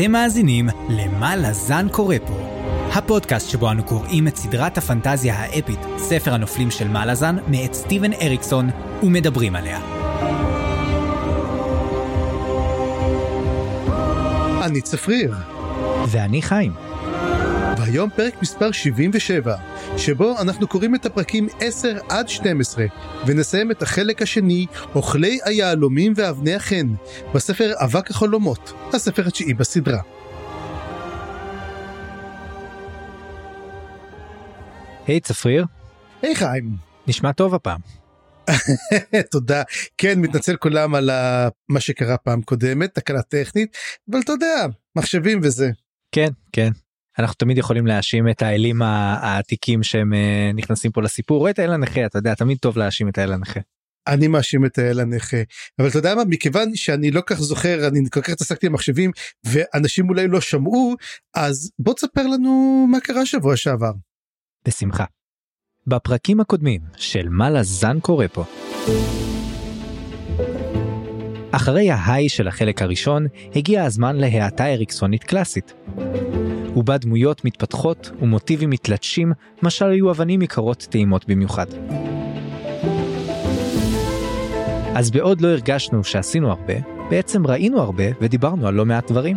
אתם מאזינים ל"מה לזן קורא פה", הפודקאסט שבו אנו קוראים את סדרת הפנטזיה האפית, ספר הנופלים של מה לזן, מאת סטיבן אריקסון, ומדברים עליה. אני צפריר, ואני חיים. והיום פרק מספר 77, שבו אנחנו קוראים את הפרקים 10 עד 12, ונסיים את החלק השני, אוכלי היהלומים ואבני החן, בספר אבק החלומות, הספר התשיעי בסדרה. היי צפריר, היי חיים, נשמע טוב הפעם. תודה. כן, מתנצל כולם על ה- מה שקרה פעם קודמת, תקלה טכנית, אבל אתה יודע, מחשבים וזה. כן, כן. אנחנו תמיד יכולים להאשים את האלים העתיקים שהם אה, נכנסים פה לסיפור, או את האל הנכה, אתה יודע, תמיד טוב להאשים את האל הנכה. אני מאשים את האל הנכה אבל אתה יודע מה מכיוון שאני לא כך זוכר אני כל כך התעסקתי עם מחשבים ואנשים אולי לא שמעו אז בוא תספר לנו מה קרה שבוע שעבר. בשמחה. בפרקים הקודמים של מה לזן קורא פה. אחרי ההיי של החלק הראשון, הגיע הזמן להאטה אריקסונית קלאסית. ובה דמויות מתפתחות ומוטיבים מתלטשים, משל היו אבנים יקרות טעימות במיוחד. אז בעוד לא הרגשנו שעשינו הרבה, בעצם ראינו הרבה ודיברנו על לא מעט דברים.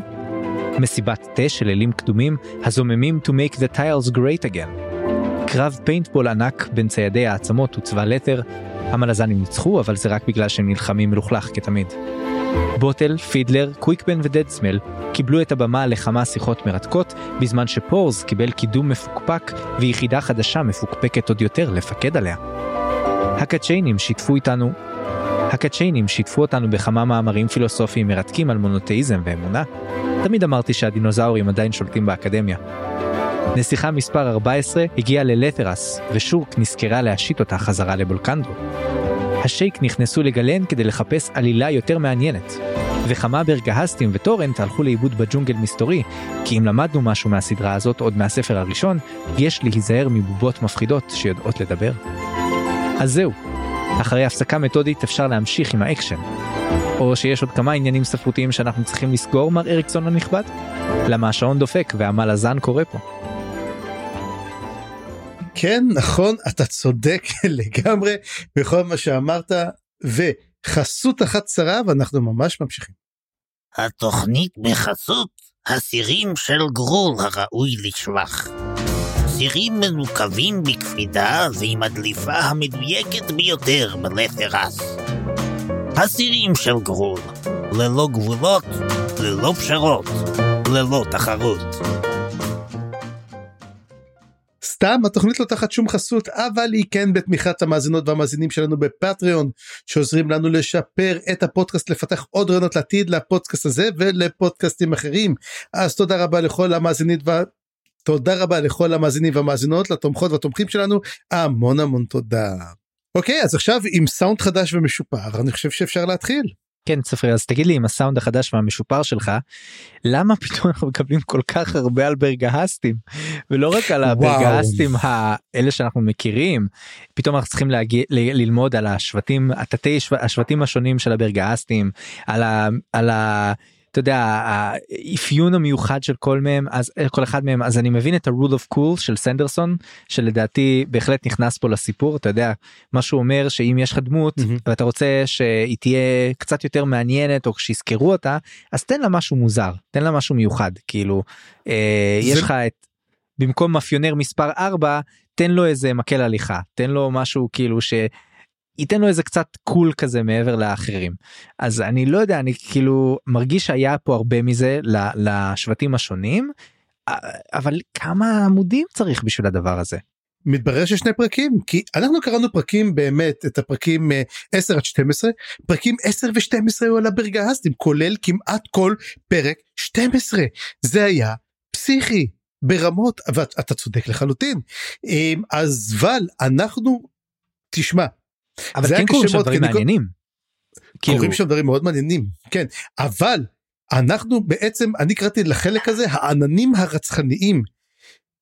מסיבת תה של אלים קדומים הזוממים to make the tiles great again. קרב פיינטבול ענק בין ציידי העצמות וצבא לתר, המלזנים ניצחו אבל זה רק בגלל שהם נלחמים מלוכלך כתמיד. בוטל, פידלר, קוויקבן ודדסמל קיבלו את הבמה לכמה שיחות מרתקות, בזמן שפורס קיבל קידום מפוקפק ויחידה חדשה מפוקפקת עוד יותר לפקד עליה. הקצ'יינים שיתפו איתנו הקצ'יינים שיתפו אותנו בכמה מאמרים פילוסופיים מרתקים על מונותאיזם ואמונה. תמיד אמרתי שהדינוזאורים עדיין שולטים באקדמיה. נסיכה מספר 14 הגיעה ללת'רס, ושורק נזכרה להשית אותה חזרה לבולקנדרו. השייק נכנסו לגלן כדי לחפש עלילה יותר מעניינת. וכמה ברגהסטים וטורנט הלכו לאיבוד בג'ונגל מסתורי, כי אם למדנו משהו מהסדרה הזאת עוד מהספר הראשון, יש להיזהר מבובות מפחידות שיודעות לדבר. אז זהו, אחרי הפסקה מתודית אפשר להמשיך עם האקשן. או שיש עוד כמה עניינים ספרותיים שאנחנו צריכים לסגור, מר אריקסון הנכבד? למה השעון דופק ומה המלאזן קורה פה. כן נכון אתה צודק לגמרי בכל מה שאמרת וחסות אחת צרה ואנחנו ממש ממשיכים. התוכנית בחסות הסירים של גרול הראוי לשבח. סירים מנוקבים בקפידה ועם הדליפה המדויקת ביותר בלתרס. הסירים של גרול, ללא גבולות, ללא פשרות, ללא תחרות. סתם התוכנית לא תחת שום חסות אבל היא כן בתמיכת המאזינות והמאזינים שלנו בפטריון שעוזרים לנו לשפר את הפודקאסט לפתח עוד רעיונות לעתיד לפודקאסט הזה ולפודקאסטים אחרים אז תודה רבה לכל המאזינית וה... תודה רבה לכל המאזינים והמאזינות לתומכות והתומכים שלנו המון המון תודה. אוקיי אז עכשיו עם סאונד חדש ומשופר אני חושב שאפשר להתחיל. כן צפרי אז תגיד לי עם הסאונד החדש והמשופר שלך למה פתאום אנחנו מקבלים כל כך הרבה על ברגהסטים? ולא רק על הברגהסטים האלה שאנחנו מכירים פתאום אנחנו צריכים להגיע ל- ללמוד על השבטים התתי השבטים השונים של הברגהסטים על ה... על ה אתה יודע האפיון המיוחד של כל מהם אז כל אחד מהם אז אני מבין את ה-rule of cool של סנדרסון שלדעתי בהחלט נכנס פה לסיפור אתה יודע מה שהוא אומר שאם יש לך דמות מהמם. ואתה רוצה שהיא תהיה קצת יותר מעניינת או שיזכרו אותה אז תן לה משהו מוזר תן לה משהו מיוחד כאילו אה, זה- יש לך את במקום מאפיונר מספר 4 תן לו איזה מקל הליכה תן לו משהו כאילו ש... ייתן לו איזה קצת קול כזה מעבר לאחרים. אז אני לא יודע אני כאילו מרגיש שהיה פה הרבה מזה לשבטים השונים אבל כמה עמודים צריך בשביל הדבר הזה. מתברר ששני פרקים כי אנחנו קראנו פרקים באמת את הפרקים אה, 10 עד 12 פרקים 10 ו12 היו על הברגהסטים כולל כמעט כל פרק 12 זה היה פסיכי ברמות ואתה צודק לחלוטין. אה, אז ול אנחנו תשמע אבל כן קשה שם דברים מעניינים. כאילו, קורים שם דברים מאוד מעניינים כן. אבל אנחנו בעצם אני קראתי לחלק הזה העננים הרצחניים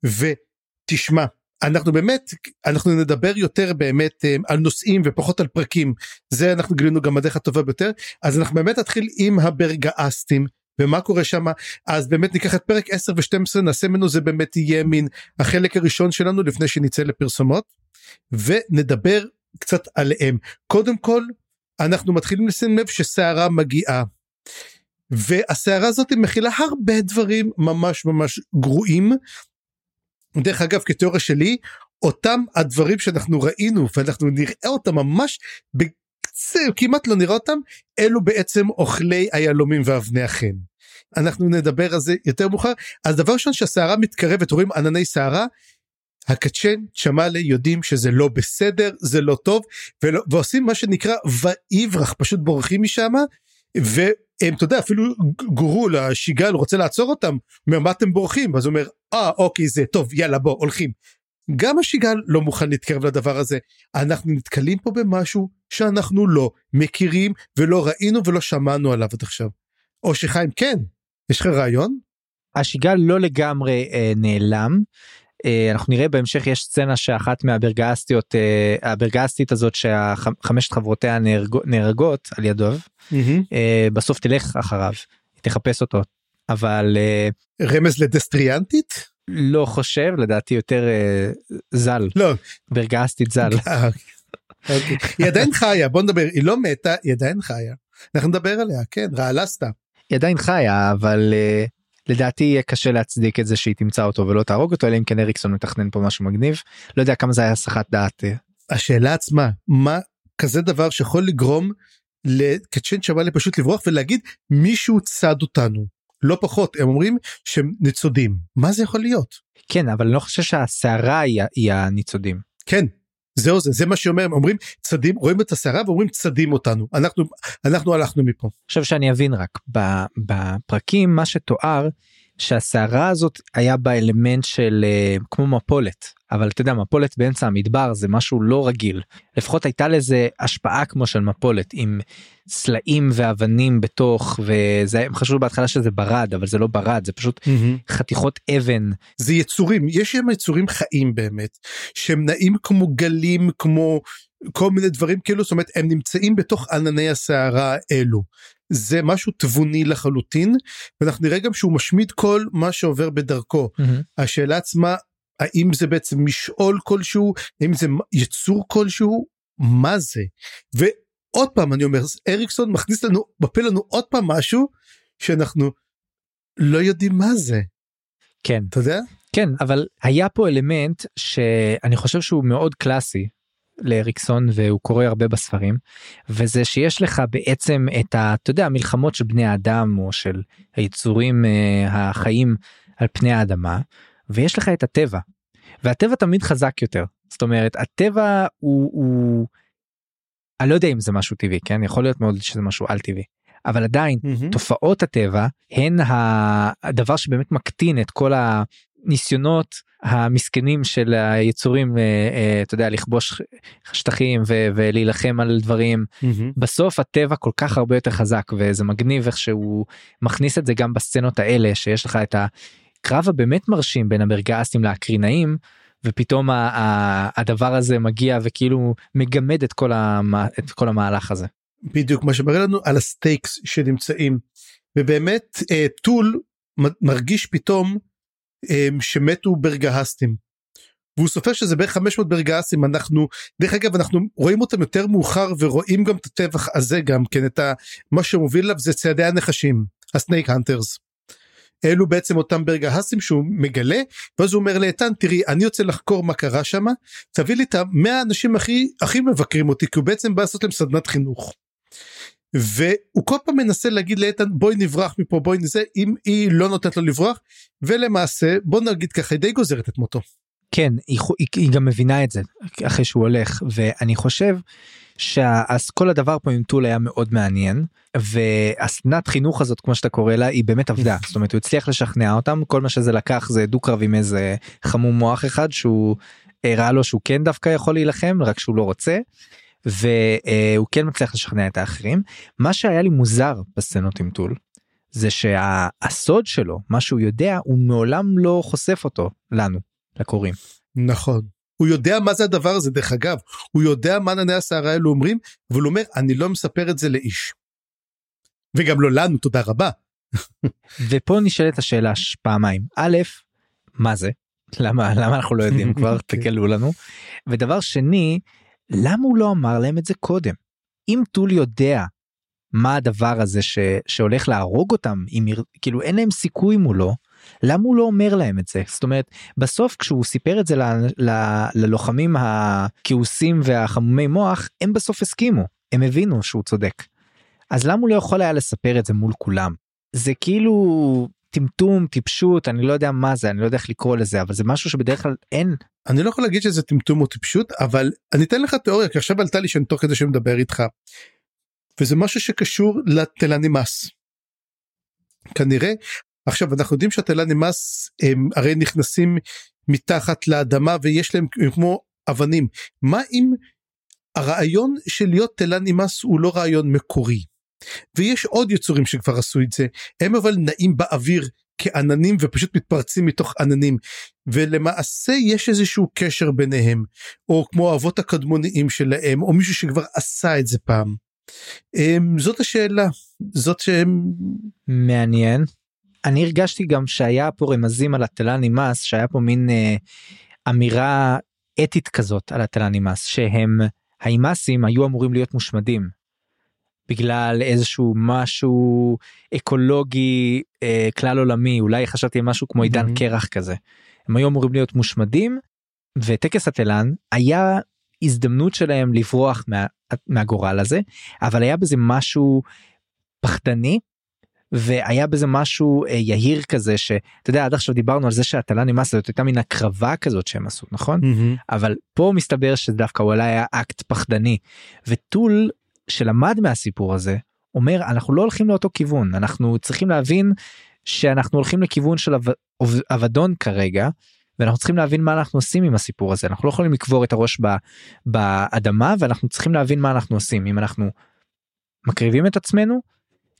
ותשמע אנחנו באמת אנחנו נדבר יותר באמת אה, על נושאים ופחות על פרקים. זה אנחנו גילינו גם הדרך הטובה ביותר. אז אנחנו באמת נתחיל עם הברגאסטים ומה קורה שם. אז באמת ניקח את פרק 10 ו12 נעשה ממנו זה באמת יהיה מין החלק הראשון שלנו לפני שנצא לפרסומות. ונדבר קצת עליהם קודם כל אנחנו מתחילים לשים לב שסערה מגיעה. והסערה הזאת מכילה הרבה דברים ממש ממש גרועים. דרך אגב כתיאוריה שלי אותם הדברים שאנחנו ראינו ואנחנו נראה אותם ממש בקצה כמעט לא נראה אותם אלו בעצם אוכלי היהלומים ואבני החן. אנחנו נדבר על זה יותר מאוחר אז דבר ראשון שהסערה מתקרבת רואים ענני סערה הקצ'ן צ'מאלה יודעים שזה לא בסדר זה לא טוב ולא, ועושים מה שנקרא ויברח פשוט בורחים משם והם אתה יודע אפילו גורול השיגל רוצה לעצור אותם אומר מה אתם בורחים אז הוא אומר אה אוקיי זה טוב יאללה בוא הולכים. גם השיגל לא מוכן להתקרב לדבר הזה אנחנו נתקלים פה במשהו שאנחנו לא מכירים ולא ראינו ולא שמענו עליו עד עכשיו. או שחיים כן יש לך רעיון? השיגל לא לגמרי אה, נעלם אנחנו נראה בהמשך יש סצנה שאחת מהברגסטיות אה, הברגסטית הזאת שהחמשת חברותיה נהרג, נהרגות על ידו mm-hmm. בסוף תלך אחריו תחפש אותו אבל רמז לדסטריאנטית לא חושב לדעתי יותר זל לא ברגסטית זל. אוקיי. היא עדיין חיה בוא נדבר היא לא מתה היא עדיין חיה אנחנו נדבר עליה כן רעלה סתם. היא עדיין חיה אבל לדעתי יהיה קשה להצדיק את זה שהיא תמצא אותו ולא תהרוג אותו אלא אם כן אריקסון מתכנן פה משהו מגניב. לא יודע כמה זה היה הסחת דעת. השאלה עצמה מה כזה דבר שיכול לגרום לקצ'ן שמאלי פשוט לברוח ולהגיד מישהו צד אותנו לא פחות הם אומרים שהם ניצודים. מה זה יכול להיות? כן אבל אני לא חושב שהסערה היא, היא הניצודים. כן זהו זה זה מה שאומר הם אומרים צדים רואים את הסערה ואומרים צדים אותנו אנחנו אנחנו הלכנו מפה. עכשיו שאני אבין רק בפרקים מה שתואר שהסערה הזאת היה בה אלמנט של uh, כמו מפולת אבל אתה יודע מפולת באמצע המדבר זה משהו לא רגיל לפחות הייתה לזה השפעה כמו של מפולת עם סלעים ואבנים בתוך וזה הם חשבו בהתחלה שזה ברד אבל זה לא ברד זה פשוט mm-hmm. חתיכות אבן. זה יצורים יש שם יצורים חיים באמת שהם נעים כמו גלים כמו כל מיני דברים כאילו זאת אומרת הם נמצאים בתוך ענני הסערה אלו. זה משהו תבוני לחלוטין ואנחנו נראה גם שהוא משמיד כל מה שעובר בדרכו. Mm-hmm. השאלה עצמה האם זה בעצם משעול כלשהו האם זה יצור כלשהו מה זה ועוד פעם אני אומר אריקסון מכניס לנו מפיל לנו עוד פעם משהו שאנחנו לא יודעים מה זה. כן אתה יודע כן אבל היה פה אלמנט שאני חושב שהוא מאוד קלאסי לאריקסון והוא קורא הרבה בספרים וזה שיש לך בעצם את ה... אתה יודע המלחמות של בני האדם או של היצורים uh, החיים על פני האדמה ויש לך את הטבע והטבע תמיד חזק יותר זאת אומרת הטבע הוא, הוא אני לא יודע אם זה משהו טבעי כן יכול להיות מאוד שזה משהו על טבעי אבל עדיין mm-hmm. תופעות הטבע הן הדבר שבאמת מקטין את כל הניסיונות המסכנים של היצורים אה, אה, אתה יודע לכבוש שטחים ולהילחם על דברים mm-hmm. בסוף הטבע כל כך הרבה יותר חזק וזה מגניב איך שהוא מכניס את זה גם בסצנות האלה שיש לך את הקרב הבאמת מרשים בין המרגסים לאקרינאים ופתאום ה- ה- הדבר הזה מגיע וכאילו מגמד את כל, המ- את כל המהלך הזה. בדיוק מה שמראה לנו על ה stakes שנמצאים ובאמת אה, טול מרגיש פתאום שמתו ברגהסטים. והוא סופר שזה בערך 500 ברגהסטים אנחנו דרך אגב אנחנו רואים אותם יותר מאוחר ורואים גם את הטבח הזה גם כן את ה, מה שמוביל אליו זה צעדי הנחשים הסנייק הנטרס. אלו בעצם אותם ברגהסים שהוא מגלה ואז הוא אומר לאיתן תראי אני רוצה לחקור מה קרה שם תביא לי את המאה אנשים הכי הכי מבקרים אותי כי הוא בעצם בא לעשות להם סדנת חינוך. והוא כל פעם מנסה להגיד לאיתן בואי נברח מפה בואי נזה אם היא לא נותנת לו לברוח ולמעשה בוא נגיד ככה היא די גוזרת את מותו. כן היא, היא, היא גם מבינה את זה אחרי שהוא הולך ואני חושב שאז כל הדבר פה עם טול היה מאוד מעניין והסנת חינוך הזאת כמו שאתה קורא לה היא באמת עבדה זאת אומרת הוא הצליח לשכנע אותם כל מה שזה לקח זה דו קרב עם איזה חמום מוח אחד שהוא הראה לו שהוא כן דווקא יכול להילחם רק שהוא לא רוצה. והוא כן מצליח לשכנע את האחרים. מה שהיה לי מוזר בסצנות עם טול זה שהסוד שלו מה שהוא יודע הוא מעולם לא חושף אותו לנו לקוראים. נכון. הוא יודע מה זה הדבר הזה דרך אגב. הוא יודע מה ענני הסערה האלו אומרים אבל הוא אומר אני לא מספר את זה לאיש. וגם לא לנו תודה רבה. ופה נשאלת השאלה פעמיים. א' מה זה? למה למה אנחנו לא יודעים? כבר כן. תגלו לנו. ודבר שני למה הוא לא אמר להם את זה קודם? אם טול יודע מה הדבר הזה ש, שהולך להרוג אותם אם כאילו אין להם סיכוי מולו למה הוא לא אומר להם את זה? זאת אומרת בסוף כשהוא סיפר את זה ל, ל, ללוחמים הכעוסים והחמומי מוח הם בסוף הסכימו הם הבינו שהוא צודק. אז למה הוא לא יכול היה לספר את זה מול כולם? זה כאילו טמטום טיפשות אני לא יודע מה זה אני לא יודע איך לקרוא לזה אבל זה משהו שבדרך כלל אין אני לא יכול להגיד שזה טמטום או טיפשות אבל אני אתן לך תיאוריה כי עכשיו עלתה לי שאני תוך כדי שאני מדבר איתך. וזה משהו שקשור לתלה נמאס. כנראה עכשיו אנחנו יודעים שהתלה נמאס הם הרי נכנסים מתחת לאדמה ויש להם הם כמו אבנים מה אם הרעיון של להיות תלה נמאס הוא לא רעיון מקורי. ויש עוד יצורים שכבר עשו את זה הם אבל נעים באוויר כעננים ופשוט מתפרצים מתוך עננים ולמעשה יש איזשהו קשר ביניהם או כמו האבות הקדמוניים שלהם או מישהו שכבר עשה את זה פעם. אמ, זאת השאלה זאת שהם מעניין. אני הרגשתי גם שהיה פה רמזים על התלה נמאס שהיה פה מין אה, אמירה אתית כזאת על התלה נמאס שהם האימאסים היו אמורים להיות מושמדים. בגלל איזשהו משהו אקולוגי אה, כלל עולמי אולי חשבתי על משהו כמו עידן מהמם. קרח כזה. הם היו אמורים להיות מושמדים וטקס התלן היה הזדמנות שלהם לברוח מה, מהגורל הזה אבל היה בזה משהו פחדני והיה בזה משהו אה, יהיר כזה שאתה יודע עד עכשיו דיברנו על זה שהתלן נמאס זאת הייתה מין הקרבה כזאת שהם עשו נכון אבל פה מסתבר שדווקא אולי היה אקט פחדני וטול שלמד מהסיפור הזה אומר אנחנו לא הולכים לאותו כיוון. אנחנו צריכים להבין שאנחנו הולכים לכיוון של אב- אב- אבדון כרגע ואנחנו צריכים להבין מה אנחנו עושים עם הסיפור הזה. אנחנו לא יכולים לקבור את הראש ב, באדמה ואנחנו צריכים להבין מה אנחנו עושים. אם אנחנו מקריבים את עצמנו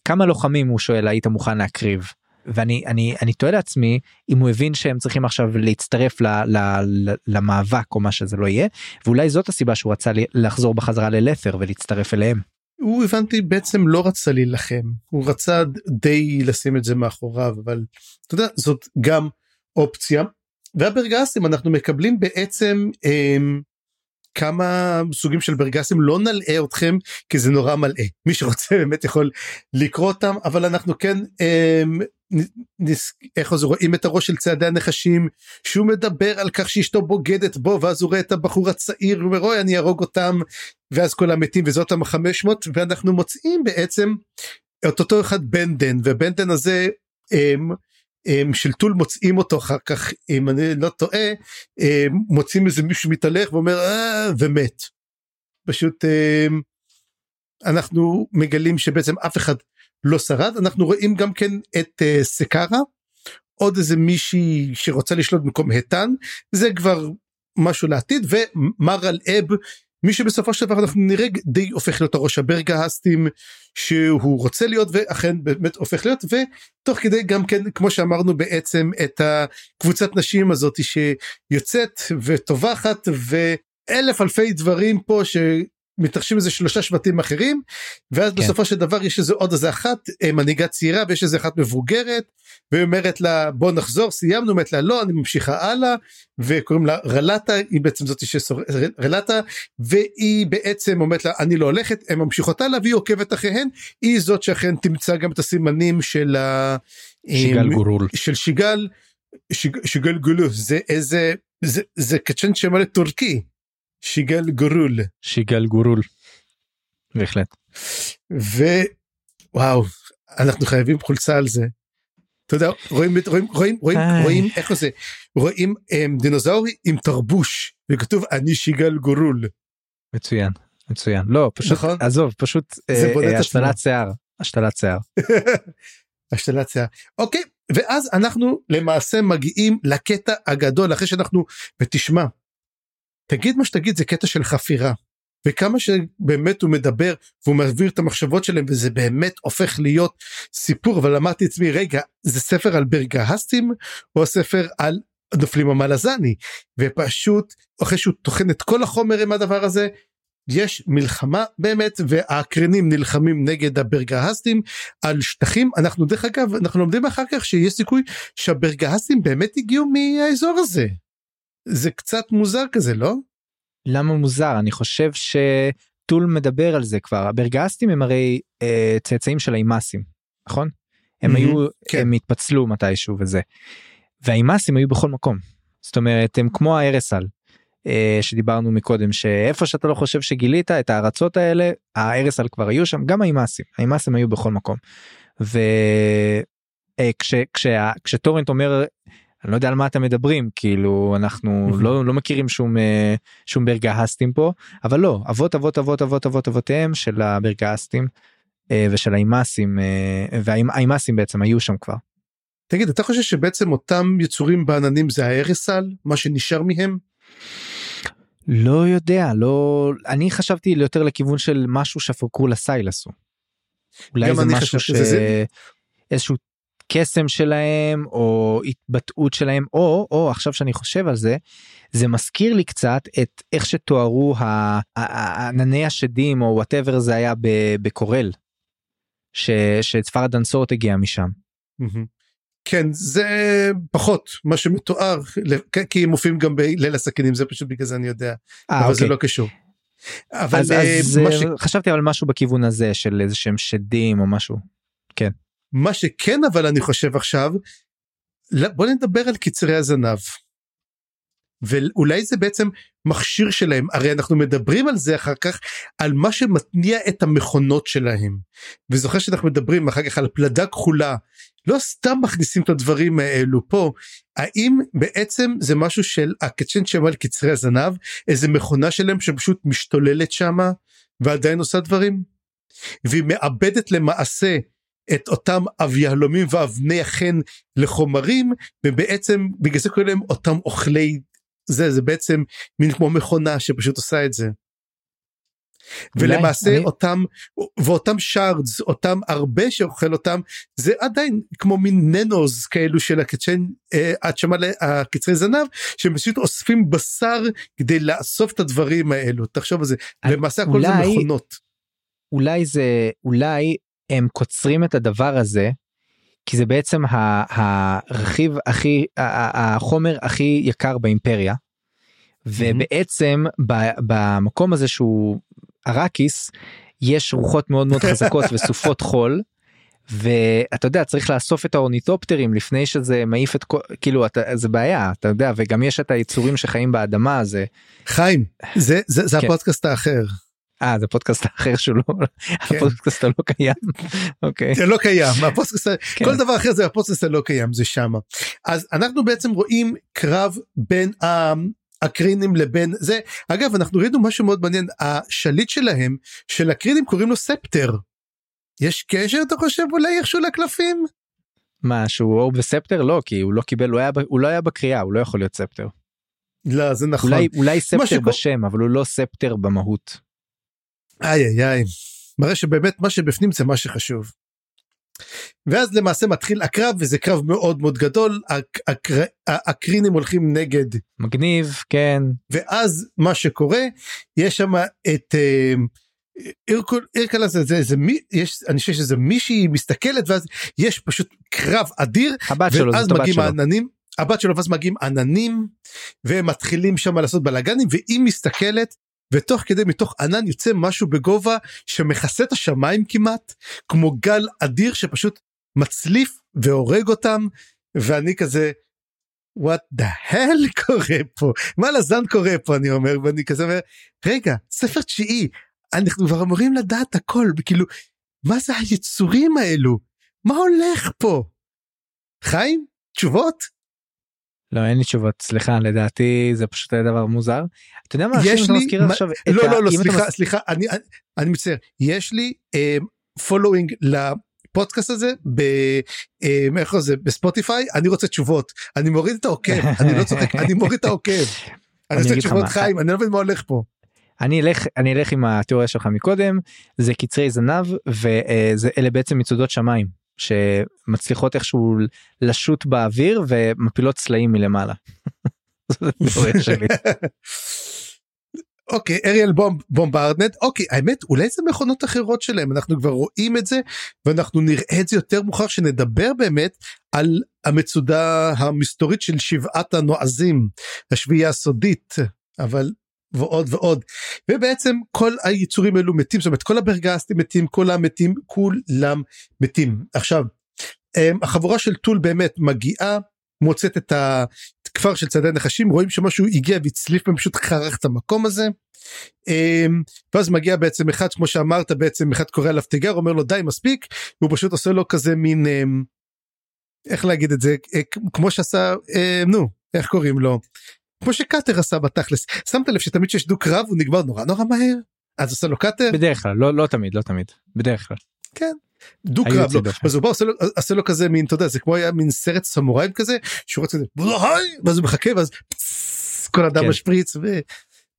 כמה לוחמים הוא שואל היית מוכן להקריב ואני אני אני תוהה לעצמי אם הוא הבין שהם צריכים עכשיו להצטרף ל, ל, ל, למאבק או מה שזה לא יהיה ואולי זאת הסיבה שהוא רצה לחזור בחזרה ללת'ר ולהצטרף אליהם. הוא הבנתי בעצם לא רצה להילחם הוא רצה די לשים את זה מאחוריו אבל אתה יודע זאת גם אופציה. והברגסים אנחנו מקבלים בעצם הם, כמה סוגים של ברגסים לא נלאה אתכם כי זה נורא מלאה. מי שרוצה באמת יכול לקרוא אותם אבל אנחנו כן נ- נס, איך זה רואים את הראש של צעדי הנחשים שהוא מדבר על כך שאשתו בוגדת בו ואז הוא רואה את הבחור הצעיר הוא אומר אוי אני אהרוג אותם. ואז כל המתים החמש מאות ואנחנו מוצאים בעצם את אותו אחד בנדן ובנדן הזה הם, הם, של טול מוצאים אותו אחר כך אם אני לא טועה הם, מוצאים איזה מישהו מתהלך ואומר אה, ומת. פשוט הם, אנחנו מגלים שבעצם אף אחד לא שרד אנחנו רואים גם כן את uh, סקארה עוד איזה מישהי שרוצה לשלוט במקום איתן זה כבר משהו לעתיד ומרל אב מי שבסופו של דבר אנחנו נראה די הופך להיות הראש הברגהסטים שהוא רוצה להיות ואכן באמת הופך להיות ותוך כדי גם כן כמו שאמרנו בעצם את הקבוצת נשים הזאת שיוצאת וטובחת ואלף אלפי דברים פה ש... מתרחשים איזה שלושה שבטים אחרים ואז כן. בסופו של דבר יש איזה עוד איזה אחת אה, מנהיגה צעירה ויש איזה אחת מבוגרת והיא אומרת לה בוא נחזור סיימנו אומרת לה לא אני ממשיכה הלאה וקוראים לה רלטה היא בעצם זאת ששור... רלטה והיא בעצם אומרת לה אני לא הולכת הן ממשיכות הלאה והיא עוקבת אחריהן היא זאת שאכן תמצא גם את הסימנים של ה... שיגל אה, גורול. של שיגל שיג, שיגל גולו זה איזה זה זה קצ'ן שם לטורקי שיגל גורול שיגל גורול. בהחלט. ווואו אנחנו חייבים חולצה על זה. אתה יודע רואים רואים רואים רואים. רואים איך זה רואים הם, דינוזאורי עם תרבוש וכתוב אני שיגל גורול מצוין מצוין לא פשוט נכון? עזוב פשוט זה אה, אה, השתלת. שיער השתלת שיער. השתלת שיער אוקיי ואז אנחנו למעשה מגיעים לקטע הגדול אחרי שאנחנו ותשמע תגיד מה שתגיד זה קטע של חפירה. וכמה שבאמת הוא מדבר והוא מעביר את המחשבות שלהם וזה באמת הופך להיות סיפור. אבל אמרתי לעצמי רגע זה ספר על ברגהסטים או הספר על נופלים המלזני? ופשוט אחרי שהוא טוחן את כל החומר עם הדבר הזה יש מלחמה באמת והאקרנים נלחמים נגד הברגהסטים על שטחים. אנחנו דרך אגב אנחנו לומדים אחר כך שיש סיכוי שהברגהסטים באמת הגיעו מהאזור הזה. זה קצת מוזר כזה לא? למה מוזר אני חושב שטול מדבר על זה כבר הברגהסטים הם הרי אה, צאצאים של האימאסים נכון? הם Mhm, היו כן. הם התפצלו מתישהו וזה. והאימאסים היו בכל מקום. זאת אומרת הם כמו הארסל אה, שדיברנו מקודם שאיפה שאתה לא חושב שגילית את הארצות האלה הארסל כבר היו שם גם האימאסים האימאסים היו בכל מקום. וכשטורנט אומר אני לא יודע על מה אתם מדברים כאילו אנחנו. לא לא מכירים שום אה, שום ברגהסטים פה אבל לא אבות אבות אבות אבות אבות אבותיהם של הברגהסטים אה, ושל האימאסים אה, והאימאסים בעצם היו שם כבר. תגיד אתה חושב שבעצם אותם יצורים בעננים זה הארסל מה שנשאר מהם? לא יודע לא אני חשבתי יותר לכיוון של משהו שפרקול הסייל עשו. אולי זה משהו זה- איזשהו קסם שלהם או התבטאות שלהם או או עכשיו שאני חושב על זה זה מזכיר לי קצת את איך שתוארו ה- ה- ה- ענני השדים או וואטאבר זה היה בקורל. ש- שצפר הדנסורת הגיע משם. כן זה פחות מה שמתואר כי הם מופיעים גם בליל הסכינים זה פשוט בגלל זה אני יודע אה, אבל זה אוקיי. לא קשור. אבל אז, אז אה, ש- חשבתי על משהו בכיוון הזה של איזה שהם שדים או משהו. מה שכן אבל אני חושב עכשיו לא- בוא נדבר על קצרי הזנב. ואולי זה בעצם מכשיר שלהם הרי אנחנו מדברים על זה אחר כך על מה שמתניע את המכונות שלהם וזוכר שאנחנו מדברים אחר כך על פלדה כחולה לא סתם מכניסים את הדברים האלו פה האם בעצם זה משהו של הקצ'ן שם על קצרי הזנב איזה מכונה שלהם שפשוט משתוללת שמה ועדיין עושה דברים והיא מאבדת למעשה את אותם אביהלומים ואבני החן לחומרים ובעצם בגלל זה קוראים להם אותם אוכלי זה זה בעצם מין כמו מכונה שפשוט עושה את זה. ולמעשה אני- אותם ואותם שרדס אותם הרבה שאוכל אותם זה עדיין כמו מין ננוז כאלו של הקצ'ן אה, הצ'מה הקצרי זנב שהם פשוט אוספים בשר כדי לאסוף את הדברים האלו תחשוב על זה אני- למעשה הכל זה אולי- מכונות. אולי זה אולי הם קוצרים את הדבר הזה כי זה בעצם הרכיב הכי החומר הכי יקר באימפריה. ובעצם במקום הזה שהוא אראקיס יש רוחות מאוד מאוד חזקות וסופות חול. ואתה יודע צריך לאסוף את האורניטופטרים לפני שזה מעיף את כל כאילו אתה זה בעיה אתה יודע וגם יש את היצורים שחיים באדמה זה חיים זה זה, זה כן. הפודקאסט האחר אה זה פודקאסט אחר שהוא לא כן. הפודקאסט הלא קיים אוקיי זה לא קיים הפודקאסט כן. כל דבר אחר זה הפודקאסט הלא קיים זה שמה אז אנחנו בעצם רואים קרב בין הקרינים לבין זה אגב אנחנו ראינו משהו מאוד מעניין השליט שלהם של הקרינים קוראים לו ספטר. יש קשר אתה חושב אולי איכשהו לקלפים? מה שהוא אור בספטר לא כי הוא לא קיבל הוא היה הוא לא היה בקריאה הוא לא יכול להיות ספטר לא זה נכון. אולי אולי ספטר בשם אבל הוא לא ספטר במהות. איי איי איי. מראה שבאמת מה שבפנים זה מה שחשוב. ואז למעשה מתחיל הקרב וזה קרב מאוד מאוד גדול הק- הקר- הקרינים הולכים נגד מגניב כן ואז מה שקורה יש שם את אה, אירקול אירקלה זה זה זה מי יש אני חושב שזה מישהי מסתכלת ואז יש פשוט קרב אדיר הבת שלו ואז מגיעים. העננים הבת שלו ואז מגיעים עננים והם מתחילים שם לעשות בלאגנים והיא מסתכלת ותוך כדי מתוך ענן יוצא משהו בגובה שמכסה את השמיים כמעט כמו גל אדיר שפשוט מצליף והורג אותם ואני כזה what the hell קורה פה? מה לזן קורה פה? אני אומר ואני כזה אומר רגע ספר תשיעי אנחנו כבר אמורים לדעת הכל כאילו מה זה היצורים האלו? מה הולך פה? חיים תשובות לא אין לי תשובות סליחה לדעתי זה פשוט היה דבר מוזר. אתה יודע מה יש לי מזכיר עכשיו? לא ה- לא לא אתה סליחה סליחה אני אני- מצטער. יש לי following לפודקאסט הזה ב... אה, איך זה בספוטיפיי? אני רוצה תשובות. אני מוריד את העוקב. אני לא צוחק אני מוריד את העוקב. אני רוצה תשובות חיים אני לא מבין מה הולך פה. אני אלך אני אלך עם התיאוריה שלך מקודם זה קצרי זנב ואלה בעצם מצודות שמיים שמצליחות איכשהו לשוט באוויר ומפילות סלעים מלמעלה. אוקיי aerial bomb bombardment אוקיי האמת אולי זה מכונות אחרות שלהם אנחנו כבר רואים את זה ואנחנו נראה את זה יותר מאוחר שנדבר באמת על המצודה המסתורית של שבעת הנועזים השביעייה הסודית אבל ועוד ועוד. ובעצם כל היצורים האלו מתים זאת אומרת כל הברגסטים מתים כל המתים כולם מתים. עכשיו אמ, החבורה של טול באמת מגיעה מוצאת את הכפר של צעדי נחשים רואים שמשהו הגיע והצליף פשוט חרך את המקום הזה. אמ, ואז מגיע בעצם אחד כמו שאמרת בעצם אחד קורא עליו תיגר אומר לו די מספיק. והוא פשוט עושה לו כזה מין אמ, איך להגיד את זה? אה, כמו שעשה נו איך קוראים לו כמו שקאטר עשה בתכלס שמת לב שתמיד שיש דו קרב הוא נגמר נורא נורא מהר אז עושה לו קאטר בדרך כלל לא לא תמיד לא תמיד בדרך כלל כן דו קרב לא אז הוא בא עושה לו, עושה לו כזה מין אתה יודע זה כמו היה מין סרט סמוראים כזה שהוא רוצה ואז הוא מחכה ואז פס, כל אדם כן. משפריץ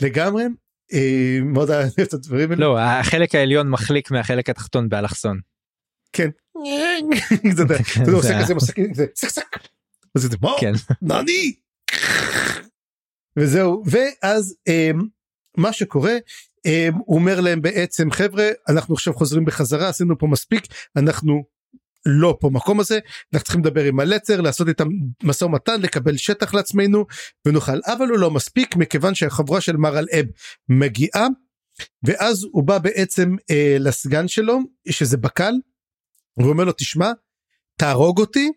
ולגמרי אה, מאוד אהב את הדברים האלה. לא החלק העליון מחליק מהחלק התחתון באלכסון. כן. זה עושה כזה מסכים? כן. נעני. וזהו. ואז אמ, מה שקורה אמ, הוא אומר להם בעצם חבר'ה אנחנו עכשיו חוזרים בחזרה עשינו פה מספיק אנחנו לא פה מקום הזה אנחנו צריכים לדבר עם הלצר לעשות איתם משא ומתן לקבל שטח לעצמנו ונוכל. אבל הוא לא מספיק מכיוון שהחבורה של מרל אב מגיעה ואז הוא בא בעצם אה, לסגן שלו שזה בקל והוא אומר לו תשמע תהרוג אותי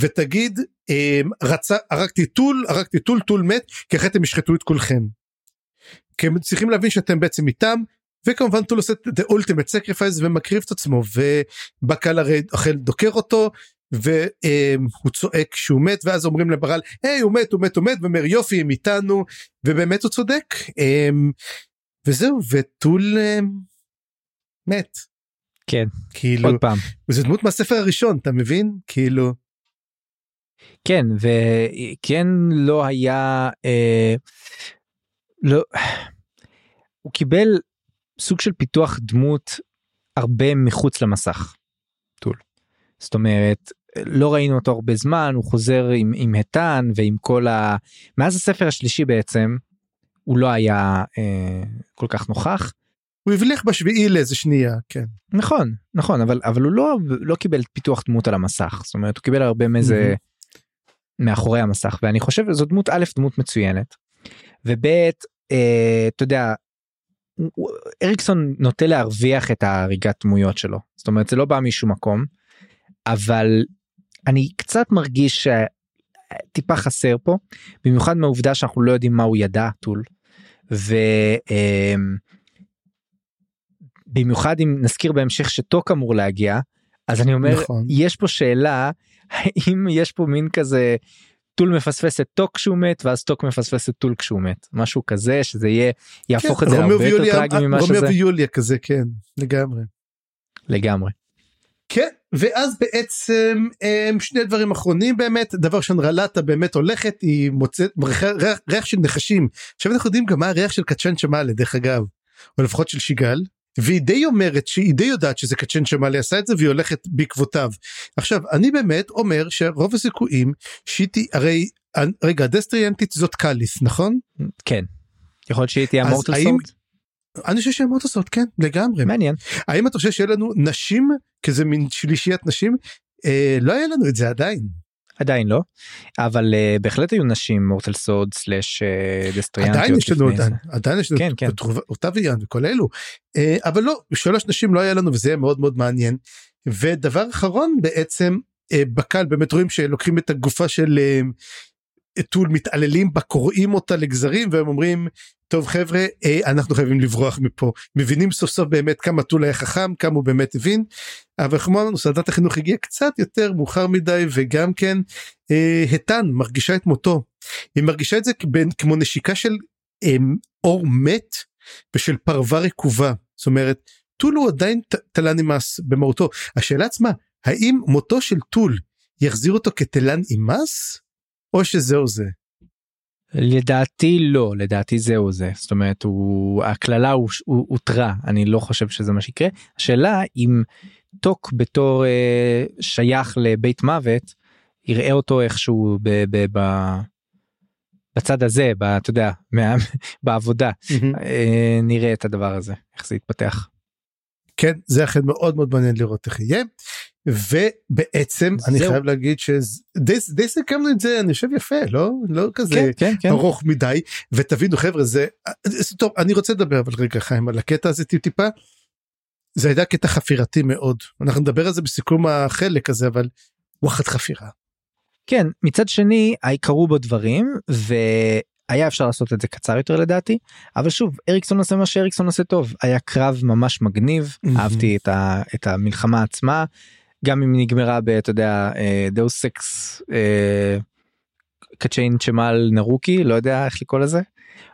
ותגיד אה, רצה הרגתי טול הרגתי טול טול מת כי אחרת הם ישחטו את כולכם. כי הם צריכים להבין שאתם בעצם איתם וכמובן טול עושה את ה ultimate sacrifice ומקריב את עצמו ובקל הרי אוכל דוקר אותו והוא צועק שהוא מת ואז אומרים לברל היי הוא מת הוא מת הוא מת ואומר יופי הם איתנו ובאמת הוא צודק אמ, וזהו וטול אמ, מת. כן כאילו עוד פעם וזה דמות מהספר הראשון אתה מבין כאילו. כן וכן לא היה אה, לא הוא קיבל סוג של פיתוח דמות הרבה מחוץ למסך. טול. זאת אומרת לא ראינו אותו הרבה זמן הוא חוזר עם עם התן ועם כל ה... מאז הספר השלישי בעצם הוא לא היה אה, כל כך נוכח. הוא הבליח בשביעי לאיזה שנייה כן נכון נכון אבל אבל הוא לא לא קיבל פיתוח דמות על המסך זאת אומרת הוא קיבל הרבה מאיזה mm-hmm. מאחורי המסך ואני חושב זו דמות א' דמות מצוינת. וב' אה, אתה יודע אריקסון נוטה להרוויח את ההריגת דמויות שלו זאת אומרת זה לא בא משום מקום אבל אני קצת מרגיש שטיפה חסר פה במיוחד מהעובדה שאנחנו לא יודעים מה הוא ידע טול. ובמיוחד אמ, אם נזכיר בהמשך שטוק אמור להגיע אז אני אומר נכון. יש פה שאלה האם יש פה מין כזה טול מפספס את טוק כשהוא מת ואז טוק מפספס את טול כשהוא מת משהו כזה שזה יהיה יהפוך כן, את זה הרבה יותר טרגי ממה שזה. רומאו ויוליה כזה כן לגמרי. לגמרי. כן ואז בעצם הם שני דברים אחרונים באמת דבר ראשון רלטה באמת הולכת היא מוצאת ריח, ריח של נחשים עכשיו אנחנו יודעים גם מה הריח של קצ'יין צ'מאלה דרך אגב או לפחות של שיגל והיא די אומרת שהיא די יודעת שזה קצ'ן שמאלי עשה את זה והיא הולכת בעקבותיו. עכשיו אני באמת אומר שרוב הסיכויים שהיא תהיה הרי רגע דסטריאנטית זאת קאליס נכון? כן. יכול להיות שהיא תהיה מורטל סולט? אני חושב שהן מורטל סולט כן לגמרי. מעניין. האם אתה חושב שיהיה לנו נשים כזה מין שלישיית נשים? אה, לא היה לנו את זה עדיין. עדיין לא אבל uh, בהחלט היו נשים מורטל סוד סלאש דסטריאנטיות. עדיין יש לנו עדיין, עדיין יש לנו כן, כן. אותה ויאן וכל אלו uh, אבל לא שלוש נשים לא היה לנו וזה יהיה מאוד מאוד מעניין. ודבר אחרון בעצם uh, בקל באמת רואים שלוקחים את הגופה של uh, טול מתעללים בה קוראים אותה לגזרים והם אומרים טוב חבר'ה אה, אנחנו חייבים לברוח מפה. מבינים סוף סוף באמת כמה טול היה חכם כמה הוא באמת הבין אבל כמו אמרנו סעדת החינוך הגיע קצת יותר מאוחר מדי וגם כן אה, התן מרגישה את מותו. היא מרגישה את זה כבין, כמו נשיקה של אה, אור מת ושל פרווה רקובה. זאת אומרת טול הוא עדיין תלן נמאס במהותו. השאלה עצמה האם מותו של טול יחזיר אותו כתלן אימס או שזהו זה. לדעתי לא לדעתי זהו זה זאת אומרת הוא הקללה הותרה אני לא חושב שזה מה שיקרה השאלה אם טוק בתור אה, שייך לבית מוות יראה אותו איכשהו ב, ב, ב, בצד הזה, ב- אתה יודע, מה- בעבודה, אה, נראה את הדבר הזה, איך זה יתפתח. כן זה אכן מאוד מאוד מעניין לראות איך יהיה. ובעצם אני זהו. חייב להגיד שדי די סיכמנו את זה אני חושב יפה לא לא כזה כן, כן, כן. ארוך מדי ותבינו חבר'ה זה זה- טוב אני רוצה לדבר אבל רגע חיים על הקטע הזה טיפ טיפה. זה היה קטע חפירתי מאוד אנחנו נדבר על זה בסיכום החלק הזה אבל וואחד חפירה. כן, מצד שני, קרו בו דברים, והיה אפשר לעשות את זה קצר יותר לדעתי, אבל שוב, אריקסון עושה מה שאריקסון עושה טוב. היה קרב ממש מגניב, Mhm. אהבתי את, ה, את המלחמה עצמה, גם אם נגמרה ב, אתה יודע, דאוס סקס, אה, קצ'יין צ'מאל נרוקי, לא יודע איך לקרוא לזה.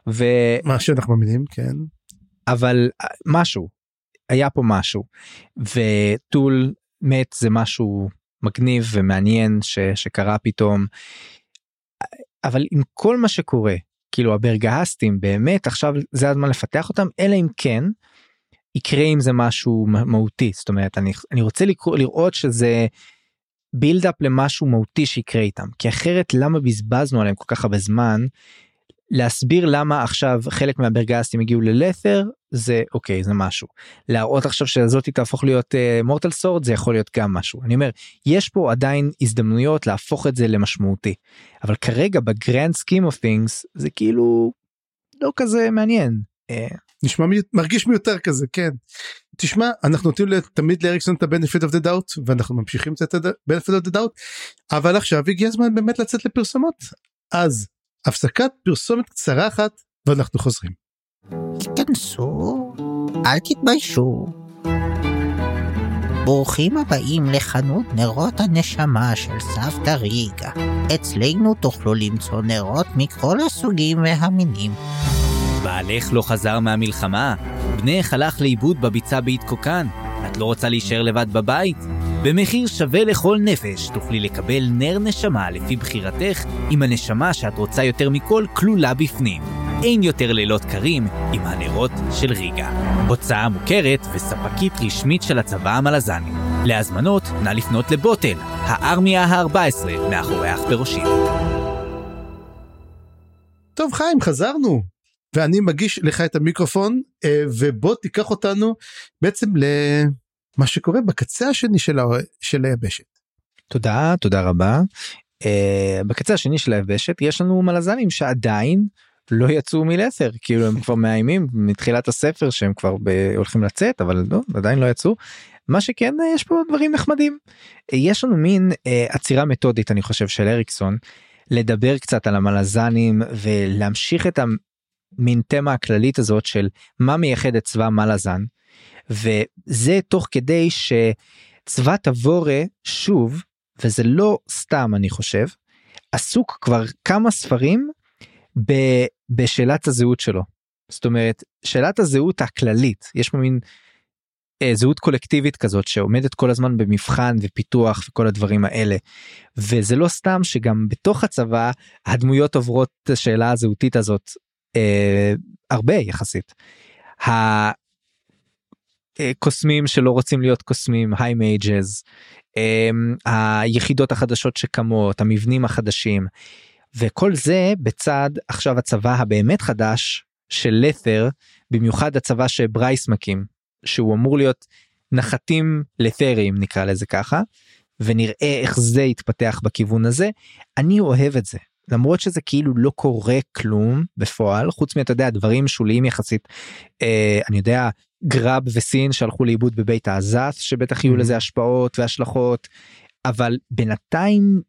ו... מה שאנחנו מאמינים כן. אבל אה, משהו היה פה משהו וטול מת זה משהו מגניב ומעניין ש, שקרה פתאום. אבל עם כל מה שקורה כאילו הברגהסטים באמת עכשיו זה הזמן לפתח אותם אלא אם כן יקרה עם זה משהו מהותי. זאת אומרת אני, אני רוצה לקרוא, לראות שזה בילדאפ למשהו מהותי שיקרה איתם. כי אחרת למה בזבזנו עליהם כל כך הרבה זמן להסביר למה עכשיו חלק מהברגסטים הגיעו ללת'ר זה אוקיי זה משהו להראות עכשיו שזאתי תהפוך להיות mortal אה, sword זה יכול להיות גם משהו אני אומר יש פה עדיין הזדמנויות להפוך את זה למשמעותי אבל כרגע ב grand scheme of things זה כאילו לא כזה מעניין. אה, נשמע מיות- מרגיש מיותר כזה כן. תשמע אנחנו נותנים תמיד לאריקסון את ה benefit of the doubt ואנחנו ממשיכים את ה benefit of the doubt אבל עכשיו הגיע הזמן באמת לצאת לפרסומות אז הפסקת פרסומת קצרה אחת ואנחנו חוזרים. תיכנסו, אל תתביישו. ברוכים הבאים לחנות נרות הנשמה של סבתא ריגה. אצלנו תוכלו למצוא נרות מכל הסוגים והמינים. בעלך לא חזר מהמלחמה, בנך הלך לאיבוד בביצה בהתקוקן, את לא רוצה להישאר לבד בבית? במחיר שווה לכל נפש תוכלי לקבל נר נשמה לפי בחירתך, עם הנשמה שאת רוצה יותר מכל כלולה בפנים. אין יותר לילות קרים עם הנרות של ריגה. הוצאה מוכרת וספקית רשמית של הצבא המלזני. להזמנות, נא לפנות לבוטל, הארמיה ה-14, מאחורי אח בראשי. טוב חיים חזרנו ואני מגיש לך את המיקרופון אה, ובוא תיקח אותנו בעצם למה שקורה בקצה השני של, ה... של היבשת. תודה תודה רבה. Uh, בקצה השני של היבשת יש לנו מלזנים שעדיין לא יצאו מלת'ר כאילו הם כבר מאיימים מתחילת הספר שהם כבר ב- הולכים לצאת אבל לא עדיין לא יצאו. מה שכן אה, יש פה דברים נחמדים. אה, יש לנו מין uh, עצירה מתודית אני חושב של אריקסון לדבר קצת על המלזנים ולהמשיך את המין תמה הכללית הזאת של מה מייחד את צבא מלזן. וזה תוך כדי שצבא תבורה שוב וזה לא סתם אני חושב עסוק כבר כמה ספרים ב, בשאלת הזהות שלו. זאת אומרת שאלת הזהות הכללית יש מין אה, זהות קולקטיבית כזאת שעומדת כל הזמן במבחן ופיתוח וכל הדברים האלה. וזה לא סתם שגם בתוך הצבא הדמויות עוברות את השאלה הזהותית הזאת אה, הרבה יחסית. הקוסמים שלא רוצים להיות קוסמים היי מייג'ז היחידות החדשות שקמות המבנים החדשים וכל זה בצד עכשיו הצבא הבאמת חדש של לת'ר במיוחד הצבא שברייס מקים שהוא אמור להיות נחתים לת'רים נקרא לזה ככה ונראה איך זה יתפתח בכיוון הזה. אני אוהב את זה למרות שזה כאילו לא קורה כלום בפועל חוץ מאתה יודע דברים שוליים יחסית אה, אני יודע גרב וסין שהלכו לאיבוד בבית העזת שבטח יהיו. לזה השפעות והשלכות אבל בינתיים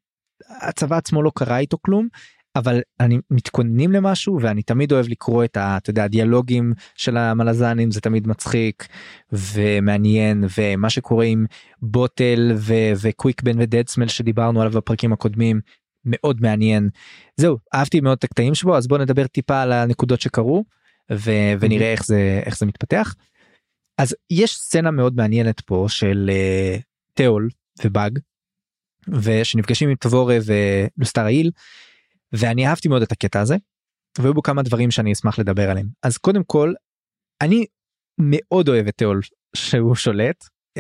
הצבא עצמו לא קרה איתו כלום אבל אני מתכוננים למשהו ואני תמיד אוהב לקרוא את ה, אתה יודע, הדיאלוגים של המלזנים זה תמיד מצחיק ומעניין ומה שקורה עם בוטל ו- וקוויקבן ודדסמל שדיברנו עליו בפרקים הקודמים מאוד מעניין זהו אהבתי מאוד את הקטעים שבו אז בוא נדבר טיפה על הנקודות שקרו ו- ונראה איך זה איך זה מתפתח. אז יש סצנה מאוד מעניינת פה של uh, תיאול ובאג ושנפגשים עם תבורה ולוסטר העיל ואני אהבתי מאוד את הקטע הזה והיו בו כמה דברים שאני אשמח לדבר עליהם אז קודם כל אני מאוד אוהב את תיאול שהוא שולט.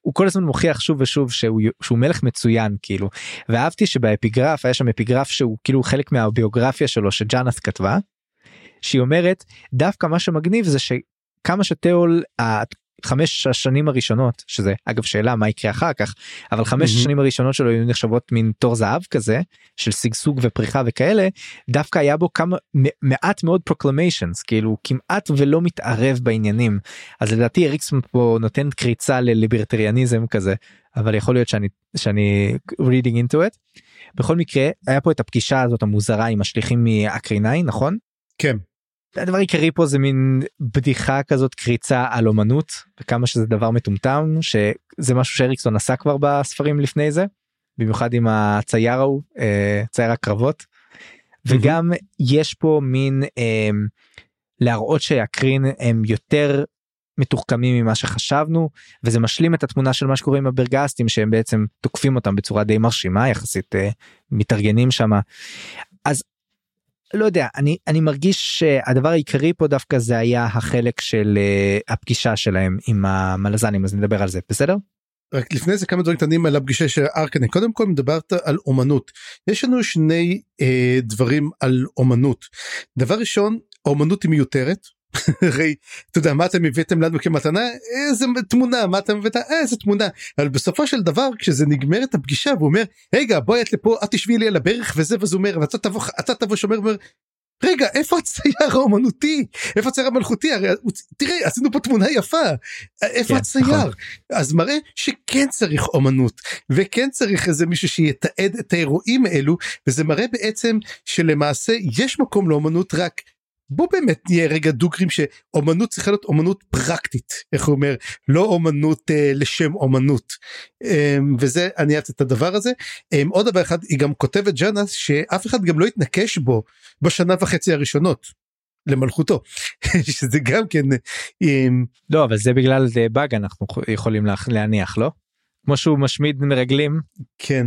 הוא כל הזמן מוכיח שוב ושוב שהוא, שהוא מלך מצוין כאילו ואהבתי שבאפיגרף היה שם אפיגרף שהוא כאילו חלק מהביוגרפיה שלו שג'אנת כתבה. שהיא אומרת דווקא מה שמגניב זה שכמה שתיאול חמש השנים הראשונות שזה אגב שאלה מה יקרה אחר כך אבל חמש השנים הראשונות שלו היו נחשבות מין תור זהב כזה של שגשוג ופריחה וכאלה דווקא היה בו כמה מעט מאוד proclamations כאילו כמעט ולא מתערב בעניינים אז לדעתי אריקסון פה נותן קריצה לליברטריאניזם כזה אבל יכול להיות שאני שאני reading into it. בכל מקרה היה פה את הפגישה הזאת המוזרה עם השליחים מאקרינאי נכון? כן. הדבר העיקרי פה זה מין בדיחה כזאת קריצה על אומנות וכמה שזה דבר מטומטם שזה משהו שאריקסון עשה כבר בספרים לפני זה במיוחד עם הצייר ההוא אה, צייר הקרבות וגם יש פה מין אה, להראות שהקרין הם יותר מתוחכמים ממה שחשבנו וזה משלים את התמונה של מה שקורה עם הברגסטים שהם בעצם תוקפים אותם בצורה די מרשימה יחסית אה, מתארגנים שמה. אז לא יודע אני אני מרגיש שהדבר העיקרי פה דווקא זה היה החלק של uh, הפגישה שלהם עם המלזנים אז נדבר על זה בסדר. רק לפני זה כמה דברים קטנים על הפגישה של ארקנה. קודם כל מדברת על אומנות. יש לנו שני אה, דברים על אומנות. דבר ראשון אומנות היא מיותרת הרי אתה יודע מה אתם הבאתם לנו כמתנה? איזה תמונה מה אתה הבאת? איזה תמונה. אבל בסופו של דבר כשזה נגמר את הפגישה והוא אומר רגע בואי את לפה את תשבי לי על הברך וזה וזה אומר ואתה תבוא אתה תבוא שומר אומר רגע איפה הצייר האומנותי? איפה הצייר המלכותי? הרי תראה עשינו פה תמונה יפה. איפה כן, הצייר? נכון. אז מראה שכן צריך אומנות וכן צריך איזה מישהו שיתעד את האירועים האלו וזה מראה בעצם שלמעשה יש מקום לאומנות רק בוא באמת נהיה רגע דוגרים שאומנות צריכה להיות אומנות פרקטית איך הוא אומר לא אומנות אה, לשם אומנות. אה, וזה אני אהבתי את הדבר הזה. אה, עוד דבר אחד היא גם כותבת ג'אנס שאף אחד גם לא יתנקש בו בשנה וחצי הראשונות למלכותו. שזה גם כן אה, לא אבל זה בגלל זה באג אנחנו יכולים להניח לא? כמו שהוא משמיד מרגלים. כן.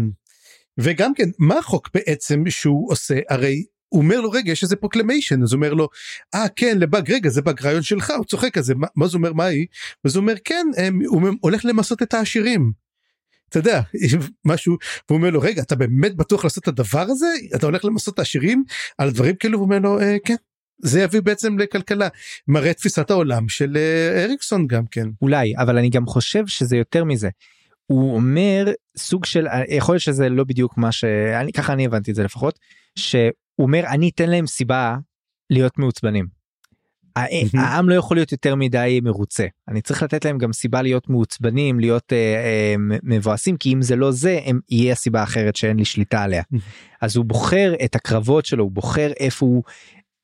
וגם כן מה החוק בעצם שהוא עושה? הרי הוא אומר לו רגע יש איזה proclamation אז הוא אומר לו אה כן לבאג רגע זה באג רעיון שלך הוא צוחק זה. מה, מה זה אומר מה היא? אז הוא אומר כן הם, הוא הולך למסות את העשירים. אתה יודע משהו הוא אומר לו רגע אתה באמת בטוח לעשות את הדבר הזה? אתה הולך למסות את העשירים על דברים כאלו הוא אומר לו אה, כן. זה יביא בעצם לכלכלה. מראה תפיסת העולם של אה, אריקסון גם כן. אולי אבל אני גם חושב שזה יותר מזה. הוא אומר סוג של יכול להיות שזה לא בדיוק מה שאני ככה אני הבנתי את זה לפחות הוא אומר אני אתן להם סיבה להיות מעוצבנים. העם לא יכול להיות יותר מדי מרוצה. אני צריך לתת להם גם סיבה להיות מעוצבנים להיות אה, אה, מבואסים כי אם זה לא זה הם יהיה הסיבה אחרת שאין לי שליטה עליה. אז הוא בוחר את הקרבות שלו הוא בוחר איפה הוא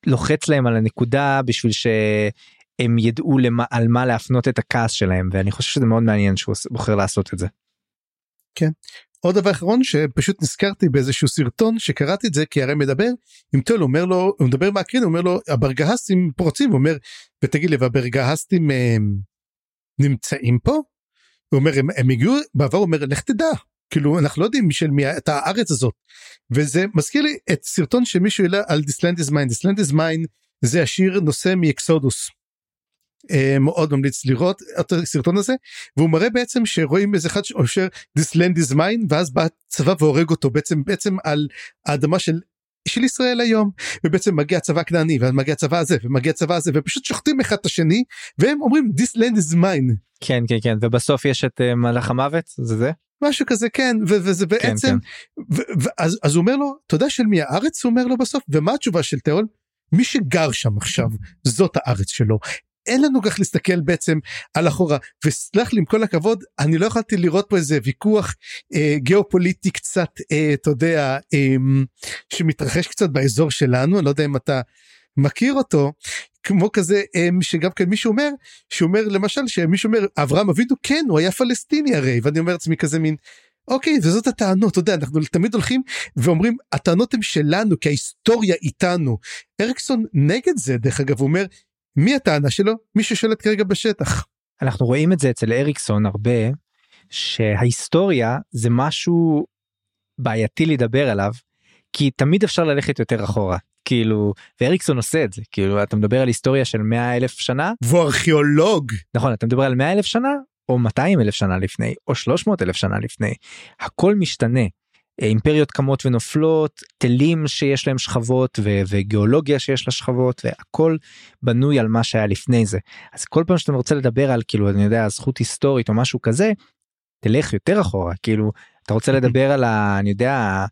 לוחץ להם על הנקודה בשביל שהם ידעו למה על מה להפנות את הכעס שלהם ואני חושב שזה מאוד מעניין שהוא בוחר לעשות את זה. כן עוד דבר אחרון שפשוט נזכרתי באיזשהו סרטון שקראתי את זה כי הרי מדבר עם טול אומר לו הוא מדבר מהקרין אומר לו הברגהסטים פורצים אומר ותגיד לי והברגהסטים הם, נמצאים פה? הוא אומר הם, הם הגיעו בעבר הוא אומר לך תדע כאילו אנחנו לא יודעים של מי את הארץ הזאת. וזה מזכיר לי את סרטון שמישהו העלה על דיסלנדיס מיין דיסלנדיס מיין זה השיר נושא מ Exodus אה, מאוד ממליץ לראות את הסרטון הזה והוא מראה בעצם שרואים איזה אחד ששר this land is mine ואז בא צבא והורג אותו בעצם בעצם על האדמה של של ישראל היום ובעצם מגיע הצבא הכנעני ומגיע הצבא הזה ומגיע הצבא הזה ופשוט שוחטים אחד את השני והם אומרים this land is mine. כן כן כן ובסוף יש את uh, מלאך המוות זה זה. משהו כזה כן ו- וזה כן, בעצם כן, כן. ו- ואז אז הוא אומר לו יודע של מי הארץ הוא אומר לו בסוף ומה התשובה של תיאול מי שגר שם עכשיו זאת הארץ שלו אין לנו כך להסתכל בעצם על אחורה. וסלח לי עם כל הכבוד אני לא יכולתי לראות פה איזה ויכוח אה, גיאופוליטי קצת אה, אתה יודע אה, שמתרחש קצת באזור שלנו אני לא יודע אם אתה מכיר אותו כמו כזה אה, שגם כן מישהו אומר שאומר למשל שמישהו אומר אברהם אבינו כן הוא היה פלסטיני הרי. ואני אומר לעצמי כזה מין. אוקיי וזאת הטענות. אתה יודע אנחנו תמיד הולכים ואומרים הטענות הן שלנו כי ההיסטוריה איתנו. אריקסון נגד זה דרך אגב הוא אומר מי הטענה שלו? מי ששולט כרגע בשטח. אנחנו רואים את זה אצל אריקסון הרבה, שההיסטוריה זה משהו בעייתי לדבר עליו, כי תמיד אפשר ללכת יותר אחורה. כאילו ואריקסון עושה את זה כאילו אתה מדבר על היסטוריה של 100 אלף שנה והוא ארכיאולוג נכון אתה מדבר על 100 אלף שנה או 200 אלף שנה לפני או 300 אלף שנה לפני הכל משתנה. אימפריות קמות ונופלות תלים שיש להם שכבות ו- וגיאולוגיה שיש לה שכבות והכל בנוי על מה שהיה לפני זה. אז כל פעם שאתה רוצה לדבר על כאילו אני יודע זכות היסטורית או משהו כזה תלך יותר אחורה. כאילו אתה רוצה לדבר על ה... אני יודע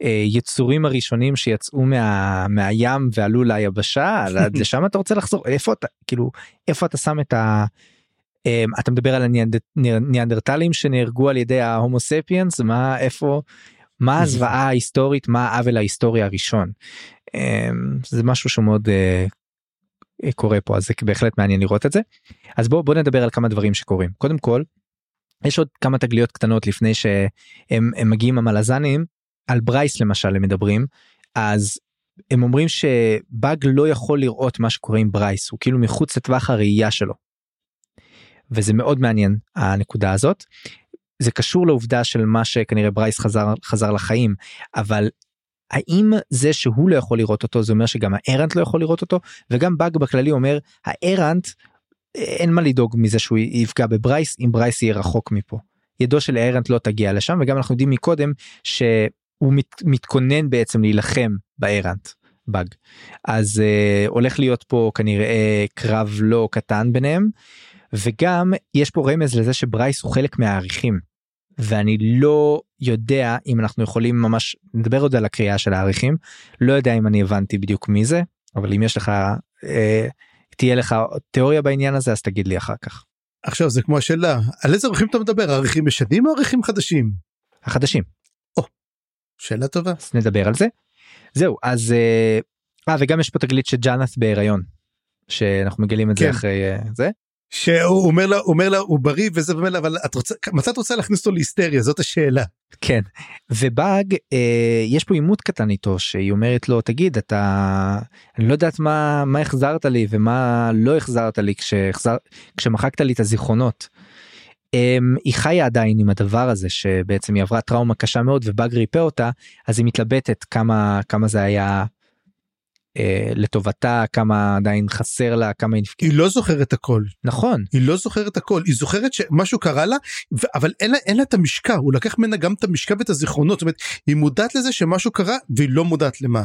היצורים הראשונים שיצאו מה, מהים ועלו ליבשה לשם אתה רוצה לחזור? איפה אתה כאילו איפה אתה שם את ה... אמ, אתה מדבר על הניאנדרטלים שנהרגו על ידי ההומו ספיאנס? מה איפה מה הזוועה ההיסטורית מה העוול ההיסטורי הראשון. אמ, זה משהו שמאוד אה, קורה פה אז זה בהחלט מעניין לראות את זה אז בוא בוא נדבר על כמה דברים שקורים קודם כל. יש עוד כמה תגליות קטנות לפני שהם מגיעים המלזנים על ברייס למשל הם מדברים אז הם אומרים שבאג לא יכול לראות מה שקורה עם ברייס הוא כאילו מחוץ לטווח הראייה שלו. וזה מאוד מעניין הנקודה הזאת. זה קשור לעובדה של מה שכנראה ברייס חזר חזר לחיים אבל האם זה שהוא לא יכול לראות אותו זה אומר שגם הארנט לא יכול לראות אותו? וגם באג בכללי אומר הארנט אין מה לדאוג מזה שהוא יפגע בברייס אם ברייס יהיה רחוק מפה. ידו של הארנט לא תגיע לשם וגם אנחנו יודעים מקודם שהוא מת, מתכונן בעצם להילחם בארנט באג. אז uh, הולך להיות פה כנראה קרב לא קטן ביניהם וגם יש פה רמז לזה שברייס הוא חלק מהעריכים ואני לא יודע אם אנחנו יכולים ממש נדבר עוד על הקריאה של העריכים לא יודע אם אני הבנתי בדיוק מי זה אבל אם יש לך אה, תהיה לך תיאוריה בעניין הזה אז תגיד לי אחר כך. עכשיו זה כמו השאלה על איזה ערכים אתה מדבר ערכים ישנים או ערכים חדשים? החדשים. או, שאלה טובה. אז נדבר על זה. זהו אז אה, אה וגם יש פה תגלית שג'אנת' בהיריון שאנחנו מגלים את כן. זה אחרי אה, זה. שהוא אומר לה אומר לה הוא בריא וזה לה אבל את רוצה מתי את רוצה להכניס אותו להיסטריה זאת השאלה. כן ובאג אה, יש פה עימות קטן איתו שהיא אומרת לו תגיד אתה אני לא יודעת מה מה החזרת לי ומה לא החזרת לי כשהחזר כשמחקת לי את הזיכרונות. אה, היא חיה עדיין עם הדבר הזה שבעצם היא עברה טראומה קשה מאוד ובאג ריפא אותה אז היא מתלבטת כמה כמה זה היה לטובתה כמה עדיין חסר לה כמה היא נפגעת. היא לא זוכרת הכל. נכון. היא לא זוכרת הכל. היא זוכרת שמשהו קרה לה אבל אין לה, אין לה את המשקע הוא לקח ממנה גם את המשקע ואת הזיכרונות. זאת אומרת היא מודעת לזה שמשהו קרה והיא לא מודעת למה.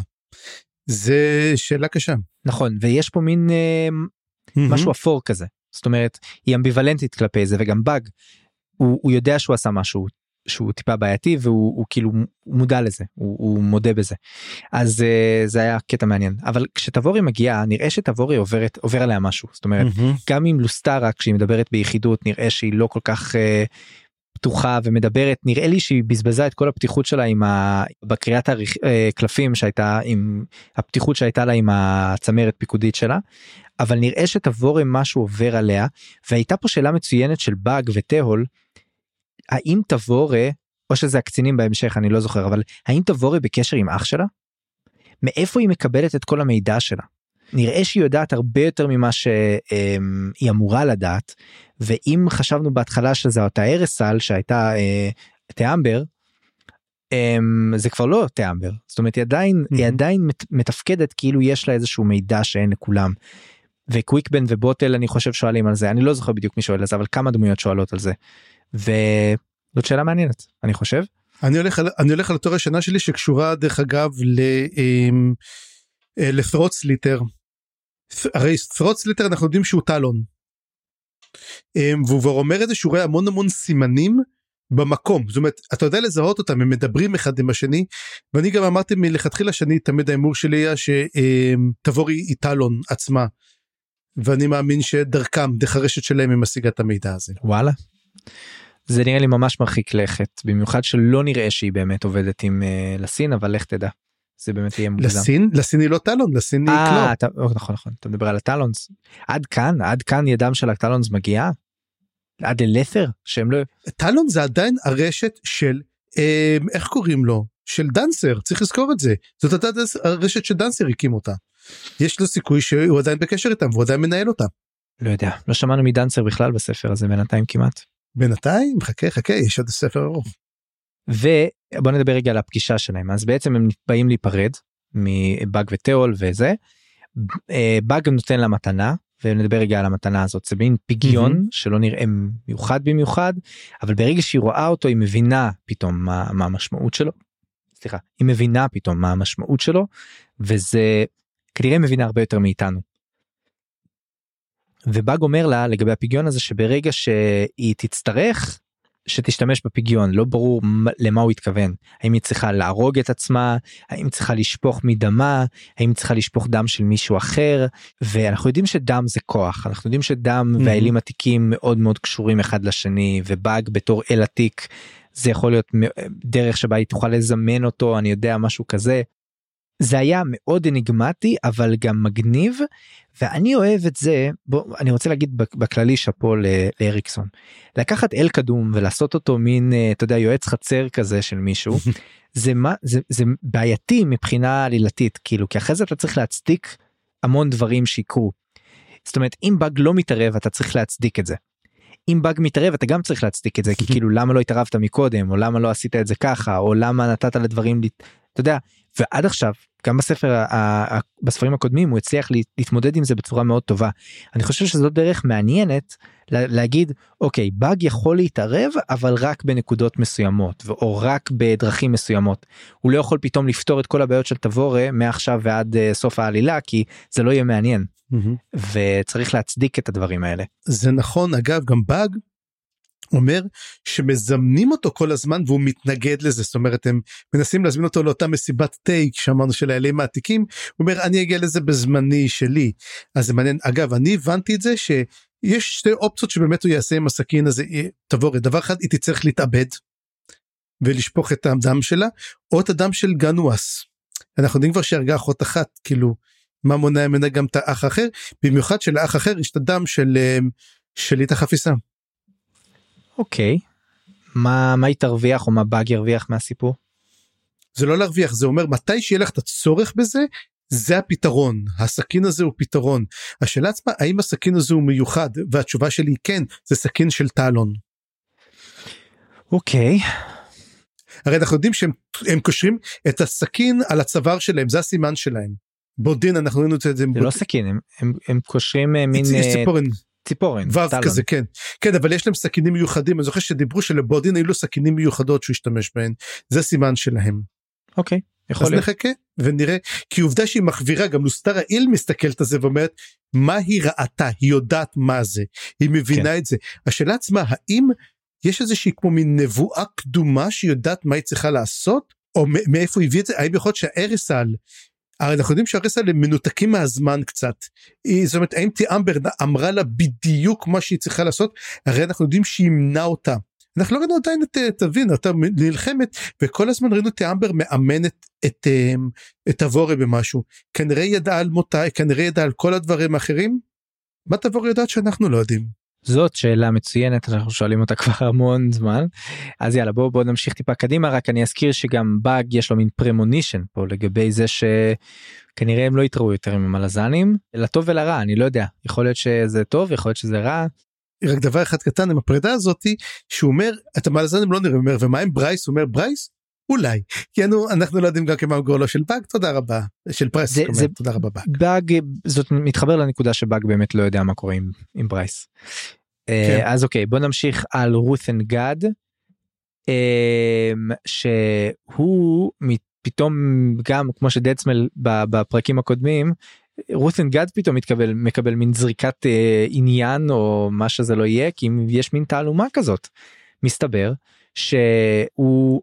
זה שאלה קשה. נכון ויש פה מין אה, mm-hmm. משהו אפור כזה. זאת אומרת היא אמביוולנטית כלפי זה וגם באג הוא, הוא יודע שהוא עשה משהו שהוא טיפה בעייתי והוא הוא כאילו מודע לזה הוא, הוא מודה בזה אז uh, זה היה קטע מעניין אבל כשתבורי מגיעה נראה שתבורי עוברת עובר עליה משהו זאת אומרת mm-hmm. גם עם לוסטרה כשהיא מדברת ביחידות נראה שהיא לא כל כך uh, פתוחה ומדברת נראה לי שהיא בזבזה את כל הפתיחות שלה עם ה... בקריאת הקלפים שהייתה עם הפתיחות שהייתה לה עם הצמרת פיקודית שלה אבל נראה שתבורי משהו עובר עליה והייתה פה שאלה מצוינת של באג ותהול. האם תבורה או שזה הקצינים בהמשך אני לא זוכר אבל האם תבורה בקשר עם אח שלה? מאיפה היא מקבלת את כל המידע שלה? נראה שהיא יודעת הרבה יותר ממה שהיא אמורה לדעת ואם חשבנו בהתחלה שזה אותה ארסל שהייתה אה, תיאמבר אמ, זה כבר לא תיאמבר זאת אומרת היא עדיין mm-hmm. היא עדיין מתפקדת כאילו יש לה איזשהו מידע שאין לכולם. וקוויקבן ובוטל אני חושב שואלים על זה אני לא זוכר בדיוק מי שואל על זה אבל כמה דמויות שואלות על זה. וזאת שאלה מעניינת אני חושב. אני הולך על אני הולך על התור השנה שלי שקשורה דרך אגב אמ, אה, לפרוצליטר. הרי פרוצליטר אנחנו יודעים שהוא טלון. אמ, והוא כבר אומר את זה שהוא רואה המון המון סימנים במקום זאת אומרת אתה יודע לזהות אותם הם מדברים אחד עם השני ואני גם אמרתי מלכתחילה שאני תמיד ההימור שלי היה שתבורי היא טלון עצמה ואני מאמין שדרכם דרך הרשת שלהם היא משיגה את המידע הזה. וואלה. זה נראה לי ממש מרחיק לכת במיוחד שלא נראה שהיא באמת עובדת עם uh, לסין אבל לך תדע. זה באמת יהיה מוגזם. לסין לסין היא לא Talon לסין היא Claw. אתה, או, נכון נכון אתה מדבר על ה Talons עד כאן עד כאן ידם של ה Talons מגיעה. עד ללת'ר שהם לא Talon זה עדיין הרשת של אה, איך קוראים לו של דנסר צריך לזכור את זה זאת הייתה הרשת שדנסר הקים אותה. יש לו סיכוי שהוא עדיין בקשר איתם והוא עדיין מנהל אותם. לא יודע לא שמענו מדנסר בכלל בספר הזה בינתיים כמעט. בינתיים חכה חכה יש עוד ספר ארוך. ובוא נדבר רגע על הפגישה שלהם אז בעצם הם באים להיפרד מבאג ותיאול וזה. אה, באג נותן לה מתנה ונדבר רגע על המתנה הזאת זה מין פיגיון מהמם. שלא נראה מיוחד במיוחד אבל ברגע שהיא רואה אותו היא מבינה פתאום מה, מה המשמעות שלו. סליחה היא מבינה פתאום מה המשמעות שלו וזה כנראה מבינה הרבה יותר מאיתנו. ובאג אומר לה לגבי הפיגיון הזה שברגע שהיא תצטרך שתשתמש בפיגיון לא ברור מה- למה הוא התכוון. האם היא צריכה להרוג את עצמה? האם צריכה לשפוך מדמה? האם צריכה לשפוך דם של מישהו אחר? ואנחנו יודעים שדם זה כוח. אנחנו יודעים שדם Mhm. והאלים עתיקים מאוד מאוד קשורים אחד לשני ובאג בתור אל עתיק זה יכול להיות דרך שבה היא תוכל לזמן אותו אני יודע משהו כזה. זה היה מאוד אניגמטי אבל גם מגניב ואני אוהב את זה בוא אני רוצה להגיד בכ- בכללי שאפו לאריקסון. לקחת אל קדום ולעשות אותו מין אה, אתה יודע יועץ חצר כזה של מישהו זה מה זה זה בעייתי מבחינה עלילתית כאילו כי אחרי זה אתה צריך להצדיק המון דברים שיקרו. זאת אומרת אם באג לא מתערב אתה צריך להצדיק את זה. אם באג מתערב אתה גם צריך להצדיק את זה כי כאילו למה לא התערבת מקודם או למה לא עשית את זה ככה או למה נתת לדברים אתה יודע ועד עכשיו גם בספר בספרים הקודמים הוא הצליח לה- להתמודד עם זה בצורה מאוד טובה. אני חושב שזאת דרך מעניינת לה- להגיד אוקיי באג יכול להתערב אבל רק בנקודות מסוימות או רק בדרכים מסוימות. הוא לא יכול פתאום לפתור את כל הבעיות של תבורה מעכשיו ועד uh, סוף העלילה כי זה לא יהיה מעניין מהמם. וצריך להצדיק את הדברים האלה. זה נכון אגב גם באג אומר שמזמנים אותו כל הזמן והוא מתנגד לזה. זאת אומרת הם מנסים להזמין אותו לאותה מסיבת תה שאמרנו של האלים העתיקים הוא אומר אני אגיע לזה בזמני שלי. אז זה מעניין. אגב אני הבנתי את זה שיש שתי אופציות שבאמת הוא יעשה עם הסכין הזה. תבוא דבר אחד היא תצטרך להתאבד ולשפוך את הדם שלה או את הדם של גנואס. אנחנו יודעים כבר שהרגה אחות אחת כאילו מה מונע ממנה גם את האח האחר? במיוחד שלאח אחר יש את הדם של אה, שלי את החפיסה. אוקיי. מה מה היא תרוויח או מה באג ירוויח מהסיפור? זה לא להרוויח זה אומר מתי שיהיה לך את הצורך בזה זה הפתרון הסכין הזה הוא פתרון השאלה עצמה האם הסכין הזה הוא מיוחד והתשובה שלי היא כן זה סכין של טלון. אוקיי. הרי אנחנו יודעים שהם הם קושרים את הסכין על הצוואר שלהם זה הסימן שלהם. בודין אנחנו ראינו את זה. זה לא סכין הם הם, הם קושרים אה, מין אה, ציפורן ציפורן. וו טלון. כזה כן כן אבל יש להם סכינים מיוחדים אני זוכר שדיברו שלבודין היו לו סכינים מיוחדות שהוא השתמש בהן זה סימן שלהם. אוקיי. יכול אז להיות. נחכה ונראה כי עובדה שהיא מחווירה גם לוסטרה איל מסתכלת על זה ואומרת מה היא ראתה היא יודעת מה זה היא מבינה כן. את זה השאלה עצמה האם יש איזושהי כמו מין נבואה קדומה שהיא יודעת מה היא צריכה לעשות או מאיפה היא הביאה את זה האם יכול להיות שהאריסל הרי אנחנו יודעים שהאריסל הם מנותקים מהזמן קצת היא זאת אומרת האם תיאמבר אמרה לה בדיוק מה שהיא צריכה לעשות הרי אנחנו יודעים שהיא אימנה אותה. אנחנו לא ראינו עדיין את תבין אותה נלחמת וכל הזמן ראינו את אמבר מאמנת את אמ, את תבורה במשהו כנראה ידעה על מותה כנראה ידעה על כל הדברים האחרים. מה תבורה יודעת שאנחנו לא יודעים. זאת שאלה מצוינת אנחנו שואלים אותה כבר המון זמן. אז יאללה בואו בוא נמשיך טיפה קדימה. רק אני אזכיר שגם באג יש לו מין premonition פה לגבי זה שכנראה הם לא יתראו יותר עם המלזנים. לטוב ולרע אני לא יודע. יכול להיות שזה טוב יכול להיות שזה רע. רק דבר אחד קטן עם הפרידה הזאתי שהוא אומר את המלזנים לא הוא אומר ומה עם ברייס? אומר ברייס אולי כי אנו, אנחנו לא יודעים גם כמה גורלו של באג תודה רבה של פרס זה- זה- תודה רבה באג. באג זאת מתחבר לנקודה שבאג באמת לא יודע מה קורה עם, עם ברייס. כן. אה, אז אוקיי בוא נמשיך על רות'ן גד אמ, שהוא פתאום גם כמו שדצמל בפרקים הקודמים רות'ן גד פתאום מתקבל מקבל מין זריקת אה, עניין או מה שזה לא יהיה כי יש מין תעלומה כזאת. מסתבר שהוא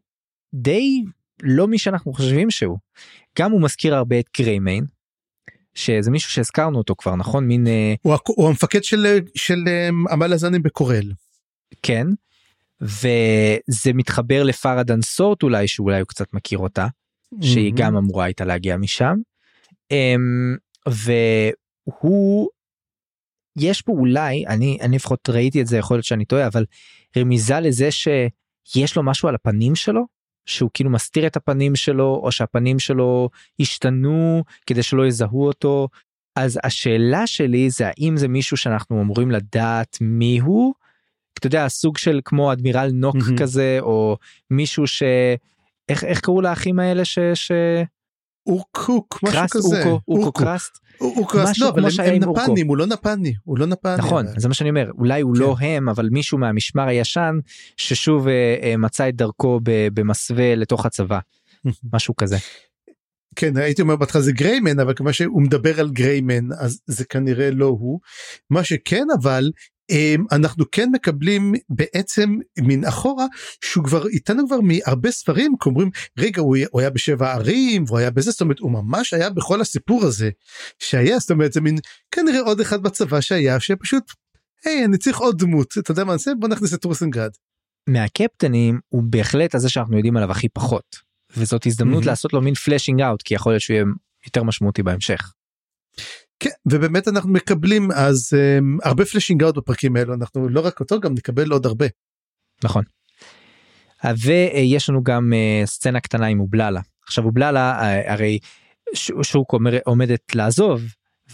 די לא מי שאנחנו חושבים שהוא. גם הוא מזכיר הרבה את גריימיין שזה מישהו שהזכרנו אותו כבר נכון מין אה, הוא, הוא המפקד של של אמ, המלזנים בקורל. כן וזה מתחבר לפרדן סורט אולי שאולי הוא קצת מכיר אותה שהיא גם אמורה הייתה להגיע משם. אמ, והוא יש פה אולי אני אני לפחות ראיתי את זה יכול להיות שאני טועה אבל רמיזה לזה שיש לו משהו על הפנים שלו שהוא כאילו מסתיר את הפנים שלו או שהפנים שלו השתנו כדי שלא יזהו אותו אז השאלה שלי זה האם זה מישהו שאנחנו אמורים לדעת מי הוא. אתה יודע סוג של כמו אדמירל נוק מהמם. כזה או מישהו ש... איך איך קראו לאחים האלה ש... ש... אורקוק משהו קראסט כזה. אורקו, אורקו קראסט. אורקראסט לא אבל כמו הם. נפנים הוא לא נפני הוא לא נפני. נכון זה מה שאני אומר אולי הוא כן. לא הם אבל מישהו מהמשמר הישן ששוב אה, אה, מצא את דרכו במסווה לתוך הצבא משהו כזה כן הייתי אומר בהתחלה זה גריימן אבל כמה שהוא מדבר על גריימן אז זה כנראה לא הוא. מה שכן אבל אנחנו כן מקבלים בעצם מן אחורה שהוא כבר איתנו כבר מהרבה ספרים כי אומרים רגע הוא, היה- בשבע ערים והוא היה בזה זאת אומרת הוא ממש היה בכל הסיפור הזה שהיה זאת אומרת זה מין כנראה עוד אחד בצבא שהיה שפשוט היי אני צריך עוד דמות אתה יודע מה נעשה בוא נכניס את רוסנגרד. מהקפטנים הוא בהחלט הזה שאנחנו יודעים עליו הכי פחות וזאת הזדמנות מהמם. לעשות לו מין פלאשינג אאוט כי יכול להיות שהוא יהיה יותר משמעותי בהמשך. כן ובאמת אנחנו מקבלים אז um, הרבה פלאשינג אאוט בפרקים האלו אנחנו לא רק אותו גם נקבל עוד הרבה. נכון. ויש לנו גם אה, סצנה קטנה עם אובללה עכשיו אובללה אה, הרי שוק אומר- עומדת לעזוב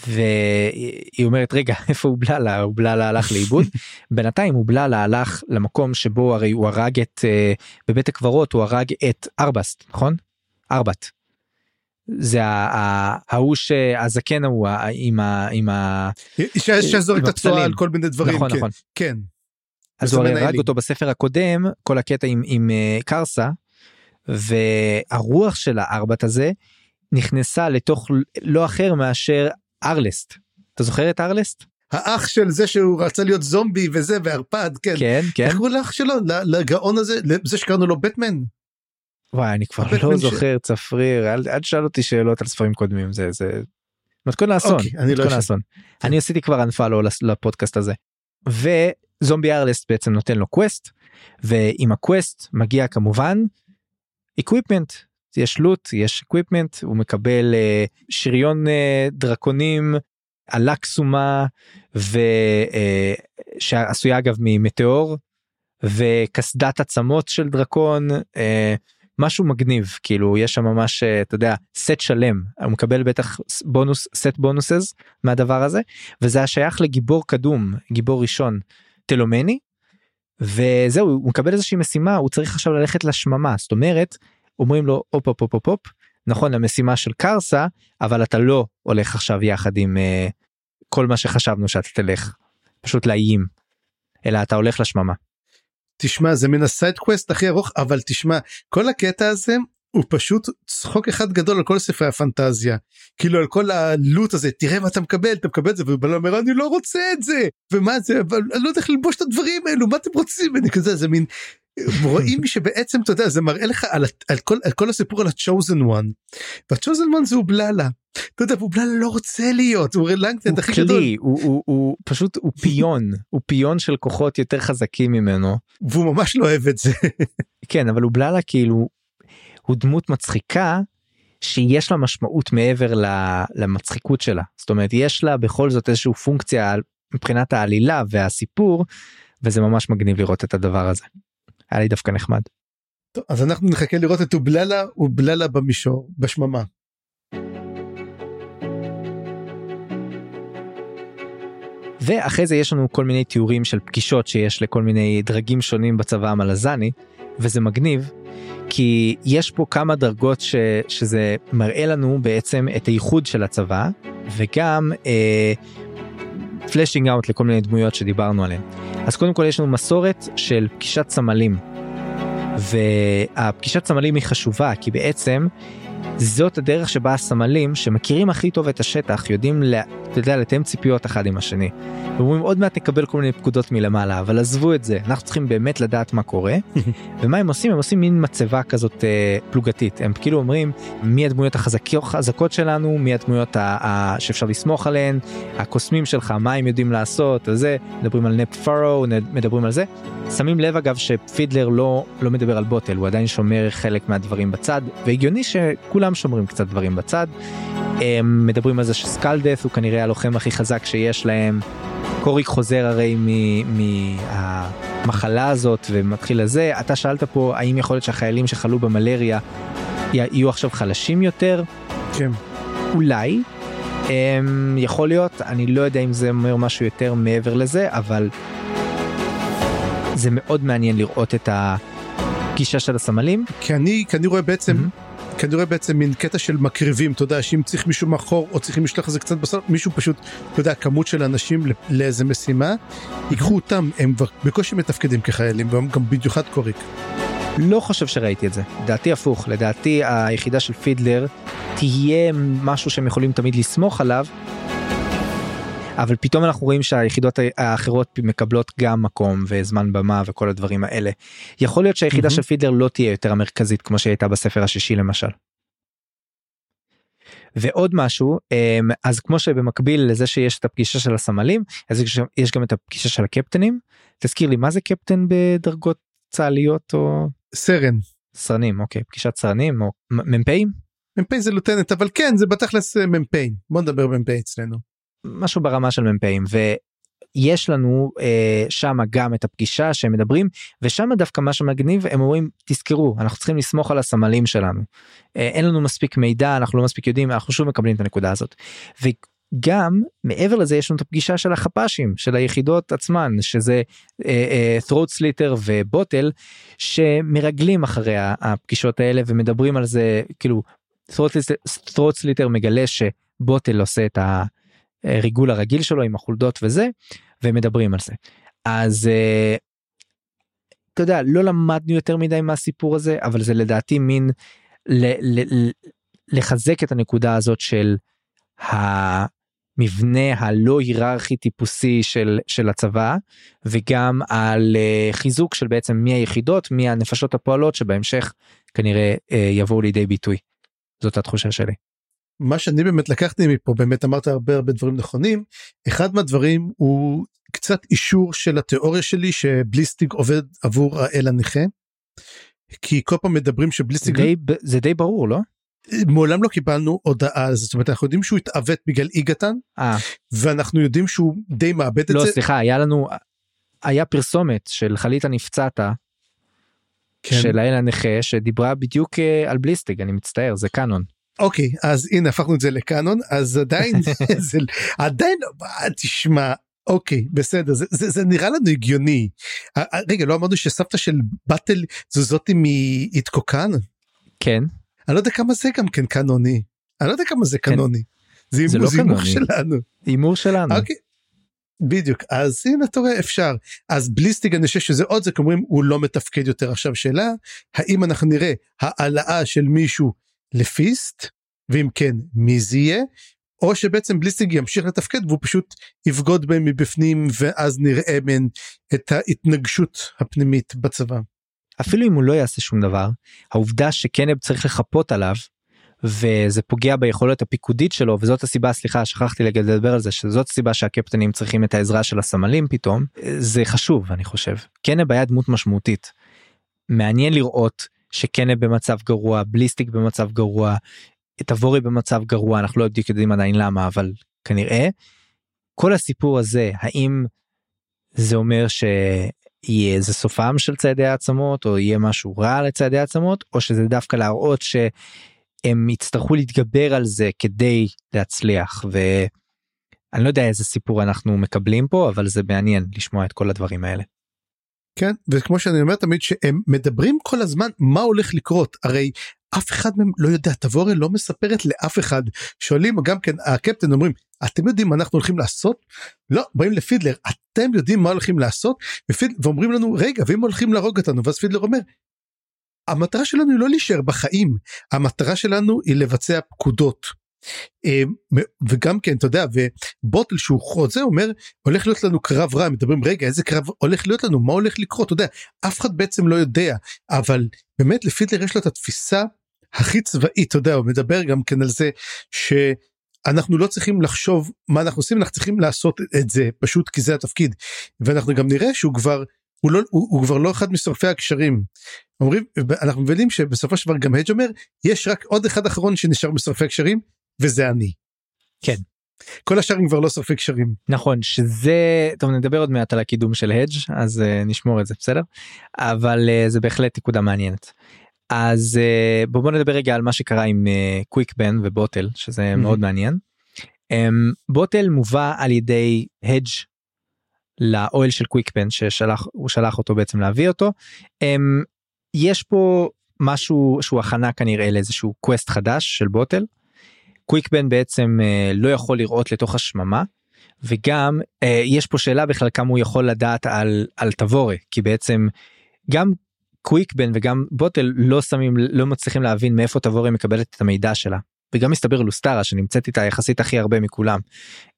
והיא אומרת רגע איפה אובללה אובללה הלך לאיבוד בינתיים אובללה הלך למקום שבו הרי הוא הרג את אה, בבית הקברות הוא הרג את ארבסט נכון? ארבט. זה ההוא שהזקן ההוא עם ה... עם ה... שזורק את בפסלים. על כל מיני דברים נכון כן, נכון. כן. אז הוא הרי הרג. אותו בספר הקודם כל הקטע עם, עם uh, קרסה והרוח של הארבט הזה נכנסה לתוך לא אחר מאשר ארלסט. אתה זוכר את ארלסט? האח של זה שהוא רצה להיות זומבי וזה וערפד כן. כן כן. איך קראו לאח שלו לגאון הזה לזה שקראנו לו בטמן. וואי אני כבר לא ש- זוכר צפריר אל, אל תשאל אותי שאלות על ספרים קודמים זה זה מתכון לאסון. אוקיי, אני לא. לאסון. אני עשיתי כבר unfollow לפודקאסט הזה. וזומבי ארלסט בעצם נותן לו quest ועם ה quest מגיע כמובן equipment יש loot יש equipment הוא מקבל אה, שריון אה, דרקונים אלה קסומה אה, שעשויה אגב ממטאור וקסדת עצמות של דרקון אה, משהו מגניב כאילו יש שם ממש אה, אתה יודע סט שלם הוא מקבל בטח בונוס סט בונוסס מהדבר הזה וזה היה שייך לגיבור קדום גיבור ראשון תלומני וזהו הוא מקבל איזושהי משימה הוא צריך עכשיו ללכת לשממה זאת אומרת אומרים לו הופ הופ הופ הופ נכון המשימה של קרסה אבל אתה לא הולך עכשיו יחד עם uh, כל מה שחשבנו שאתה תלך פשוט לאיים אלא אתה הולך לשממה. תשמע זה מן ה side quest הכי ארוך אבל תשמע כל הקטע הזה הוא פשוט צחוק אחד גדול על כל ספרי הפנטזיה. כאילו על כל ה loot הזה תראה מה אתה מקבל אתה מקבל את זה ובלון אומר אני לא רוצה את זה ומה זה אבל אני לא יודע איך ללבוש את הדברים האלו מה אתם רוצים? אני כזה זה מין רואים שבעצם אתה יודע זה מראה לך על, על, כל, על כל הסיפור על ה-chosen one. וה-chosen one זה אובללה. אתה יודע ואובללה לא רוצה להיות הוא רלנגטנט הוא הכי גדול כלי הוא, הוא, הוא פשוט הוא פיון הוא פיון של כוחות יותר חזקים ממנו והוא ממש לא אוהב את זה. כן אבל הוא בללה כאילו הוא דמות מצחיקה שיש לה משמעות מעבר למצחיקות שלה זאת אומרת יש לה בכל זאת איזושהי פונקציה מבחינת העלילה והסיפור וזה ממש מגניב לראות את הדבר הזה. היה לי דווקא נחמד. טוב, אז אנחנו נחכה לראות את אובללה אובללה במישור בשממה. ואחרי זה יש לנו כל מיני תיאורים של פגישות שיש לכל מיני דרגים שונים בצבא המלזני וזה מגניב כי יש פה כמה דרגות ש, שזה מראה לנו בעצם את הייחוד של הצבא וגם פלאשינג אאוט לכל מיני דמויות שדיברנו עליהן. אז קודם כל יש לנו מסורת של פגישת סמלים והפגישת סמלים היא חשובה כי בעצם זאת הדרך שבה הסמלים שמכירים הכי טוב את השטח יודעים אתה יודע, לתאם ציפיות אחד עם השני. ואומרים עוד מעט נקבל כל מיני פקודות מלמעלה אבל עזבו את זה אנחנו צריכים באמת לדעת מה קורה. ומה הם עושים? הם עושים מין מצבה כזאת אה, פלוגתית. הם כאילו אומרים מי הדמויות החזקות חזקות שלנו? מי הדמויות ה- ה- שאפשר לסמוך עליהן? הקוסמים שלך מה הם יודעים לעשות? וזה מדברים על נפ פארו מדברים על זה. שמים לב אגב שפידלר לא לא מדבר על בוטל הוא עדיין שומר חלק מהדברים בצד והגיוני שכולם שומרים קצת דברים בצד. הם מדברים על זה שסקלדף הוא כנראה הלוחם הכי חזק שיש להם. קוריק חוזר הרי מהמחלה הזאת ומתחיל לזה אתה שאלת פה האם יכול להיות שהחיילים שחלו במלריה יהיו עכשיו חלשים יותר? כן. אולי. הם, יכול להיות. אני לא יודע אם זה אומר משהו יותר מעבר לזה אבל זה מאוד מעניין לראות את הגישה של הסמלים. כי אני כי אני רואה בעצם כי אני רואה בעצם מין קטע של מקריבים, אתה יודע, שאם צריך מישהו מאחור או צריכים לשלוח איזה קצת בסוף, מישהו פשוט, אתה יודע, כמות של אנשים לאיזה משימה, ייקחו אותם, הם בקושי מתפקדים כחיילים, והם גם במיוחד קוריק. לא חושב שראיתי את זה, לדעתי הפוך, לדעתי היחידה של פידלר תהיה משהו שהם יכולים תמיד לסמוך עליו. אבל פתאום אנחנו רואים שהיחידות האחרות מקבלות גם מקום וזמן במה וכל הדברים האלה. יכול להיות שהיחידה mm-hmm. של פידלר לא תהיה יותר המרכזית כמו שהייתה בספר השישי למשל. ועוד משהו אמ, אז כמו שבמקביל לזה שיש את הפגישה של הסמלים אז יש גם את הפגישה של הקפטנים תזכיר לי מה זה קפטן בדרגות צה"ליות או סרן סרנים אוקיי פגישת סרנים או מ"פים. מ"פ זה לוטנט אבל כן זה בתכלס אה, מ"פ בוא נדבר מ"פ אצלנו. משהו ברמה של מ"פים ויש לנו אה, שם גם את הפגישה שהם מדברים ושם דווקא מה שמגניב הם אומרים תזכרו אנחנו צריכים לסמוך על הסמלים שלנו אה, אין לנו מספיק מידע אנחנו לא מספיק יודעים אנחנו שוב מקבלים את הנקודה הזאת. גם מעבר לזה יש לנו את הפגישה של החפ"שים של היחידות עצמן שזה אה, uh, throat slitter ובוטל שמרגלים אחרי הפגישות האלה ומדברים על זה כאילו throat slitter מגלה שבוטל עושה את הריגול הרגיל שלו עם החולדות וזה ומדברים על זה אז. uh, אתה יודע לא למדנו יותר מדי מהסיפור הזה אבל זה לדעתי מין ל- ל- לחזק את הנקודה הזאת של המבנה הלא היררכי טיפוסי של של הצבא וגם על uh, חיזוק של בעצם מי היחידות מי הנפשות הפועלות שבהמשך כנראה uh, יבואו לידי ביטוי. זאת התחושה שלי. מה שאני באמת לקחתי מפה באמת אמרת הרבה הרבה דברים נכונים אחד מהדברים הוא קצת אישור של התיאוריה שלי שבליסטיג עובד עבור האל הנכה. כי כל פעם מדברים שבליסטיג די, זה די ברור לא? מעולם לא קיבלנו הודעה על זה זאת אומרת אנחנו יודעים שהוא התעוות בגלל איגתן אה. ואנחנו יודעים שהוא די מאבד לא, את זה. לא סליחה היה לנו היה פרסומת של חליתה נפצעת כן. של האל הנכה שדיברה בדיוק אה, על בליסטיג אני מצטער זה קאנון. אוקיי אז הנה הפכנו את זה לקאנון אז עדיין זה עדיין תשמע אוקיי בסדר זה, זה, זה נראה לנו הגיוני רגע לא אמרנו שסבתא של באטל זו זאתי מאיתקוקן כן אני לא יודע כמה זה גם כן קנוני אני לא יודע כמה זה כן. קנוני זה, זה לא הימור. שלנו הימור שלנו. אוקיי. בדיוק אז הנה אתה רואה אפשר אז בליסטיג אני חושב שזה עוד זה אומרים הוא לא מתפקד יותר עכשיו שאלה האם אנחנו נראה העלאה של מישהו לפיסט ואם כן מי זה יהיה או שבעצם בליסטיג ימשיך לתפקד והוא פשוט יבגוד בהם מבפנים ואז נראה מן את ההתנגשות הפנימית בצבא. אפילו אם הוא לא יעשה שום דבר העובדה שקנב צריך לחפות עליו וזה פוגע ביכולת הפיקודית שלו וזאת הסיבה סליחה שכחתי לדבר על זה שזאת הסיבה שהקפטנים צריכים את העזרה של הסמלים פתאום זה חשוב אני חושב קנב היה דמות משמעותית. מעניין לראות שקנב במצב גרוע בליסטיק במצב גרוע תבורי במצב גרוע אנחנו לא בדיוק יודעים עדיין למה אבל כנראה כל הסיפור הזה האם זה אומר שיהיה איזה סופם של צעדי העצמות או יהיה משהו רע לצעדי העצמות או שזה דווקא להראות שהם יצטרכו להתגבר על זה כדי להצליח ואני לא יודע איזה סיפור אנחנו מקבלים פה אבל זה מעניין לשמוע את כל הדברים האלה. כן וכמו שאני אומר תמיד שהם מדברים כל הזמן מה הולך לקרות הרי אף אחד מהם לא יודע תבורי לא מספרת לאף אחד שואלים גם כן הקפטן אומרים אתם יודעים מה אנחנו הולכים לעשות לא באים לפידלר אתם יודעים מה הולכים לעשות ופיד, ואומרים לנו רגע ואם הולכים להרוג אותנו ואז פידלר אומר. המטרה שלנו היא לא להישאר בחיים המטרה שלנו היא לבצע פקודות. אה, וגם כן אתה יודע ובוטל שהוא חוזה אומר הולך להיות לנו קרב רע מדברים רגע איזה קרב הולך להיות לנו? מה הולך לקרות? אתה יודע אף אחד בעצם לא יודע אבל באמת לפידלר יש לו את התפיסה הכי צבאית אתה יודע הוא מדבר גם כן על זה שאנחנו לא צריכים לחשוב מה אנחנו עושים אנחנו צריכים לעשות את זה פשוט כי זה התפקיד. ואנחנו גם נראה שהוא כבר הוא לא הוא, הוא כבר לא אחד משורפי הקשרים. אומרים אנחנו מבינים שבסופו של דבר גם הדג' אומר יש רק עוד אחד אחרון שנשאר משורפי הקשרים וזה אני. כן. כל השאר הם כבר לא שורפי קשרים. נכון שזה טוב נדבר עוד מעט על הקידום של הדג' אז uh, נשמור את זה בסדר אבל uh, זה בהחלט נקודה מעניינת. אז uh, בוא, בוא נדבר רגע על מה שקרה עם קוויק uh, בן ובוטל שזה mm-hmm. מאוד מעניין. Um, בוטל מובא על ידי הדג' לאוהל של קוויק בן ששלח הוא שלח אותו בעצם להביא אותו. Um, יש פה משהו שהוא הכנה כנראה לאיזשהו quest חדש של בוטל. קוויקבן בעצם אה, לא יכול לראות לתוך השממה וגם אה, יש פה שאלה בכלל כמה הוא יכול לדעת על על תבורה כי בעצם גם קוויקבן וגם בוטל לא שמים לא מצליחים להבין מאיפה תבורה מקבלת את המידע שלה וגם מסתבר לוסטרה שנמצאת איתה יחסית הכי הרבה מכולם.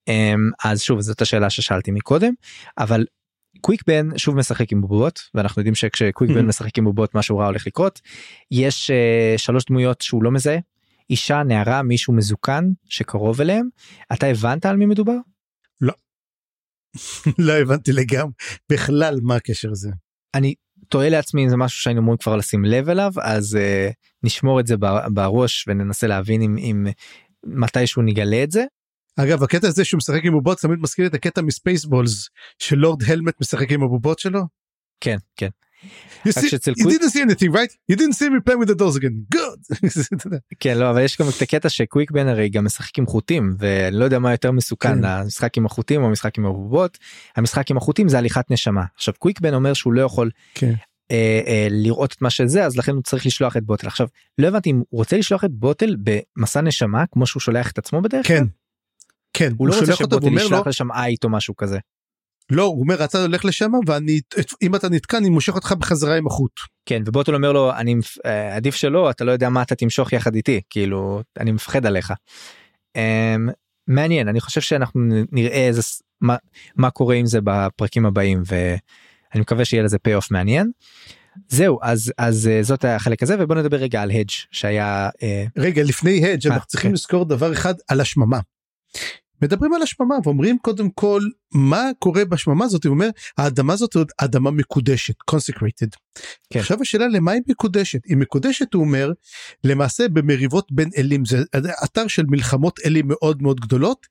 אמ, אז שוב זאת השאלה ששאלתי מקודם אבל קוויקבן שוב משחק עם בובות ואנחנו יודעים שכשקוויקבן Mhm. משחק עם בובות משהו רע הולך לקרות. יש uh, שלוש דמויות שהוא לא מזהה אישה נערה מישהו מזוקן שקרוב אליהם אתה הבנת על מי מדובר? לא הבנתי לגמרי בכלל מה הקשר הזה. אני תוהה לעצמי אם זה משהו שהיינו אמורים כבר לשים לב אליו אז uh, נשמור את זה בראש וננסה להבין אם, אם מתישהו נגלה את זה. אגב הקטע הזה שהוא משחק עם בובות תמיד מזכיר את הקטע מספייסבולס שלורד הלמט משחק עם הבובות שלו. כן כן You, see, you קוויק- didn't see anything right? You didn't see me play with the doors again. Good. כן לא אבל יש גם את הקטע שקוויקבן הרי גם משחק עם חוטים ואני לא יודע מה יותר מסוכן כן. המשחק עם החוטים או המשחק עם הבובות המשחק עם החוטים זה הליכת נשמה עכשיו קוויקבן אומר שהוא לא יכול כן. אה, אה, לראות את מה שזה אז לכן הוא צריך לשלוח את בוטל עכשיו לא הבנתי אם הוא רוצה לשלוח את בוטל במסע נשמה כמו שהוא שולח את עצמו בדרך כן. כלל כן. הוא לא רוצה שולח אותו שבוטל ואומר לו ישלח לשם אייט או משהו כזה לא הוא אומר אתה הולך לשם ואני אם אתה נתקע אני מושך אותך בחזרה עם החוט. כן ובוטל אומר לו אני אה, עדיף שלא אתה לא יודע מה אתה תמשוך יחד איתי כאילו אני מפחד עליך. אמ, מעניין אני חושב שאנחנו נראה איזה מה, מה קורה עם זה בפרקים הבאים ואני מקווה שיהיה לזה פי אוף מעניין. זהו אז אז אה, זאת החלק הזה ובוא נדבר רגע על הדג' שהיה אה, רגע לפני הדג' אנחנו צריכים כן. לזכור דבר אחד על השממה. מדברים על השממה ואומרים קודם כל מה קורה בשממה הזאת הוא אומר האדמה הזאת היא אדמה מקודשת consecrated. כן. עכשיו השאלה למה היא מקודשת היא מקודשת הוא אומר למעשה במריבות בין אלים זה אתר של מלחמות אלים מאוד מאוד גדולות.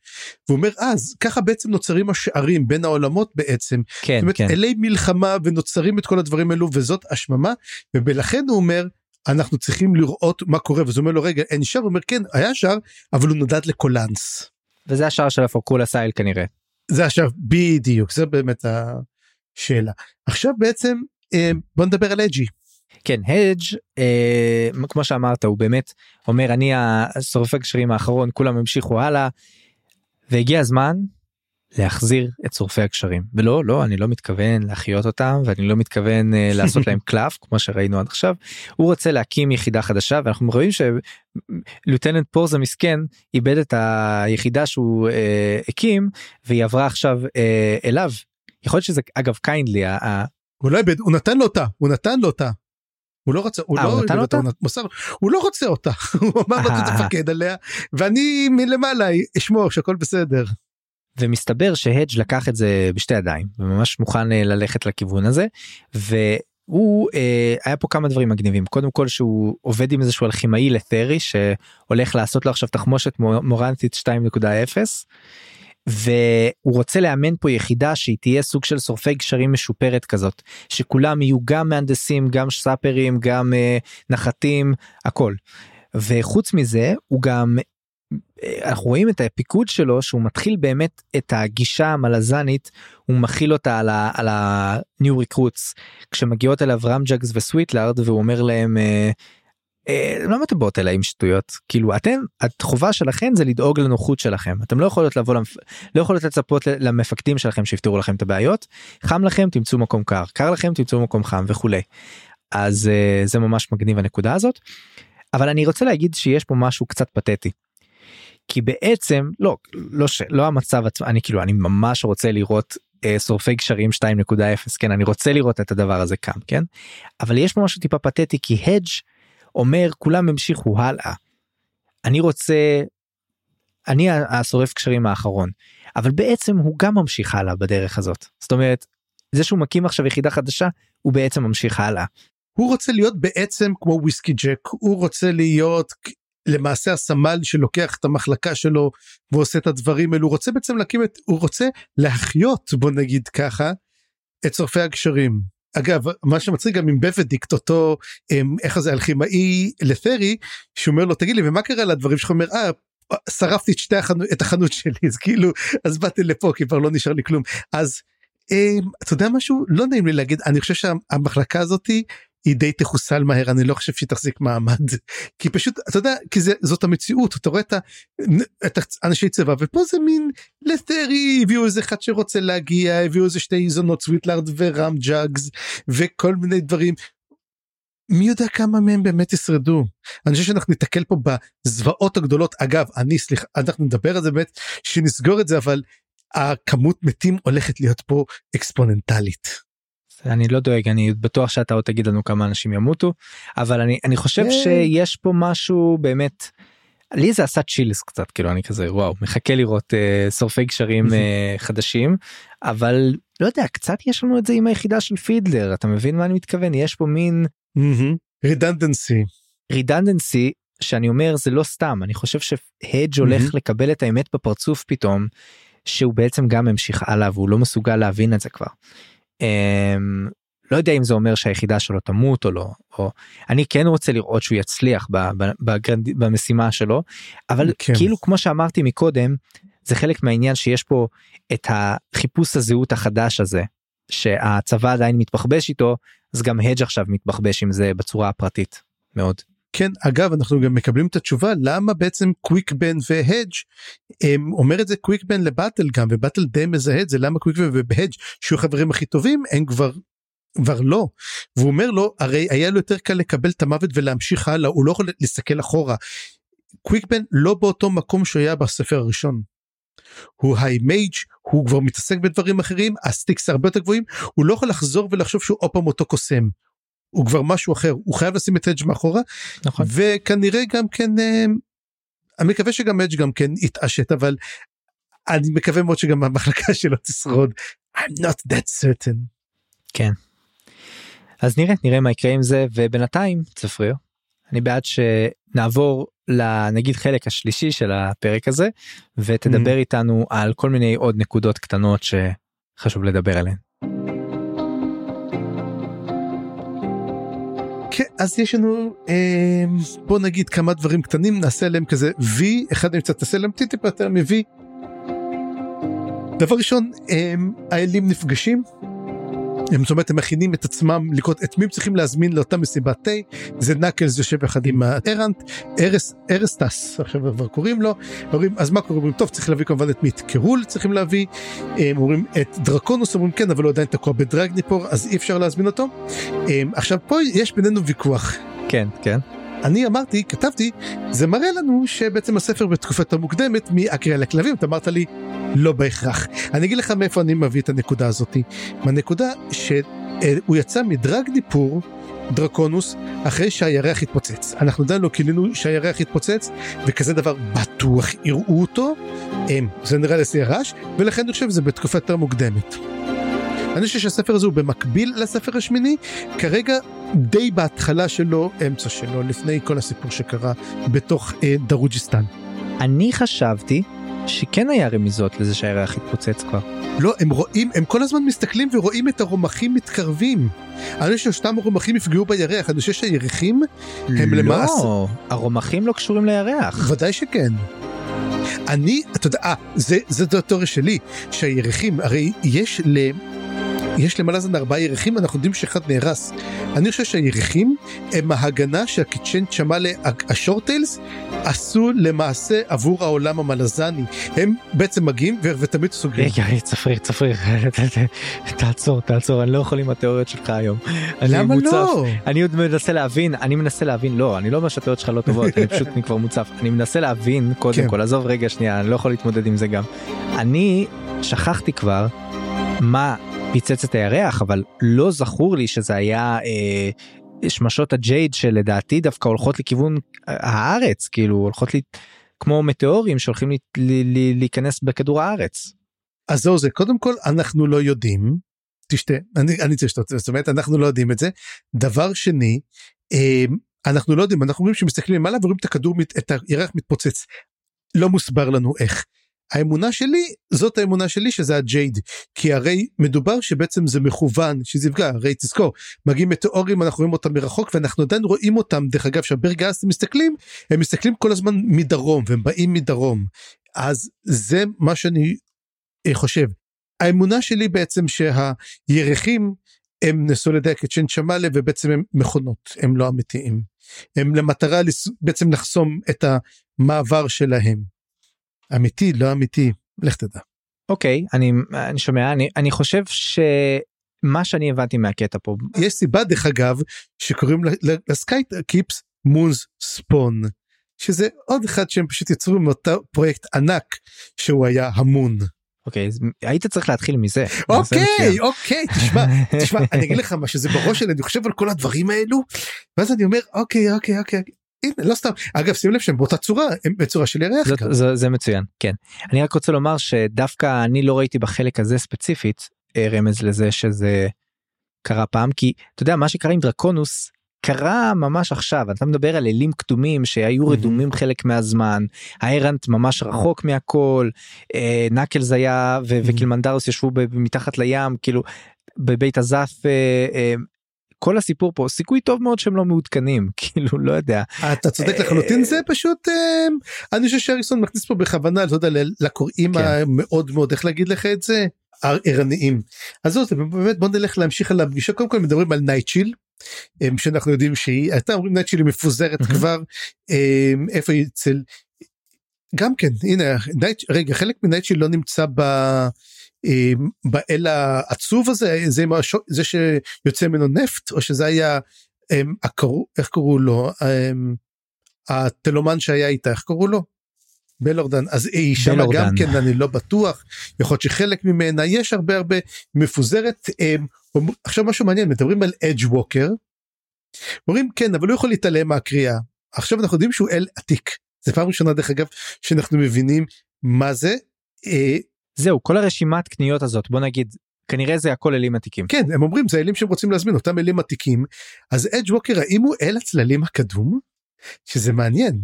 והוא אומר אז ככה בעצם נוצרים השערים בין העולמות בעצם כן זאת אומרת, כן אלי מלחמה ונוצרים את כל הדברים האלו וזאת השממה ולכן הוא אומר אנחנו צריכים לראות מה קורה וזה אומר לו רגע אין שער הוא אומר כן היה שער אבל הוא נודד לקולנס. וזה השער של הפורקולה סייל כנראה. זה עכשיו בדיוק זה באמת השאלה. עכשיו בעצם אה, בוא נדבר על אג'י. כן הדג' אה, כמו שאמרת הוא באמת אומר אני השורף הקשרים האחרון כולם המשיכו הלאה. והגיע הזמן להחזיר את שורפי הקשרים ולא לא אני לא מתכוון להחיות אותם ואני לא מתכוון אה, לעשות להם קלף כמו שראינו עד עכשיו הוא רוצה להקים יחידה חדשה ואנחנו רואים שלוטננט פורז המסכן איבד את היחידה שהוא אה, הקים והיא עברה עכשיו אה, אליו. יכול להיות שזה אגב קיינדלי ה- ה- הוא לא איבד הוא נתן לו אותה הוא נתן לו אותה. הוא לא רצה הוא אה, לא הוא נתן אותה? הוא מסר- הוא לא רוצה אותה הוא אמר לו. תפקד עליה ואני מלמעלה אשמור שהכל בסדר. ומסתבר שהדג' לקח את זה בשתי ידיים וממש מוכן אה, ללכת לכיוון הזה והוא אה, היה פה כמה דברים מגניבים קודם כל שהוא עובד עם איזשהו אלכימאי לתרי שהולך לעשות לו עכשיו תחמושת מו- מורנטית 2.0 והוא רוצה לאמן פה יחידה שהיא תהיה סוג של שורפי גשרים משופרת כזאת שכולם יהיו גם מהנדסים גם סאפרים גם אה, נחתים הכל. וחוץ מזה הוא גם אנחנו רואים את הפיקוד שלו שהוא מתחיל באמת את הגישה המלזנית הוא מחיל אותה על ה- על ה-new recruits כשמגיעות אליו רמג'קס וסוויטלארד והוא אומר להם אה, אה, למה אתם באות אליי עם שטויות כאילו אתם החובה שלכם זה לדאוג לנוחות שלכם אתם לא יכולות לבוא למפ... לא יכולות לצפות למפקדים שלכם שיפתרו לכם את הבעיות חם לכם תמצאו מקום קר קר לכם תמצאו מקום חם וכולי. אז אה, זה ממש מגניב הנקודה הזאת. אבל אני רוצה להגיד שיש פה משהו קצת פתטי. כי בעצם לא לא. לא המצב עצמו אני כאילו אני ממש רוצה לראות אה, שורפי גשרים 2.0 כן אני רוצה לראות את הדבר הזה קם כן אבל יש פה משהו טיפה פתטי כי הדג' אומר כולם המשיכו הלאה. אני רוצה אני השורף קשרים האחרון אבל בעצם הוא גם ממשיך הלאה בדרך הזאת זאת אומרת זה שהוא מקים עכשיו יחידה חדשה הוא בעצם ממשיך הלאה. הוא רוצה להיות בעצם כמו וויסקי ג'ק הוא רוצה להיות למעשה הסמל שלוקח את המחלקה שלו ועושה את הדברים האלו הוא רוצה בעצם להקים את הוא רוצה להחיות בוא נגיד ככה את שורפי הגשרים. אגב מה שמצחיק גם עם בבדיקט אותו אמ, איזה אלכימאי לתרי שאומר לו תגיד לי ומה קרה לדברים שלך? אומר אה שרפתי את שתי החנות את החנות שלי. אז כאילו אז באתי לפה כי כבר לא נשאר לי כלום. אז אמ, אתה יודע משהו? לא נעים לי להגיד אני חושב שהמחלקה הזאתי היא די תחוסל מהר אני לא חושב שהיא תחזיק מעמד כי פשוט אתה יודע כי זה זאת המציאות אתה רואה את, ה, את אנשי צבא ופה זה מין לתרי הביאו איזה אחד שרוצה להגיע הביאו איזה שתי זונות סוויטלארד ורם ג'אגס וכל מיני דברים. מי יודע כמה מהם באמת ישרדו אני חושב שאנחנו ניתקל פה בזוועות הגדולות אגב אני סליחה אנחנו נדבר על זה באמת שנסגור את זה אבל הכמות מתים הולכת להיות פה אקספוננטלית. אני לא דואג אני בטוח שאתה עוד תגיד לנו כמה אנשים ימותו אבל אני אני חושב שיש פה משהו באמת. לי זה עשה צ'ילס קצת כאילו אני כזה וואו מחכה לראות uh, שורפי גשרים uh, חדשים אבל לא יודע קצת יש לנו את זה עם היחידה של פידלר אתה מבין מה אני מתכוון? יש פה מין redundancy redundancy שאני אומר זה לא סתם אני חושב שהדג' הולך לקבל את האמת בפרצוף פתאום שהוא בעצם גם המשיך הלאה והוא לא מסוגל להבין את זה כבר. Um, לא יודע אם זה אומר שהיחידה שלו תמות או לא או אני כן רוצה לראות שהוא יצליח ב grand, במשימה שלו אבל כן. כאילו כמו שאמרתי מקודם זה חלק מהעניין שיש פה את החיפוש הזהות החדש הזה שהצבא עדיין מתבחבש איתו אז גם הדג' עכשיו מתבחבש עם זה בצורה הפרטית מאוד. כן אגב אנחנו גם מקבלים את התשובה למה בעצם קוויק בן והדג' אומר את זה קוויק בן לבטל גם ובטל די מזהה את זה למה קוויק בן והדג' שהוא החברים הכי טובים הם כבר כבר לא והוא אומר לו הרי היה לו יותר קל לקבל את המוות ולהמשיך הלאה הוא לא יכול להסתכל אחורה. קוויק בן לא באותו מקום שהוא היה בספר הראשון. הוא high mage הוא כבר מתעסק בדברים אחרים ה stakes הרבה יותר גבוהים הוא לא יכול לחזור ולחשוב שהוא עוד פעם אותו קוסם. הוא כבר משהו אחר הוא חייב לשים את הדג' מאחורה נכון. וכנראה גם כן אה, אני מקווה שגם הדג' גם כן יתעשת אבל אני מקווה מאוד שגם המחלקה שלו תשרוד I'm not that certain. כן. אז נראה נראה מה יקרה עם זה ובינתיים צפריר אני בעד שנעבור לנגיד חלק השלישי של הפרק הזה ותדבר mm. איתנו על כל מיני עוד נקודות קטנות שחשוב לדבר עליהן. כן, אז יש לנו אה, בוא נגיד כמה דברים קטנים נעשה להם כזה וי אחד מהם קצת תעשה להם טיפה יותר מוי. דבר ראשון אה, האלים נפגשים הם זאת אומרת הם מכינים את עצמם לקרות את מי הם צריכים להזמין לאותה מסיבת תה זה נקלס יושב יחד עם הארנט ארס ארסטס עכשיו כבר קוראים לו אומרים אז מה קורה? אומרים טוב צריך להביא כמובן את מיט קרול צריכים להביא. הם אומרים את דרקונוס? אומרים כן אבל הוא עדיין תקוע בדרגניפור אז אי אפשר להזמין אותו. עכשיו פה יש בינינו ויכוח. כן כן אני אמרתי כתבתי זה מראה לנו שבעצם הספר בתקופת המוקדמת מהקריאה לכלבים אתה אמרת לי לא בהכרח. אני אגיד לך מאיפה אני מביא את הנקודה הזאתי מהנקודה שהוא יצא מדרג דיפור דרקונוס אחרי שהירח התפוצץ. אנחנו עדיין לא גילינו שהירח התפוצץ וכזה דבר בטוח יראו אותו. הם זה נראה לי רעש ולכן אני חושב שזה בתקופה יותר מוקדמת. אני חושב שהספר הזה הוא במקביל לספר השמיני. כרגע די בהתחלה שלו אמצע שלו לפני כל הסיפור שקרה בתוך אה, דרוג'יסטן. אני חשבתי שכן היה רמיזות לזה שהירח התפוצץ כבר. לא הם רואים הם כל הזמן מסתכלים ורואים את הרומחים מתקרבים. אני חושב ששתם הרומחים יפגעו בירח אני חושב שהירחים הם לא, למעשה. לא הרומחים לא קשורים לירח. ודאי שכן. אני אתה יודע אה, זה זה התיאוריה שלי שהירחים הרי יש ל... יש למלאזן ארבעה ירחים אנחנו יודעים שאחד נהרס. אני חושב שהירחים הם ההגנה שהקיצ'נט שמע השורטיילס עשו למעשה עבור העולם המלזני הם בעצם מגיעים ותמיד סוגרים. רגע צפריר צפריר תעצור תעצור אני לא יכול עם התיאוריות שלך היום. למה לא? אני עוד מנסה להבין אני מנסה להבין לא אני לא אומר שהתיאוריות שלך לא טובות אני פשוט כבר מוצף אני מנסה להבין קודם כן. כל עזוב רגע שנייה אני לא יכול להתמודד עם זה גם. אני שכחתי כבר מה פיצץ את הירח אבל לא זכור לי שזה היה אה, שמשות הג'ייד שלדעתי דווקא הולכות לכיוון הארץ כאילו הולכות לי כמו מטאורים שהולכים לי, לי, לי, להיכנס בכדור הארץ. אז זהו זה קודם כל אנחנו לא יודעים תשתה אני אני צריך לשתות זאת אומרת אנחנו לא יודעים את זה דבר שני אה, אנחנו לא יודעים אנחנו רואים שמסתכלים למעלה ורואים את הכדור את הירח מתפוצץ לא מוסבר לנו איך. האמונה שלי זאת האמונה שלי שזה הג'ייד. כי הרי מדובר שבעצם זה מכוון שזה יפגע. הרי תזכור מגיעים מטאורים אנחנו רואים אותם מרחוק ואנחנו עדיין רואים אותם. דרך אגב שהברגסטים מסתכלים הם מסתכלים כל הזמן מדרום והם באים מדרום. אז זה מה שאני חושב. האמונה שלי בעצם שהירחים הם נשאו לידי הקצ'ן שמאלה ובעצם הם מכונות הם לא אמיתיים. הם למטרה בעצם לחסום את המעבר שלהם. אמיתי לא אמיתי לך תדע. אוקיי אני אני שומע אני אני חושב שמה שאני הבנתי מהקטע פה יש סיבה דרך אגב שקוראים לסקייט קיפס מונס ספון שזה עוד אחד שהם פשוט יצרו מאותו פרויקט ענק שהוא היה המון. אוקיי אז היית צריך להתחיל מזה. זה אוקיי. אוקיי תשמע תשמע אני אגיד לך מה שזה בראש שלי אני חושב על כל הדברים האלו ואז אני אומר אוקיי אוקיי אוקיי הנה לא סתם אגב שים לב שהם באותה צורה הם בצורה של ירח. זאת. זה, זה מצוין כן אני רק רוצה לומר שדווקא אני לא ראיתי בחלק הזה ספציפית רמז לזה שזה קרה פעם כי אתה יודע מה שקרה עם דרקונוס קרה ממש עכשיו אתה מדבר על אלים קדומים שהיו. רדומים חלק מהזמן הארנט ממש רחוק מהכל אה, נקלס היה ו-. וקילמנדרוס ישבו מתחת לים כאילו בבית האזאת' אה, אה, כל הסיפור פה סיכוי טוב מאוד שהם לא מעודכנים כאילו לא יודע אתה צודק לחלוטין זה פשוט אה, אני חושב שאריקסון מכניס פה בכוונה אתה יודע לקוראים כן. המאוד מאוד איך להגיד לך את זה ערניים. אז זאת באמת בוא נלך להמשיך על הפגישה קודם כל מדברים על נייטשיל. אה, שאנחנו יודעים שהיא הייתה אומרים נייטשיל היא מפוזרת. כבר אה, איפה היא אצל גם כן הנה רגע חלק מנייטשיל לא נמצא ב. אה, באל העצוב הזה זה השו- זה שיוצא ממנו נפט או שזה היה הם, הקראו, איך קראו לו הם, התלומן שהיה איתה איך קראו לו? בלורדן אז היא בלורדן. גם כן אני לא בטוח יכול להיות שחלק ממנה יש הרבה הרבה מפוזרת הם, אומר- עכשיו משהו מעניין מדברים על אדג' ווקר. אומרים כן אבל הוא יכול להתעלם מהקריאה עכשיו אנחנו יודעים שהוא אל עתיק זה פעם ראשונה דרך אגב שאנחנו מבינים מה זה. זהו כל הרשימת קניות הזאת בוא נגיד כנראה זה הכל אלים עתיקים כן הם אומרים זה אלים שהם רוצים להזמין אותם אלים עתיקים אז אדג' ווקר האם הוא אל הצללים הקדום? שזה מעניין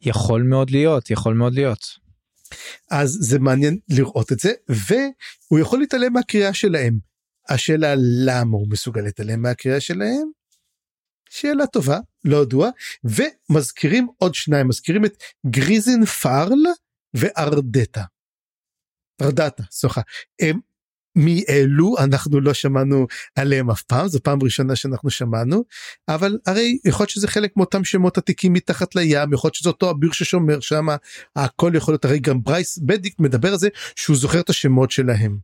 יכול מאוד להיות יכול מאוד להיות אז זה מעניין לראות את זה והוא יכול להתעלם מהקריאה שלהם. השאלה למה הוא מסוגל להתעלם מהקריאה שלהם? שאלה טובה לא ידוע ומזכירים עוד שניים מזכירים את גריזן פארל וארדטה. ארדטה סליחה. הם מאלו אנחנו לא שמענו עליהם אף פעם זו פעם ראשונה שאנחנו שמענו אבל הרי יכול להיות שזה חלק מאותם שמות עתיקים מתחת לים יכול להיות שזה אותו אביר ששומר שם הכל יכול להיות הרי גם ברייס בדיק מדבר על זה שהוא זוכר את השמות שלהם.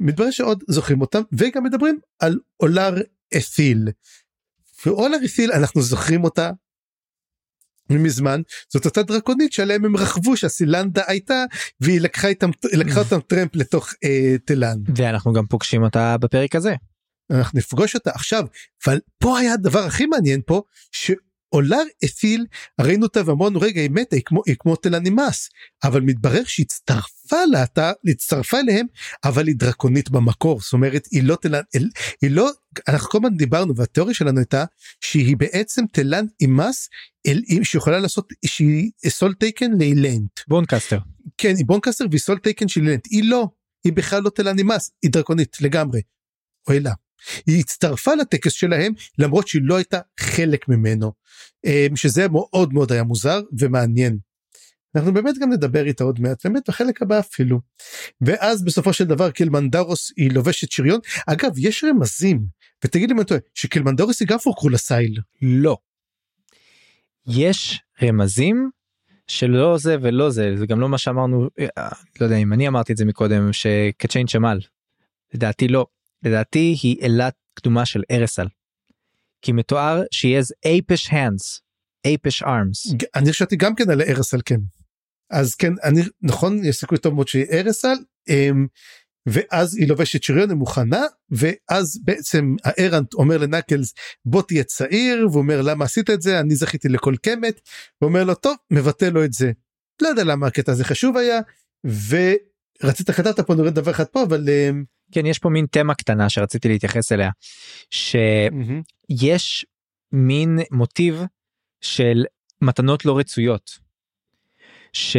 מתברר שעוד זוכרים אותם וגם מדברים על אולר אתיל. ואולר אתיל אנחנו זוכרים אותה מזמן זאת אותה דרקונית שעליהם הם רכבו שהסילנדה הייתה והיא לקחה איתם לקחה אותם טרמפ לתוך אה, תלן. ואנחנו גם פוגשים אותה בפרק הזה אנחנו נפגוש אותה עכשיו אבל פה היה הדבר הכי מעניין פה שאולר אתיל ראינו אותה ואמרנו רגע היא מתה היא כמו, היא כמו תלן אימאס אבל מתברר שהצטרפה לאתה הצטרפה אליהם אבל היא דרקונית במקור. זאת אומרת היא לא תלן היא לא אנחנו כל הזמן דיברנו והתיאוריה שלנו הייתה שהיא בעצם תלן אימאס שיכולה לעשות שהיא soletaken לאילנט bonecaster כן היא bonecaster והיא soletaken של אילנט היא לא היא בכלל לא תלן אימאס היא דרקונית לגמרי. אוי לה. היא הצטרפה לטקס שלהם למרות שהיא לא הייתה חלק ממנו אמ, שזה מאוד מאוד היה מוזר ומעניין. אנחנו באמת גם נדבר איתה עוד מעט באמת בחלק הבא אפילו. ואז בסופו של דבר קילמנדרוס היא לובשת שריון אגב יש רמזים ותגיד לי מה אתה טועה שקילמנדרוס היא גם פורקרו לסייל. לא. יש רמזים שלא זה ולא זה זה גם לא מה שאמרנו אה, לא יודע אם אני אמרתי את זה מקודם שקצ'יין שמל. לדעתי לא לדעתי היא אלת קדומה של ארסל. כי מתואר שהיא has apish hands apish arms אני חשבתי גם כן על ארסל כן. אז כן אני נכון יש סיכוי טוב מאוד שהיא ארסל אמ, ואז היא לובשת שריון היא מוכנה ואז בעצם הארנט אומר לנקלס בוא תהיה צעיר והוא אומר למה עשית את זה אני זכיתי לכל קמת. הוא אומר לו טוב מבטל לו את זה. לא יודע למה הקטע הזה חשוב היה ורצית כתבת פה נראה דבר אחד פה אבל אמ, כן יש פה מין תמה קטנה שרציתי להתייחס אליה שיש מין מוטיב של מתנות לא רצויות. שפה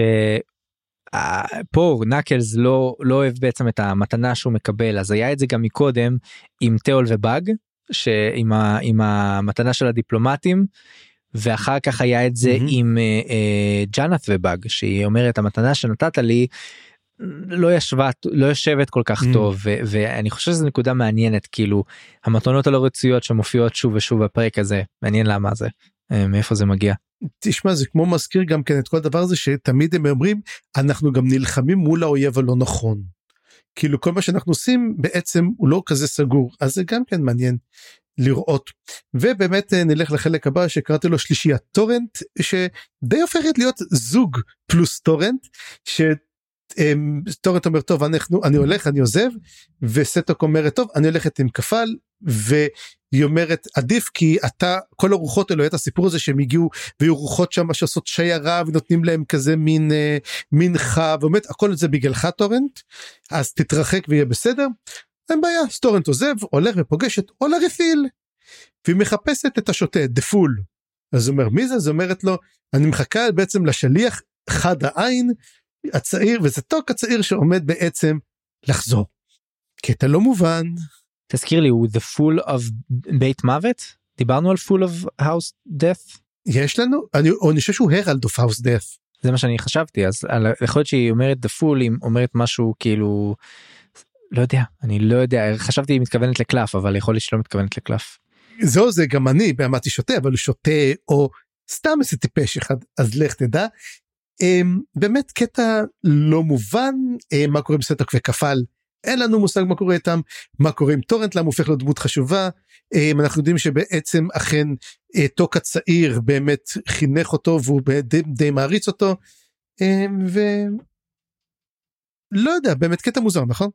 נקלס לא לא אוהב בעצם את המתנה שהוא מקבל אז היה את זה גם מקודם עם תיאול ובאג שעם ה, עם המתנה של הדיפלומטים ואחר כך היה את זה מהמם. עם אה, אה, ג'אנת ובאג שהיא אומרת המתנה שנתת לי לא ישבה לא יושבת כל כך Mm. טוב ו- ואני חושב שזו נקודה מעניינת כאילו המתנות הלא רצויות שמופיעות שוב ושוב בפרק הזה מעניין למה זה אה, מאיפה זה מגיע. תשמע זה כמו מזכיר גם כן את כל הדבר הזה שתמיד הם אומרים אנחנו גם נלחמים מול האויב הלא נכון. כאילו כל מה שאנחנו עושים בעצם הוא לא כזה סגור אז זה גם כן מעניין לראות ובאמת אה, נלך לחלק הבא שקראתי לו שלישיית טורנט שדי הופכת להיות זוג פלוס טורנט. ש... אמ, טורנט אומר טוב אנחנו אני הולך אני עוזב וסטוק אומרת טוב אני הולכת עם כפל והיא אומרת עדיף כי אתה כל הרוחות האלו את הסיפור הזה שהם הגיעו והיו רוחות שם שעושות שיירה ונותנים להם כזה מין אה, מנחה ובאמת הכל זה בגללך טורנט אז תתרחק ויהיה בסדר. אין בעיה אז טורנט עוזב הולך ופוגש את אולאר אתיל והיא מחפשת את השוטה the fool. אז הוא אומר מי זה? אז אומרת לו אני מחכה בעצם לשליח חד העין הצעיר וזה טוק הצעיר שעומד בעצם לחזור. קטע לא מובן תזכיר לי הוא the fool of בית מוות דיברנו על fool of house death יש לנו אני, אני חושב שהוא herald of house death. זה מה שאני חשבתי אז על- יכול להיות שהיא אומרת the fool היא אומרת משהו כאילו לא יודע אני לא יודע חשבתי היא מתכוונת לקלף אבל יכול להיות שלא מתכוונת לקלף. זהו זה גם אני אמרתי שוטה אבל הוא שוטה או סתם איזה טיפש אחד אז לך תדע. אמ, באמת קטע לא מובן אמ, מה קורה עם סטוק וכפל אין לנו מושג מה קורה איתם. מה קורה עם טורנט? למה הופך להיות דמות חשובה? אמ, אנחנו יודעים שבעצם אכן אה, טוק הצעיר באמת חינך אותו והוא די, די מעריץ אותו. אמ, ו... לא יודע באמת קטע מוזר נכון?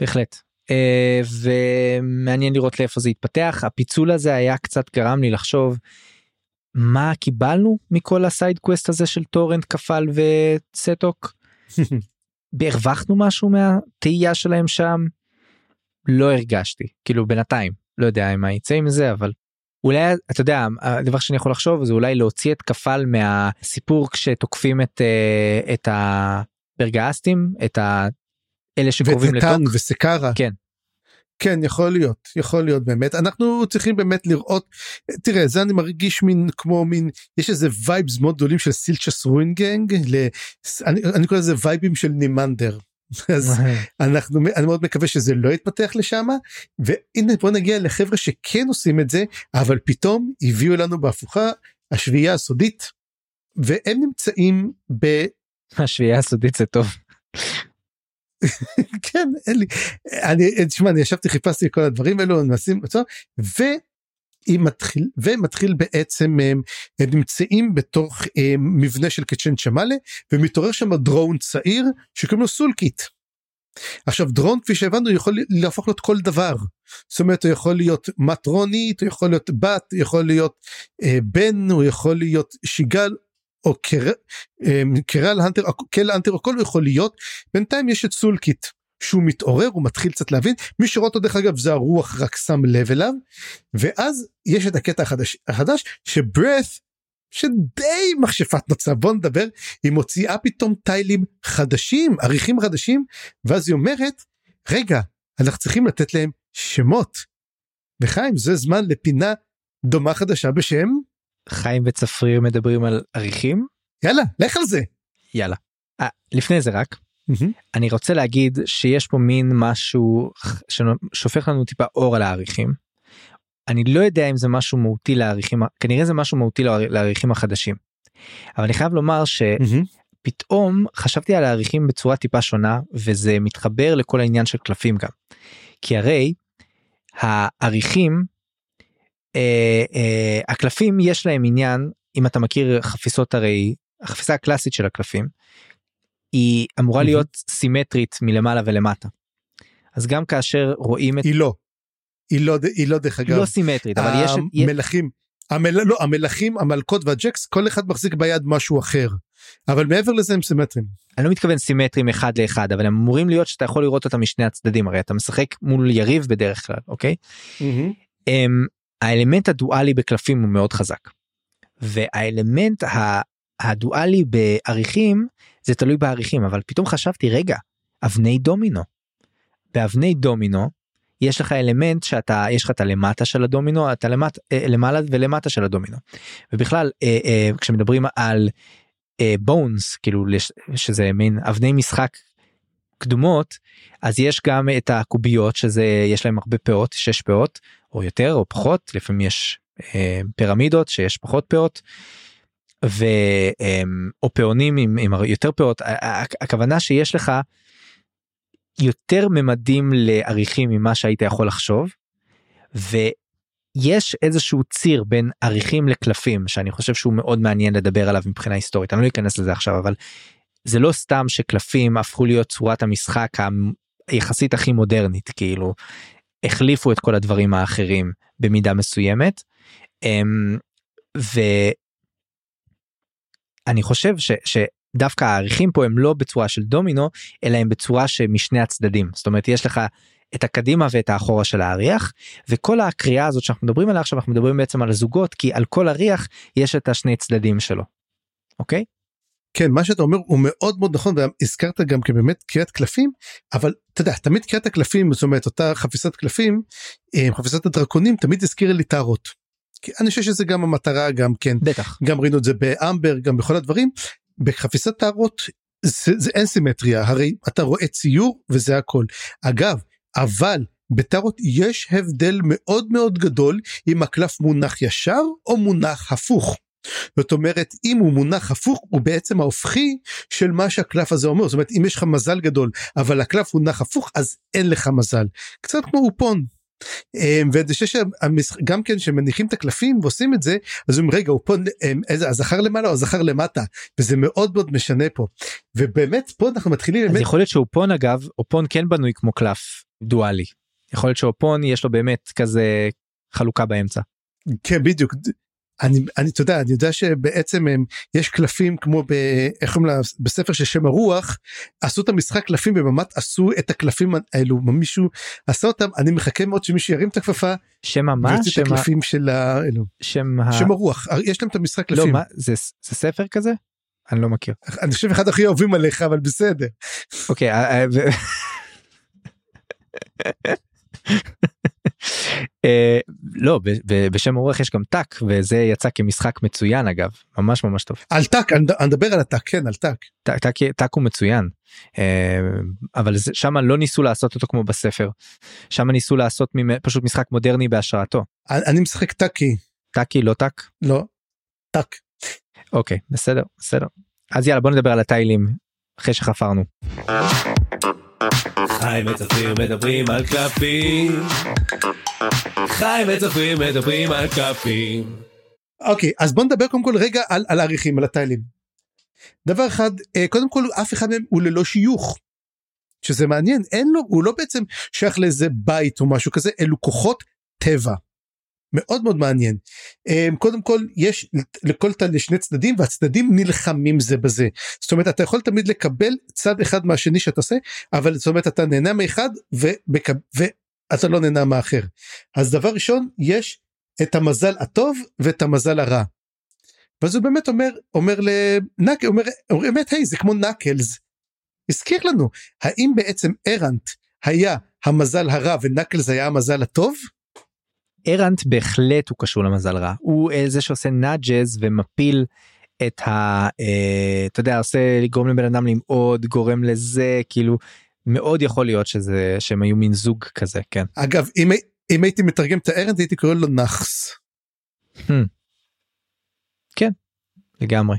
בהחלט. אה, ומעניין לראות לאיפה זה יתפתח. הפיצול הזה היה קצת גרם לי לחשוב מה קיבלנו מכל ה side quest הזה של טורנט כפל וסטוק הרווחנו משהו מהתהייה שלהם שם לא הרגשתי כאילו בינתיים לא יודע מה יצא עם זה אבל אולי אתה יודע הדבר שאני יכול לחשוב זה אולי להוציא את כפל מהסיפור כשתוקפים את אה, את הברגאסטים את ה... אלה שקרובים וטטן לטוק. וסקרה. כן. כן יכול להיות יכול להיות באמת אנחנו צריכים באמת לראות תראה זה אני מרגיש מין כמו מין יש איזה וייבס מאוד גדולים של סילצ'ס רוינגנג. אני, אני קורא לזה וייבים של נימנדר. אז אנחנו אני מאוד מקווה שזה לא יתפתח לשם והנה בוא נגיע לחבר'ה שכן עושים את זה אבל פתאום הביאו לנו בהפוכה השביעייה הסודית והם נמצאים ב... השביעייה הסודית זה טוב. כן אין לי אני תשמע אני ישבתי חיפשתי את כל הדברים האלו מנסים והיא מתחיל ומתחיל בעצם הם, הם נמצאים בתוך הם, מבנה של קצ'ן צ'מאלה ומתעורר שם דרון צעיר שקוראים לו סולקיט. עכשיו דרון כפי שהבנו יכול להפוך להיות כל דבר זאת אומרת הוא יכול להיות מטרונית הוא יכול להיות בת הוא יכול להיות אה, בן הוא יכול להיות שיגל או. אה, קרל הנטר קל הנטר הכל יכול להיות בינתיים יש את סולקיט שהוא מתעורר הוא מתחיל קצת להבין מי שרואה אותו דרך אגב זה הרוח רק שם לב אליו ואז יש את הקטע החדש החדש שברeth שדי מכשפת נוצה בוא נדבר היא מוציאה פתאום טיילים חדשים עריכים חדשים ואז היא אומרת רגע אנחנו צריכים לתת להם שמות. וחיים זה זמן לפינה דומה חדשה בשם חיים וצפריר מדברים על עריכים יאללה לך על זה. יאללה. 아, לפני זה רק אני רוצה להגיד שיש פה מין משהו ששופך לנו טיפה אור על העריכים. אני לא יודע אם זה משהו מהותי לעריכים כנראה זה משהו מהותי לעריכים החדשים. אבל אני חייב לומר שפתאום חשבתי על העריכים בצורה טיפה שונה וזה מתחבר לכל העניין של קלפים גם. כי הרי העריכים אה, אה, הקלפים יש להם עניין אם אתה מכיר חפיסות הרי החפיסה הקלאסית של הקלפים היא אמורה להיות סימטרית מלמעלה ולמטה. אז גם כאשר רואים את היא לא. היא לא היא לא דרך אגב. היא לא סימטרית אבל יש המלכים המל... לא, המלכים המלכות והג'קס כל אחד מחזיק ביד משהו אחר אבל מעבר לזה הם סימטרים. אני לא מתכוון סימטרים אחד לאחד אבל הם אמורים להיות שאתה יכול לראות אותם משני הצדדים הרי אתה משחק מול יריב בדרך כלל אוקיי. Mm-hmm. האלמנט הדואלי בקלפים הוא מאוד חזק. והאלמנט הדואלי בעריכים זה תלוי בעריכים אבל פתאום חשבתי רגע אבני דומינו. באבני דומינו יש לך אלמנט שאתה יש לך את הלמטה של הדומינו אתה למטה למעלה ולמטה של הדומינו. ובכלל אה, אה, כשמדברים על בונס כאילו שזה מין אבני משחק קדומות אז יש גם את הקוביות שזה יש להם הרבה פאות שש פאות או יותר או פחות לפעמים יש אה, פירמידות שיש פחות פאות. ו, אה, או פעונים עם, עם יותר פאות הכוונה שיש לך יותר ממדים לעריכים ממה שהיית יכול לחשוב. ויש איזשהו ציר בין עריכים לקלפים שאני חושב שהוא מאוד מעניין לדבר עליו מבחינה היסטורית אני לא אכנס לזה עכשיו אבל זה לא סתם שקלפים הפכו להיות צורת המשחק היחסית הכי מודרנית כאילו החליפו את כל הדברים האחרים במידה מסוימת. אמ, ואני חושב ש, שדווקא העריכים פה הם לא בצורה של דומינו אלא הם בצורה שמשני הצדדים זאת אומרת יש לך את הקדימה ואת האחורה של האריח וכל הקריאה הזאת שאנחנו מדברים עליה עכשיו אנחנו מדברים בעצם על הזוגות כי על כל אריח יש את השני צדדים שלו. אוקיי? כן מה שאתה אומר הוא מאוד מאוד נכון והזכרת גם כבאמת קריאת קלפים אבל אתה יודע תמיד קריאת הקלפים זאת אומרת אותה חפיסת קלפים אה, חפיסת הדרקונים תמיד הזכירה לי טהרות. אני חושב שזה גם המטרה גם כן בטח גם ראינו את זה באמבר גם בכל הדברים בחפיסת טהרות זה, זה אין סימטריה הרי אתה רואה ציור וזה הכל אגב אבל בטארות יש הבדל מאוד מאוד גדול אם הקלף מונח ישר או מונח הפוך. זאת אומרת אם הוא מונח הפוך הוא בעצם ההופכי של מה שהקלף הזה אומר. זאת אומרת אם יש לך מזל גדול אבל הקלף מונח הפוך אז אין לך מזל. קצת כמו אופון. ואני חושב שגם כן שמניחים את הקלפים ועושים את זה אז אומרים רגע אופון אמ, איזה הזכר למעלה או הזכר למטה? וזה מאוד מאוד משנה פה. ובאמת פה אנחנו מתחילים אז באמת... יכול להיות שאופון אגב אופון כן בנוי כמו קלף דואלי. יכול להיות שאופון יש לו באמת כזה חלוקה באמצע. כן בדיוק אני אני אתה יודע אני יודע שבעצם הם יש קלפים כמו ב, איך אומרים בספר של שם הרוח עשו את המשחק קלפים ובאמת עשו את הקלפים האלו מישהו עשה אותם אני מחכה מאוד שמישהו ירים את הכפפה. שם מה? שם הקלפים של האלו. שם, ה... שם הרוח יש להם את המשחק קלפים. לא, מה, זה, זה ספר כזה? אני לא מכיר. אני חושב אחד הכי אוהבים עליך אבל בסדר. אוקיי. אה, אה, אה, לא בשם אורך יש גם טאק וזה יצא כמשחק מצוין אגב ממש ממש טוב. על טאק אני מדבר על הטאק כן על טאק. טאק הוא מצוין אה, אבל שם לא ניסו לעשות אותו כמו בספר שם ניסו לעשות פשוט משחק מודרני בהשראתו. אני משחק טאקי. טאקי לא טאק? לא. טאק. אוקיי בסדר בסדר אז יאללה בוא נדבר על הטיילים אחרי שחפרנו. חי וצפיר מדברים על קלפים. חי וצפיר מדברים על קלפים. אוקיי אז בוא נדבר קודם כל רגע על, על העריכים על הטיילים. דבר אחד אה, קודם כל אף אחד מהם הוא ללא שיוך. שזה מעניין אין לו הוא לא בעצם שייך לאיזה בית או משהו כזה אלו כוחות טבע. מאוד מאוד מעניין. אמ, קודם כל יש לכל תל לשני צדדים והצדדים נלחמים זה בזה. זאת אומרת אתה יכול תמיד לקבל צד אחד מהשני שאתה עושה אבל זאת אומרת אתה נהנה מאחד ובק... ואתה לא נהנה מאחר. אז דבר ראשון יש את המזל הטוב ואת המזל הרע. ואז הוא באמת אומר אומר לנק אומר באמת היי זה כמו נקלס. הזכיר לנו האם בעצם ארנט היה המזל הרע ונקלס היה המזל הטוב? ארנט בהחלט הוא קשור למזל רע הוא זה שעושה נאג'ז ומפיל את ה... אה, אתה יודע עושה לגרום לבן אדם למעוד גורם לזה כאילו מאוד יכול להיות שזה שהם היו מין זוג כזה כן אגב אם, אם הייתי מתרגם את הארנט הייתי קורא לו נאחס. Hmm. כן לגמרי.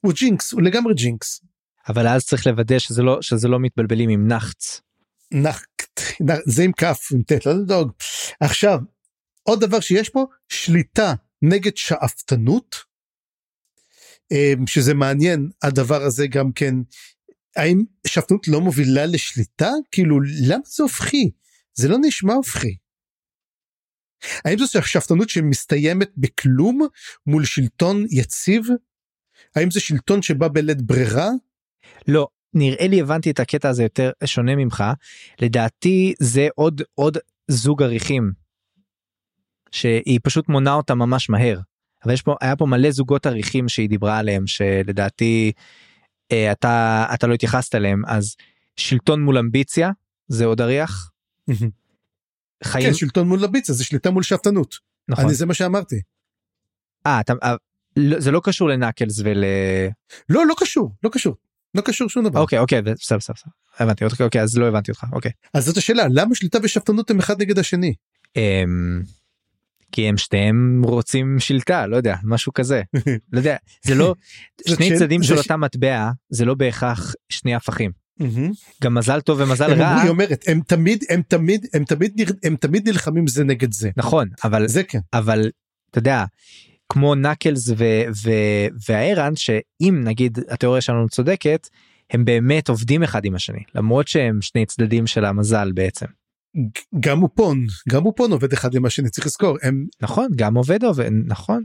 הוא ג'ינקס הוא לגמרי ג'ינקס. אבל אז צריך לוודא שזה לא שזה לא מתבלבלים עם נחץ. נחת זה עם כף עם ט' לא לדאוג עכשיו עוד דבר שיש פה שליטה נגד שאפתנות אמ, שזה מעניין הדבר הזה גם כן האם שאפתנות לא מובילה לשליטה כאילו למה זה הופכי זה לא נשמע הופכי. האם זו שאפתנות שמסתיימת בכלום מול שלטון יציב? האם זה שלטון שבא בלית ברירה? לא נראה לי הבנתי את הקטע הזה יותר שונה ממך לדעתי זה עוד עוד זוג עריכים שהיא פשוט מונה אותה ממש מהר. אבל יש פה היה פה מלא זוגות עריכים שהיא דיברה עליהם שלדעתי אה, אתה אתה לא התייחסת אליהם אז שלטון מול אמביציה זה עוד אריח. חיים כן, שלטון מול אמביציה זה שליטה מול שאפתנות. נכון. אני זה מה שאמרתי. אה, אתה, אה, לא, זה לא קשור לנקלס ול... לא לא קשור לא קשור. לא קשור שום דבר. אוקיי אוקיי בסדר בסדר בסדר. הבנתי אותך אוקיי אז לא הבנתי אותך אוקיי. אז זאת השאלה למה שליטה ושאפתנות הם אחד נגד השני. אמ, כי הם שתיהם רוצים שלטה לא יודע משהו כזה לא יודע זה לא שני שאל- צדדים של אותה מטבע זה לא בהכרח שני הפכים. גם מזל טוב ומזל הם רע היא אומרת הם תמיד הם תמיד הם תמיד הם תמיד נלחמים זה נגד זה. נכון אבל זה כן. אבל אתה יודע כמו נקלס ו- שאם נגיד התיאוריה שלנו צודקת הם באמת עובדים אחד עם השני למרות שהם שני צדדים של המזל בעצם גם אופון גם אופון עובד אחד עם השני צריך לזכור הם נכון גם עובד עובד נכון.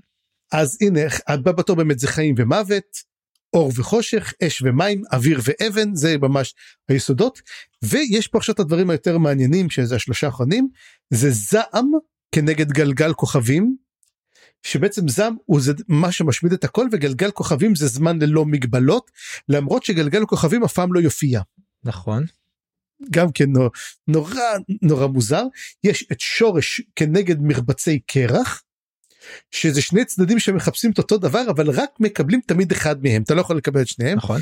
אז הנה הבא בתור באמת זה חיים ומוות אור וחושך אש ומים אוויר ואבן זה ממש היסודות. ויש פה עכשיו את הדברים היותר מעניינים שזה השלושה האחרונים זה זעם כנגד גלגל כוכבים. שבעצם זעם הוא זה מה שמשמיד את הכל וגלגל כוכבים זה זמן ללא מגבלות למרות שגלגל כוכבים אף פעם לא יופיע. נכון גם כן נורא נורא, נורא מוזר. יש את שורש כנגד מרבצי קרח שזה שני צדדים שמחפשים את אותו דבר אבל רק מקבלים תמיד אחד מהם. אתה לא יכול לקבל את שניהם. נכון.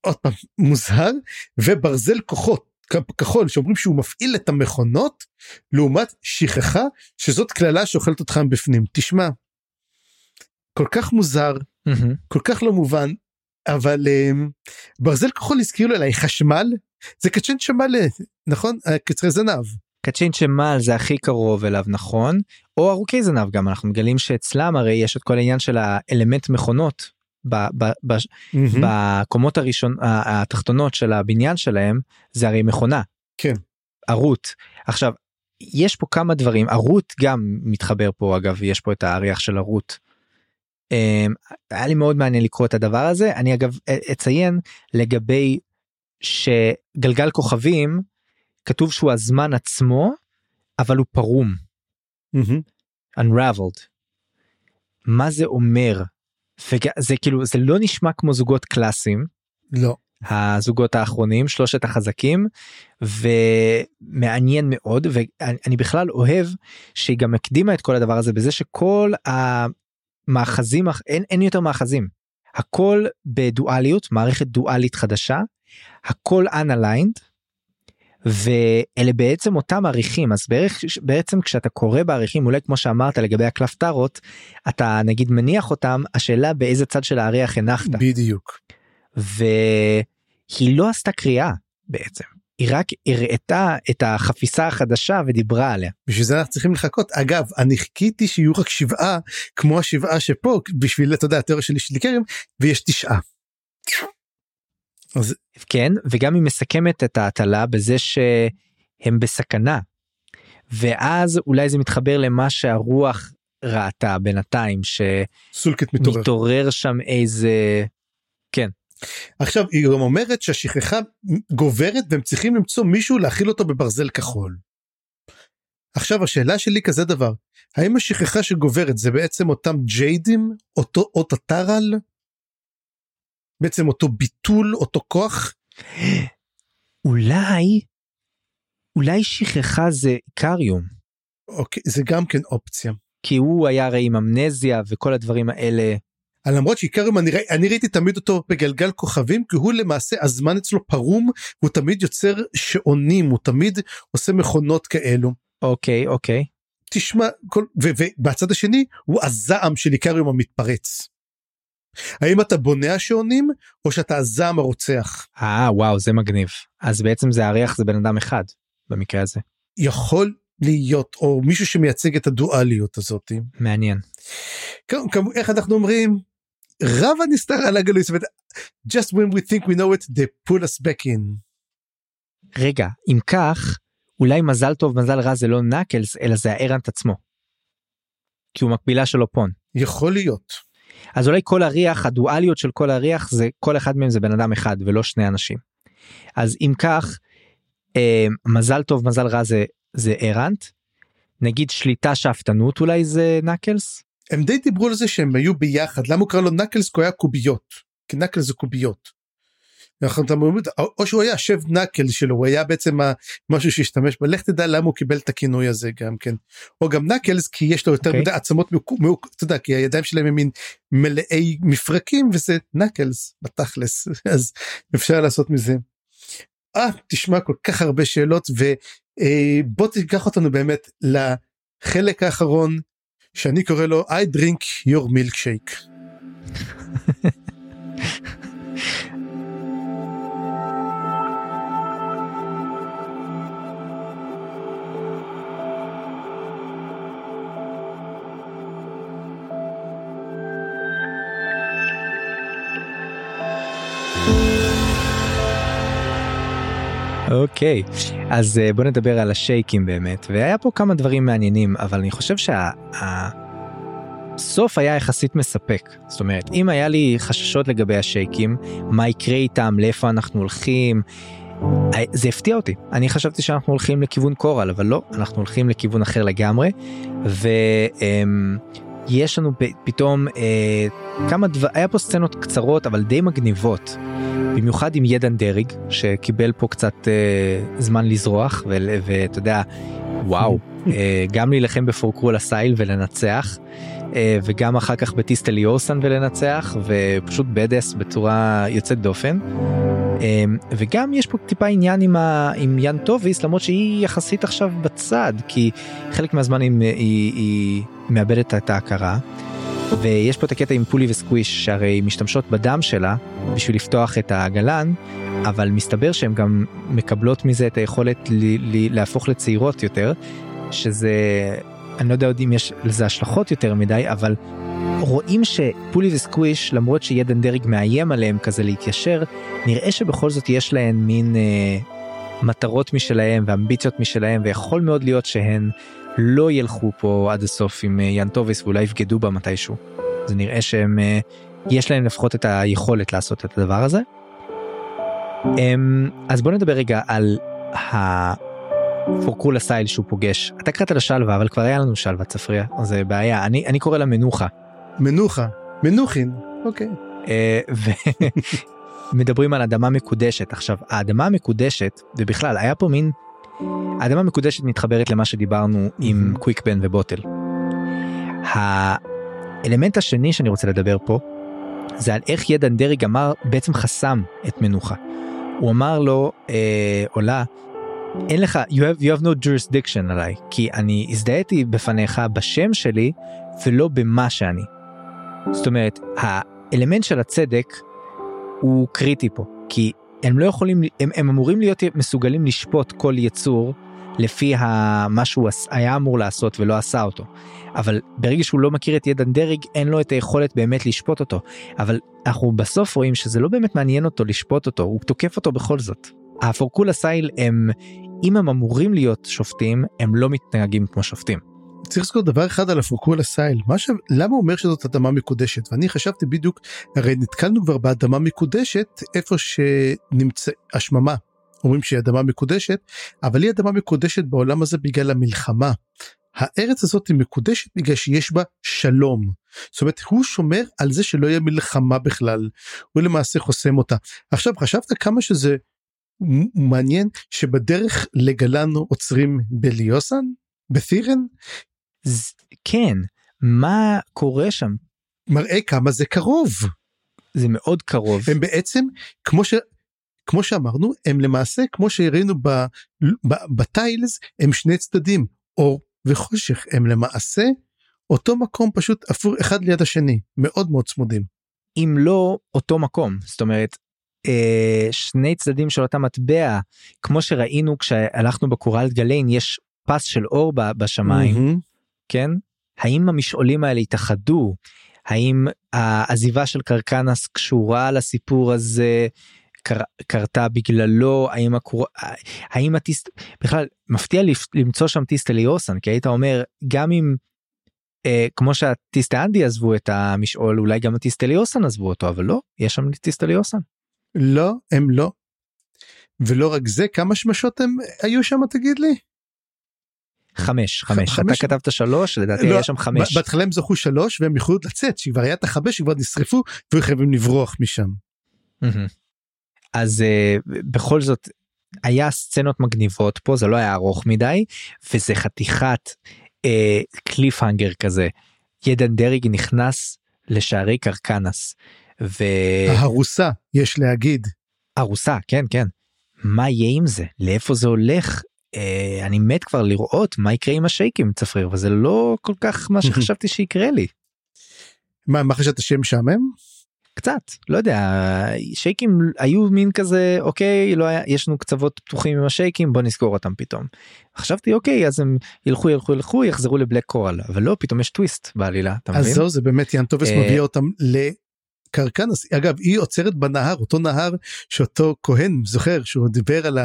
עוד פעם מוזר. וברזל כוחות כחול שאומרים שהוא מפעיל את המכונות לעומת שכחה שזאת קללה שאוכלת אותך בפנים תשמע. כל כך מוזר מהמם. כל כך לא מובן אבל um, ברזל כחול הזכיר לו אליי חשמל זה קצ'ן שמל נכון אה, קצרי זנב קצ'ין שמל זה הכי קרוב אליו נכון או ארוכי זנב גם אנחנו מגלים שאצלם הרי יש את כל העניין של האלמנט מכונות ב- ב- ב- בקומות הראשון התחתונות של הבניין שלהם זה הרי מכונה. כן. ערוט. עכשיו יש פה כמה דברים ערוט גם מתחבר פה אגב יש פה את האריח של ערוט. אמ, היה לי מאוד מעניין לקרוא את הדבר הזה אני אגב אציין לגבי שגלגל כוכבים כתוב שהוא הזמן עצמו אבל הוא פרום מהמם. unraveled. מה זה אומר? זה כאילו זה לא נשמע כמו זוגות קלאסיים לא הזוגות האחרונים שלושת החזקים ומעניין מאוד ואני אני בכלל אוהב שהיא גם הקדימה את כל הדבר הזה בזה שכל המאחזים אח- אין, אין יותר מאחזים הכל בדואליות מערכת דואלית חדשה הכל unaligned ואלה בעצם אותם עריכים. אז בערך בעצם כשאתה קורא בעריכים אולי כמו שאמרת לגבי הקלף טארוט אתה נגיד מניח אותם השאלה באיזה צד של האריח הנחת. בדיוק. והיא לא עשתה קריאה בעצם. היא רק הראתה את החפיסה החדשה ודיברה עליה. בשביל זה אנחנו צריכים לחכות. אגב אני חיכיתי שיהיו רק שבעה כמו השבעה שפה בשביל אתה יודע התיאוריה שלי של קרם ויש תשעה. אז כן וגם היא מסכמת את ההטלה בזה שהם בסכנה ואז אולי זה מתחבר למה שהרוח ראתה בינתיים מתעורר. שמתעורר שם איזה עכשיו היא גם אומרת שהשכחה גוברת והם צריכים למצוא מישהו להכיל אותו בברזל כחול. עכשיו השאלה שלי כזה דבר האם השכחה שגוברת זה בעצם אותם ג'יידים אותו אות הטרל? בעצם אותו ביטול אותו כוח אולי אולי שכחה זה איקריום אוקיי זה גם כן אופציה. כי הוא היה הרי עם אמנזיה וכל הדברים האלה למרות שעיקרם אני, אני ראיתי תמיד אותו בגלגל כוכבים כי הוא למעשה הזמן אצלו פרום הוא תמיד יוצר שעונים הוא תמיד עושה מכונות כאלו. אוקיי אוקיי תשמע כל, ובצד השני הוא הזעם של איקריום המתפרץ. האם אתה בונה השעונים או שאתה הזעם הרוצח אה וואו זה מגניב אז בעצם זה אריח זה בן אדם אחד במקרה הזה יכול להיות או מישהו שמייצג את הדואליות הזאת. מעניין כמו, כמו, איך אנחנו אומרים רב הנסתר על הגלוי זאת אומרת, just when we think we know it they pull us back in. רגע אם כך אולי מזל טוב מזל רע זה לא נקלס אלא זה הארנט עצמו. כי הוא מקבילה של אופון יכול להיות. אז אולי כל הריח הדואליות של כל הריח זה כל אחד מהם זה בן אדם אחד ולא שני אנשים. אז אם כך אה, מזל טוב מזל רע זה זה ארנט. נגיד שליטה שאפתנות אולי זה נקלס הם די דיברו על זה שהם היו ביחד למה הוא קרא לו נקלס כי הוא היה קוביות כי נקלס זה קוביות. או שהוא היה שב נקל שלו הוא היה בעצם משהו שהשתמש בה לך תדע למה הוא קיבל את הכינוי הזה גם כן או גם נקלס כי יש לו יותר okay. אוקיי. מדי עצמות אתה יודע כי הידיים שלהם הם מין מלאי מפרקים וזה נקלס בתכלס אז אפשר לעשות מזה. אה תשמע כל כך הרבה שאלות ובוא אה, תיקח אותנו באמת לחלק האחרון שאני קורא לו I drink your milkshake. אוקיי אז אה, בוא נדבר על השייקים באמת והיה פה כמה דברים מעניינים אבל אני חושב שהסוף היה יחסית מספק זאת אומרת אם היה לי חששות לגבי השייקים מה יקרה איתם לאיפה אנחנו הולכים. אה, זה הפתיע אותי אני חשבתי שאנחנו הולכים לכיוון קורל אבל לא אנחנו הולכים לכיוון אחר לגמרי. ו... אמ, יש לנו פתאום אה, כמה דבר, היה פה סצנות קצרות אבל די מגניבות. במיוחד עם ידן דרג שקיבל פה קצת אה, זמן לזרוח ואתה יודע וואו אה, גם להילחם בפורקרול הסייל ולנצח אה, וגם אחר כך בטיסטלי אורסן ולנצח ופשוט בדס בצורה יוצאת דופן. אה, וגם יש פה טיפה עניין עם, ה, עם יאן טוביס למרות שהיא יחסית עכשיו בצד כי חלק מהזמן היא, היא, היא מאבדת את ההכרה. ויש פה את הקטע עם פולי וסקוויש שהרי משתמשות בדם שלה בשביל לפתוח את הגלן אבל מסתבר שהן גם מקבלות מזה את היכולת להפוך לצעירות יותר שזה אני לא יודע עוד אם יש לזה השלכות יותר מדי אבל רואים שפולי וסקוויש למרות שידן דרג מאיים עליהם כזה להתיישר נראה שבכל זאת יש להן מין אה, מטרות משלהם ואמביציות משלהם ויכול מאוד להיות שהן לא ילכו פה עד הסוף עם אה, יאן טוביס ואולי יבגדו בה מתישהו. זה נראה שהם אה, יש להם לפחות את היכולת לעשות את הדבר הזה. אמ, אז בוא נדבר רגע על הפורקולה סייל שהוא פוגש אתה קראת לשלווה אבל כבר היה לנו שלווה צפריה זה בעיה אני אני קורא לה מנוחה. מנוחה מנוחין אוקיי. אה, מדברים על אדמה מקודשת עכשיו האדמה המקודשת ובכלל היה פה מין האדמה המקודשת מתחברת למה שדיברנו עם קוויק בן ובוטל. האלמנט השני שאני רוצה לדבר פה זה על איך ידן דרג אמר בעצם חסם את מנוחה. הוא אמר לו אה, עולה אין לך you have, you have no jurisdiction עליי כי אני הזדהיתי בפניך בשם שלי ולא במה שאני. זאת אומרת האלמנט של הצדק הוא קריטי פה כי הם לא יכולים הם, הם אמורים להיות מסוגלים לשפוט כל יצור לפי מה שהוא היה אמור לעשות ולא עשה אותו. אבל ברגע שהוא לא מכיר את ידן דרג אין לו את היכולת באמת לשפוט אותו. אבל אנחנו בסוף רואים שזה לא באמת מעניין אותו לשפוט אותו הוא תוקף אותו בכל זאת. הפורקולה סייל הם אם הם אמורים להיות שופטים הם לא מתנהגים כמו שופטים. צריך לזכור דבר אחד על הפורקולה סייל מה ש... למה הוא אומר שזאת אדמה מקודשת ואני חשבתי בדיוק הרי נתקלנו כבר באדמה מקודשת איפה שנמצא השממה אומרים שהיא אדמה מקודשת אבל היא אדמה מקודשת בעולם הזה בגלל המלחמה. הארץ הזאת היא מקודשת בגלל שיש בה שלום. זאת אומרת הוא שומר על זה שלא יהיה מלחמה בכלל הוא למעשה חוסם אותה. עכשיו חשבת כמה שזה מעניין שבדרך לגלנו עוצרים בליוסן? בתירן? כן מה קורה שם? מראה כמה זה קרוב. זה מאוד קרוב. הם בעצם כמו ש... כמו שאמרנו הם למעשה כמו שהראינו בטיילס הם שני צדדים אור וחושך הם למעשה אותו מקום פשוט אפור אחד ליד השני מאוד מאוד צמודים. אם לא אותו מקום זאת אומרת אה, שני צדדים של אותה מטבע כמו שראינו כשהלכנו בקורלט גליין יש פס של אור בשמיים mm-hmm. כן האם המשעולים האלה התאחדו האם העזיבה של קרקנס קשורה לסיפור הזה קר, קרתה בגללו האם הקור... האם הטיסט בכלל מפתיע למצוא שם טיסטה ליאוסן כי היית אומר גם אם אה, כמו שהטיסטה אנדי עזבו את המשעול אולי גם הטיסטה ליאוסן עזבו אותו אבל לא יש שם טיסטה ליאוסן. לא הם לא. ולא רק זה כמה שמשות הם היו שם תגיד לי. חמש חמש אתה כתבת שלוש לדעתי לא, היה שם חמש בהתחלה הם זכו שלוש והם יכולו לצאת שכבר היה את החמש שכבר נשרפו והיו חייבים לברוח משם. אז uh, בכל זאת היה סצנות מגניבות פה זה לא היה ארוך מדי וזה חתיכת קליפהנגר uh, כזה. ידן דרג נכנס לשערי קרקנס. ו... הרוסה יש להגיד. הרוסה כן כן. מה יהיה עם זה לאיפה זה הולך אה, אני מת כבר לראות מה יקרה עם השייקים צפריר וזה לא כל כך מה שחשבתי שיקרה לי. מה מה חשבת שהם משעמם? קצת לא יודע שייקים היו מין כזה אוקיי לא היה יש לנו קצוות פתוחים עם השייקים בוא נסגור אותם פתאום. חשבתי אוקיי אז הם ילכו ילכו ילכו יחזרו לבלק קורל אבל לא פתאום יש טוויסט בעלילה אתה אז מבין? זהו זה באמת יאן טובס אה, מביא אותם לקרקנס אגב היא עוצרת בנהר אותו נהר שאותו כהן זוכר שהוא דיבר על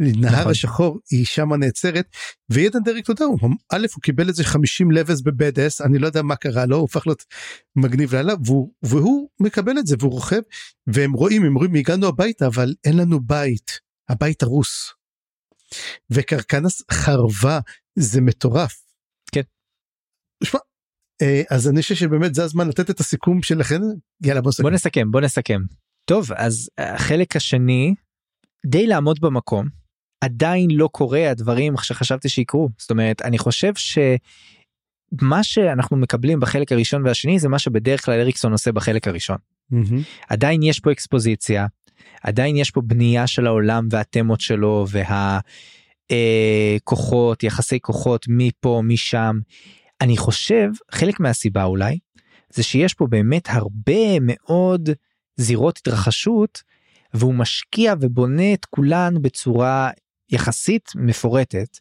הנהר נכון. השחור היא שמה נעצרת וידן דרק אתה יודע הוא א' הוא קיבל איזה 50 לבס בבדס אני לא יודע מה קרה לו הוא הפך להיות מגניב לילה והוא, והוא מקבל את זה והוא רוכב והם רואים הם רואים הגענו הביתה אבל אין לנו בית הבית הרוס. וקרקנס חרבה זה מטורף. כן. שמע, אז אני חושב שבאמת זה הזמן לתת את הסיכום שלכם יאללה בוא. בוא נסכם בוא נסכם. טוב אז החלק השני די לעמוד במקום עדיין לא קורה הדברים שחשבתי שיקרו זאת אומרת אני חושב שמה שאנחנו מקבלים בחלק הראשון והשני זה מה שבדרך כלל אריקסון עושה בחלק הראשון. מהמם. עדיין יש פה אקספוזיציה עדיין יש פה בנייה של העולם והתמות שלו והכוחות יחסי כוחות מפה משם. אני חושב חלק מהסיבה אולי זה שיש פה באמת הרבה מאוד זירות התרחשות והוא משקיע ובונה את כולן בצורה יחסית מפורטת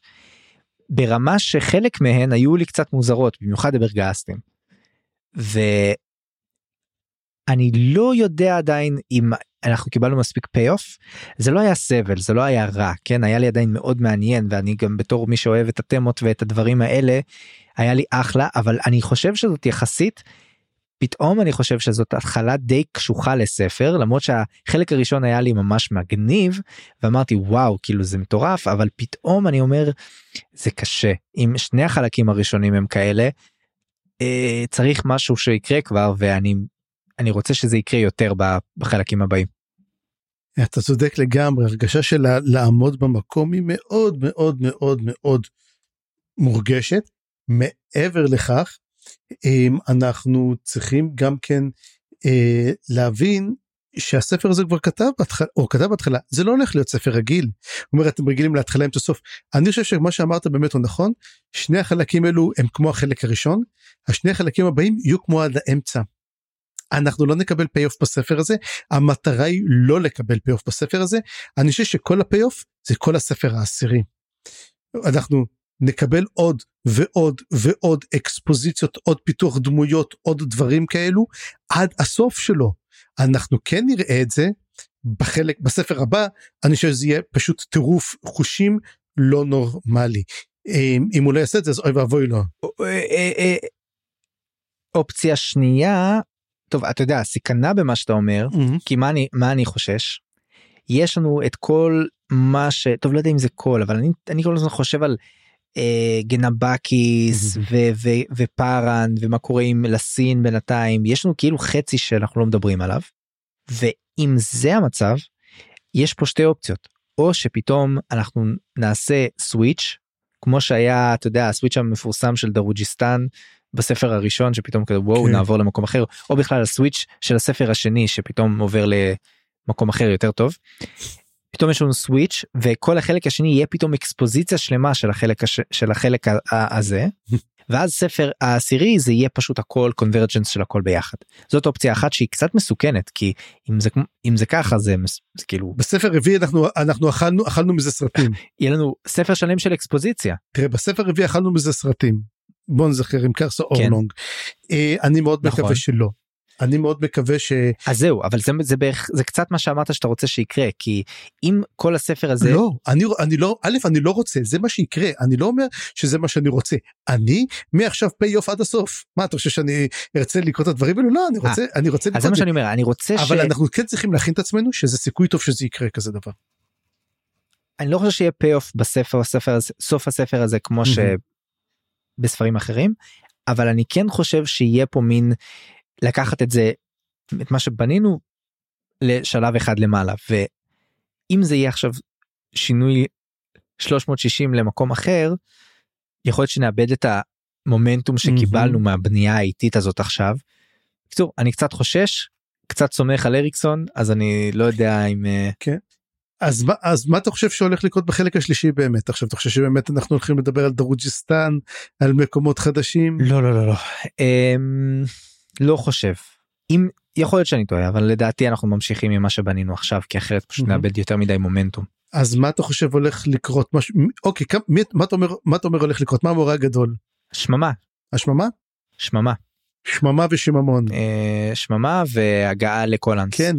ברמה שחלק מהן היו לי קצת מוזרות במיוחד הברגסטים. ואני לא יודע עדיין אם אנחנו קיבלנו מספיק פי-אוף זה לא היה סבל זה לא היה רע כן? היה לי עדיין מאוד מעניין ואני גם בתור מי שאוהב את התמות ואת הדברים האלה היה לי אחלה אבל אני חושב שזאת יחסית פתאום אני חושב שזאת התחלה די קשוחה לספר למרות שהחלק הראשון היה לי ממש מגניב ואמרתי וואו כאילו זה מטורף אבל פתאום אני אומר זה קשה אם שני החלקים הראשונים הם כאלה אה, צריך משהו שיקרה כבר ואני אני רוצה שזה יקרה יותר בחלקים הבאים. אתה צודק לגמרי הרגשה של לעמוד במקום היא מאוד מאוד מאוד מאוד מורגשת מעבר לכך אנחנו צריכים גם כן אה, להבין שהספר הזה כבר כתב בהתחלה או כתב בהתחלה זה לא הולך להיות ספר רגיל. הוא אומר אתם רגילים להתחלה עם את הסוף. אני חושב שמה שאמרת באמת הוא נכון שני החלקים אלו הם כמו החלק הראשון השני החלקים הבאים יהיו כמו עד האמצע. אנחנו לא נקבל payoff בספר הזה המטרה היא לא לקבל payoff בספר הזה אני חושב שכל ה payoff זה כל הספר העשירי. אנחנו נקבל עוד ועוד ועוד אקספוזיציות עוד פיתוח דמויות עוד דברים כאלו עד הסוף שלו אנחנו כן נראה את זה בחלק בספר הבא אני חושב שזה יהיה פשוט טירוף חושים לא נורמלי אם הוא לא יעשה את זה אז אוי ואבוי לו. אה, אה, אה, אופציה שנייה טוב אתה יודע הסכנה במה שאתה אומר כי מה אני מה אני חושש. יש לנו את כל מה ש... טוב לא יודע אם זה כל אבל אני אני כל הזמן חושב על אה, גנבקיס ו- ו- ופארן ומה קורה עם לסין בינתיים יש לנו כאילו חצי שאנחנו לא מדברים עליו. ואם זה המצב יש פה שתי אופציות או שפתאום אנחנו נעשה סוויץ' כמו שהיה אתה יודע הסוויץ' המפורסם של דרוג'יסטן בספר הראשון שפתאום כזה וואו כן. נעבור למקום אחר או בכלל הסוויץ' של הספר השני שפתאום עובר למקום אחר יותר טוב. פתאום יש לנו סוויץ' וכל החלק השני יהיה פתאום אקספוזיציה שלמה של החלק הש... של החלק הזה. ואז ספר העשירי זה יהיה פשוט הכל קונברג'נס של הכל ביחד. זאת אופציה אחת שהיא קצת מסוכנת כי אם זה אם זה ככה זה, מס- זה כאילו בספר רביעי אנחנו אנחנו אכלנו אכלנו מזה סרטים. יהיה לנו ספר שלם של אקספוזיציה. תראה בספר רביעי אכלנו מזה סרטים בוא נזכר עם קרסו אורלונג אה, אני מאוד נכון. מקווה שלא אני מאוד מקווה ש... אז זהו אבל זה זה בערך זה קצת מה שאמרת שאתה רוצה שיקרה כי אם כל הספר הזה לא אני אני לא א' אני לא רוצה זה מה שיקרה אני לא אומר שזה מה שאני רוצה אני מעכשיו payoff עד הסוף מה אתה חושב שאני ארצה לקרוא את הדברים האלו לא אני רוצה אני רוצה אז זה מה. שאני אומר אני רוצה ש... אבל אנחנו כן צריכים להכין את עצמנו שזה סיכוי טוב שזה יקרה כזה דבר. אני לא חושב שיהיה payoff בספר הזה סוף הספר הזה כמו מהמם. שבספרים אחרים אבל אני כן חושב שיהיה פה מין לקחת את זה את מה שבנינו לשלב אחד למעלה אם זה יהיה עכשיו שינוי 360 למקום אחר, יכול להיות שנאבד את המומנטום שקיבלנו מהבנייה האיטית הזאת עכשיו. בקיצור, אני קצת חושש, קצת סומך על אריקסון, אז אני לא יודע אם... אה, אז מה אז מה אתה חושב שהולך לקרות בחלק השלישי באמת? עכשיו אתה חושב שבאמת אנחנו הולכים לדבר על דרוג'יסטן על מקומות חדשים? לא לא לא לא. אמ, לא חושב. אם יכול להיות שאני טועה אבל לדעתי אנחנו ממשיכים עם מה שבנינו עכשיו כי אחרת פשוט מהמם. נאבד יותר מדי מומנטום. אז מה אתה חושב הולך לקרות? משהו אוקיי כמה- מי, מה אתה אומר מה אתה אומר הולך לקרות? מה המורה הגדול? שממה. השממה? שממה שממה ושיממון אה, שממה והגעה לקולנס. כן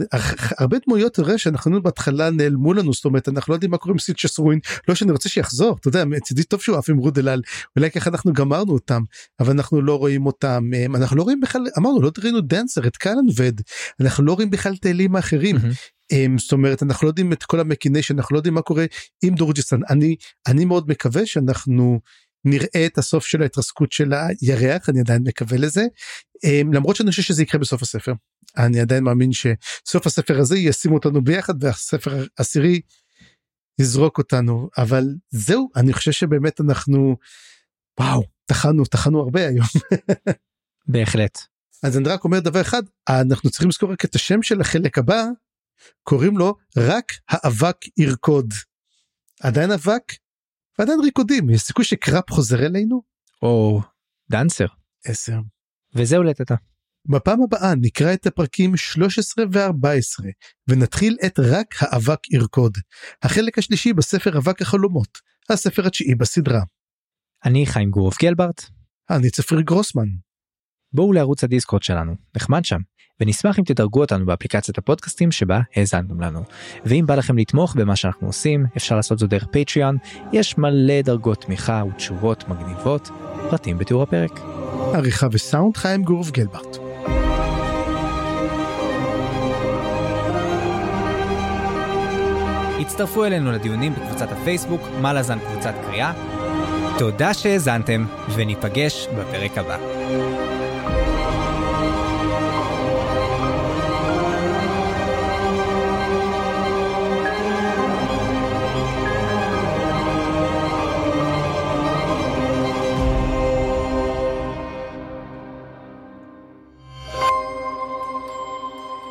הרבה דמויות תראה שאנחנו בהתחלה נעלמו לנו זאת אומרת אנחנו לא יודעים מה קורה עם סיצ'ס רוין לא שאני רוצה שיחזור אתה יודע מצידי טוב שהוא עף עם רודלל אולי ככה אנחנו גמרנו אותם אבל אנחנו לא רואים אותם הם, אנחנו לא רואים בכלל אמרנו לא ראינו דנסר את קלן וד אנחנו לא רואים בכלל את האלים האחרים. הם, זאת אומרת אנחנו לא יודעים את כל המקינשן אנחנו לא יודעים מה קורה עם דורג'יסטן אני אני מאוד מקווה שאנחנו נראה את הסוף של ההתרסקות של הירח אני עדיין מקווה לזה הם, למרות שאני חושב שזה יקרה בסוף הספר אני עדיין מאמין שסוף הספר הזה ישימו אותנו ביחד והספר העשירי יזרוק אותנו אבל זהו אני חושב שבאמת אנחנו וואו טחנו טחנו הרבה היום בהחלט. אז אני רק אומר דבר אחד אנחנו צריכים לזכור רק את השם של החלק הבא קוראים לו רק האבק ירקוד. עדיין אבק ועדיין ריקודים יש סיכוי שקראפ חוזר אלינו? או דנסר. עשר. וזהו לטאטה. בפעם הבאה נקרא את הפרקים 13 ו-14 ונתחיל את רק האבק ירקוד. החלק השלישי בספר אבק החלומות, הספר התשיעי בסדרה. אני חיים גורוב גלברט. אני צפריר גרוסמן. בואו לערוץ הדיסקורד שלנו, נחמד שם, ונשמח אם תדרגו אותנו באפליקציית הפודקאסטים שבה האזנתם לנו. ואם בא לכם לתמוך במה שאנחנו עושים, אפשר לעשות זאת דרך פטריון, יש מלא דרגות תמיכה ותשובות מגניבות, פרטים בתיאור הפרק. עריכה וסאונד חיים גורוב גלברט. הצטרפו אלינו לדיונים בקבוצת הפייסבוק, מה לזן קבוצת קריאה. תודה שהאזנתם, וניפגש בפרק הבא.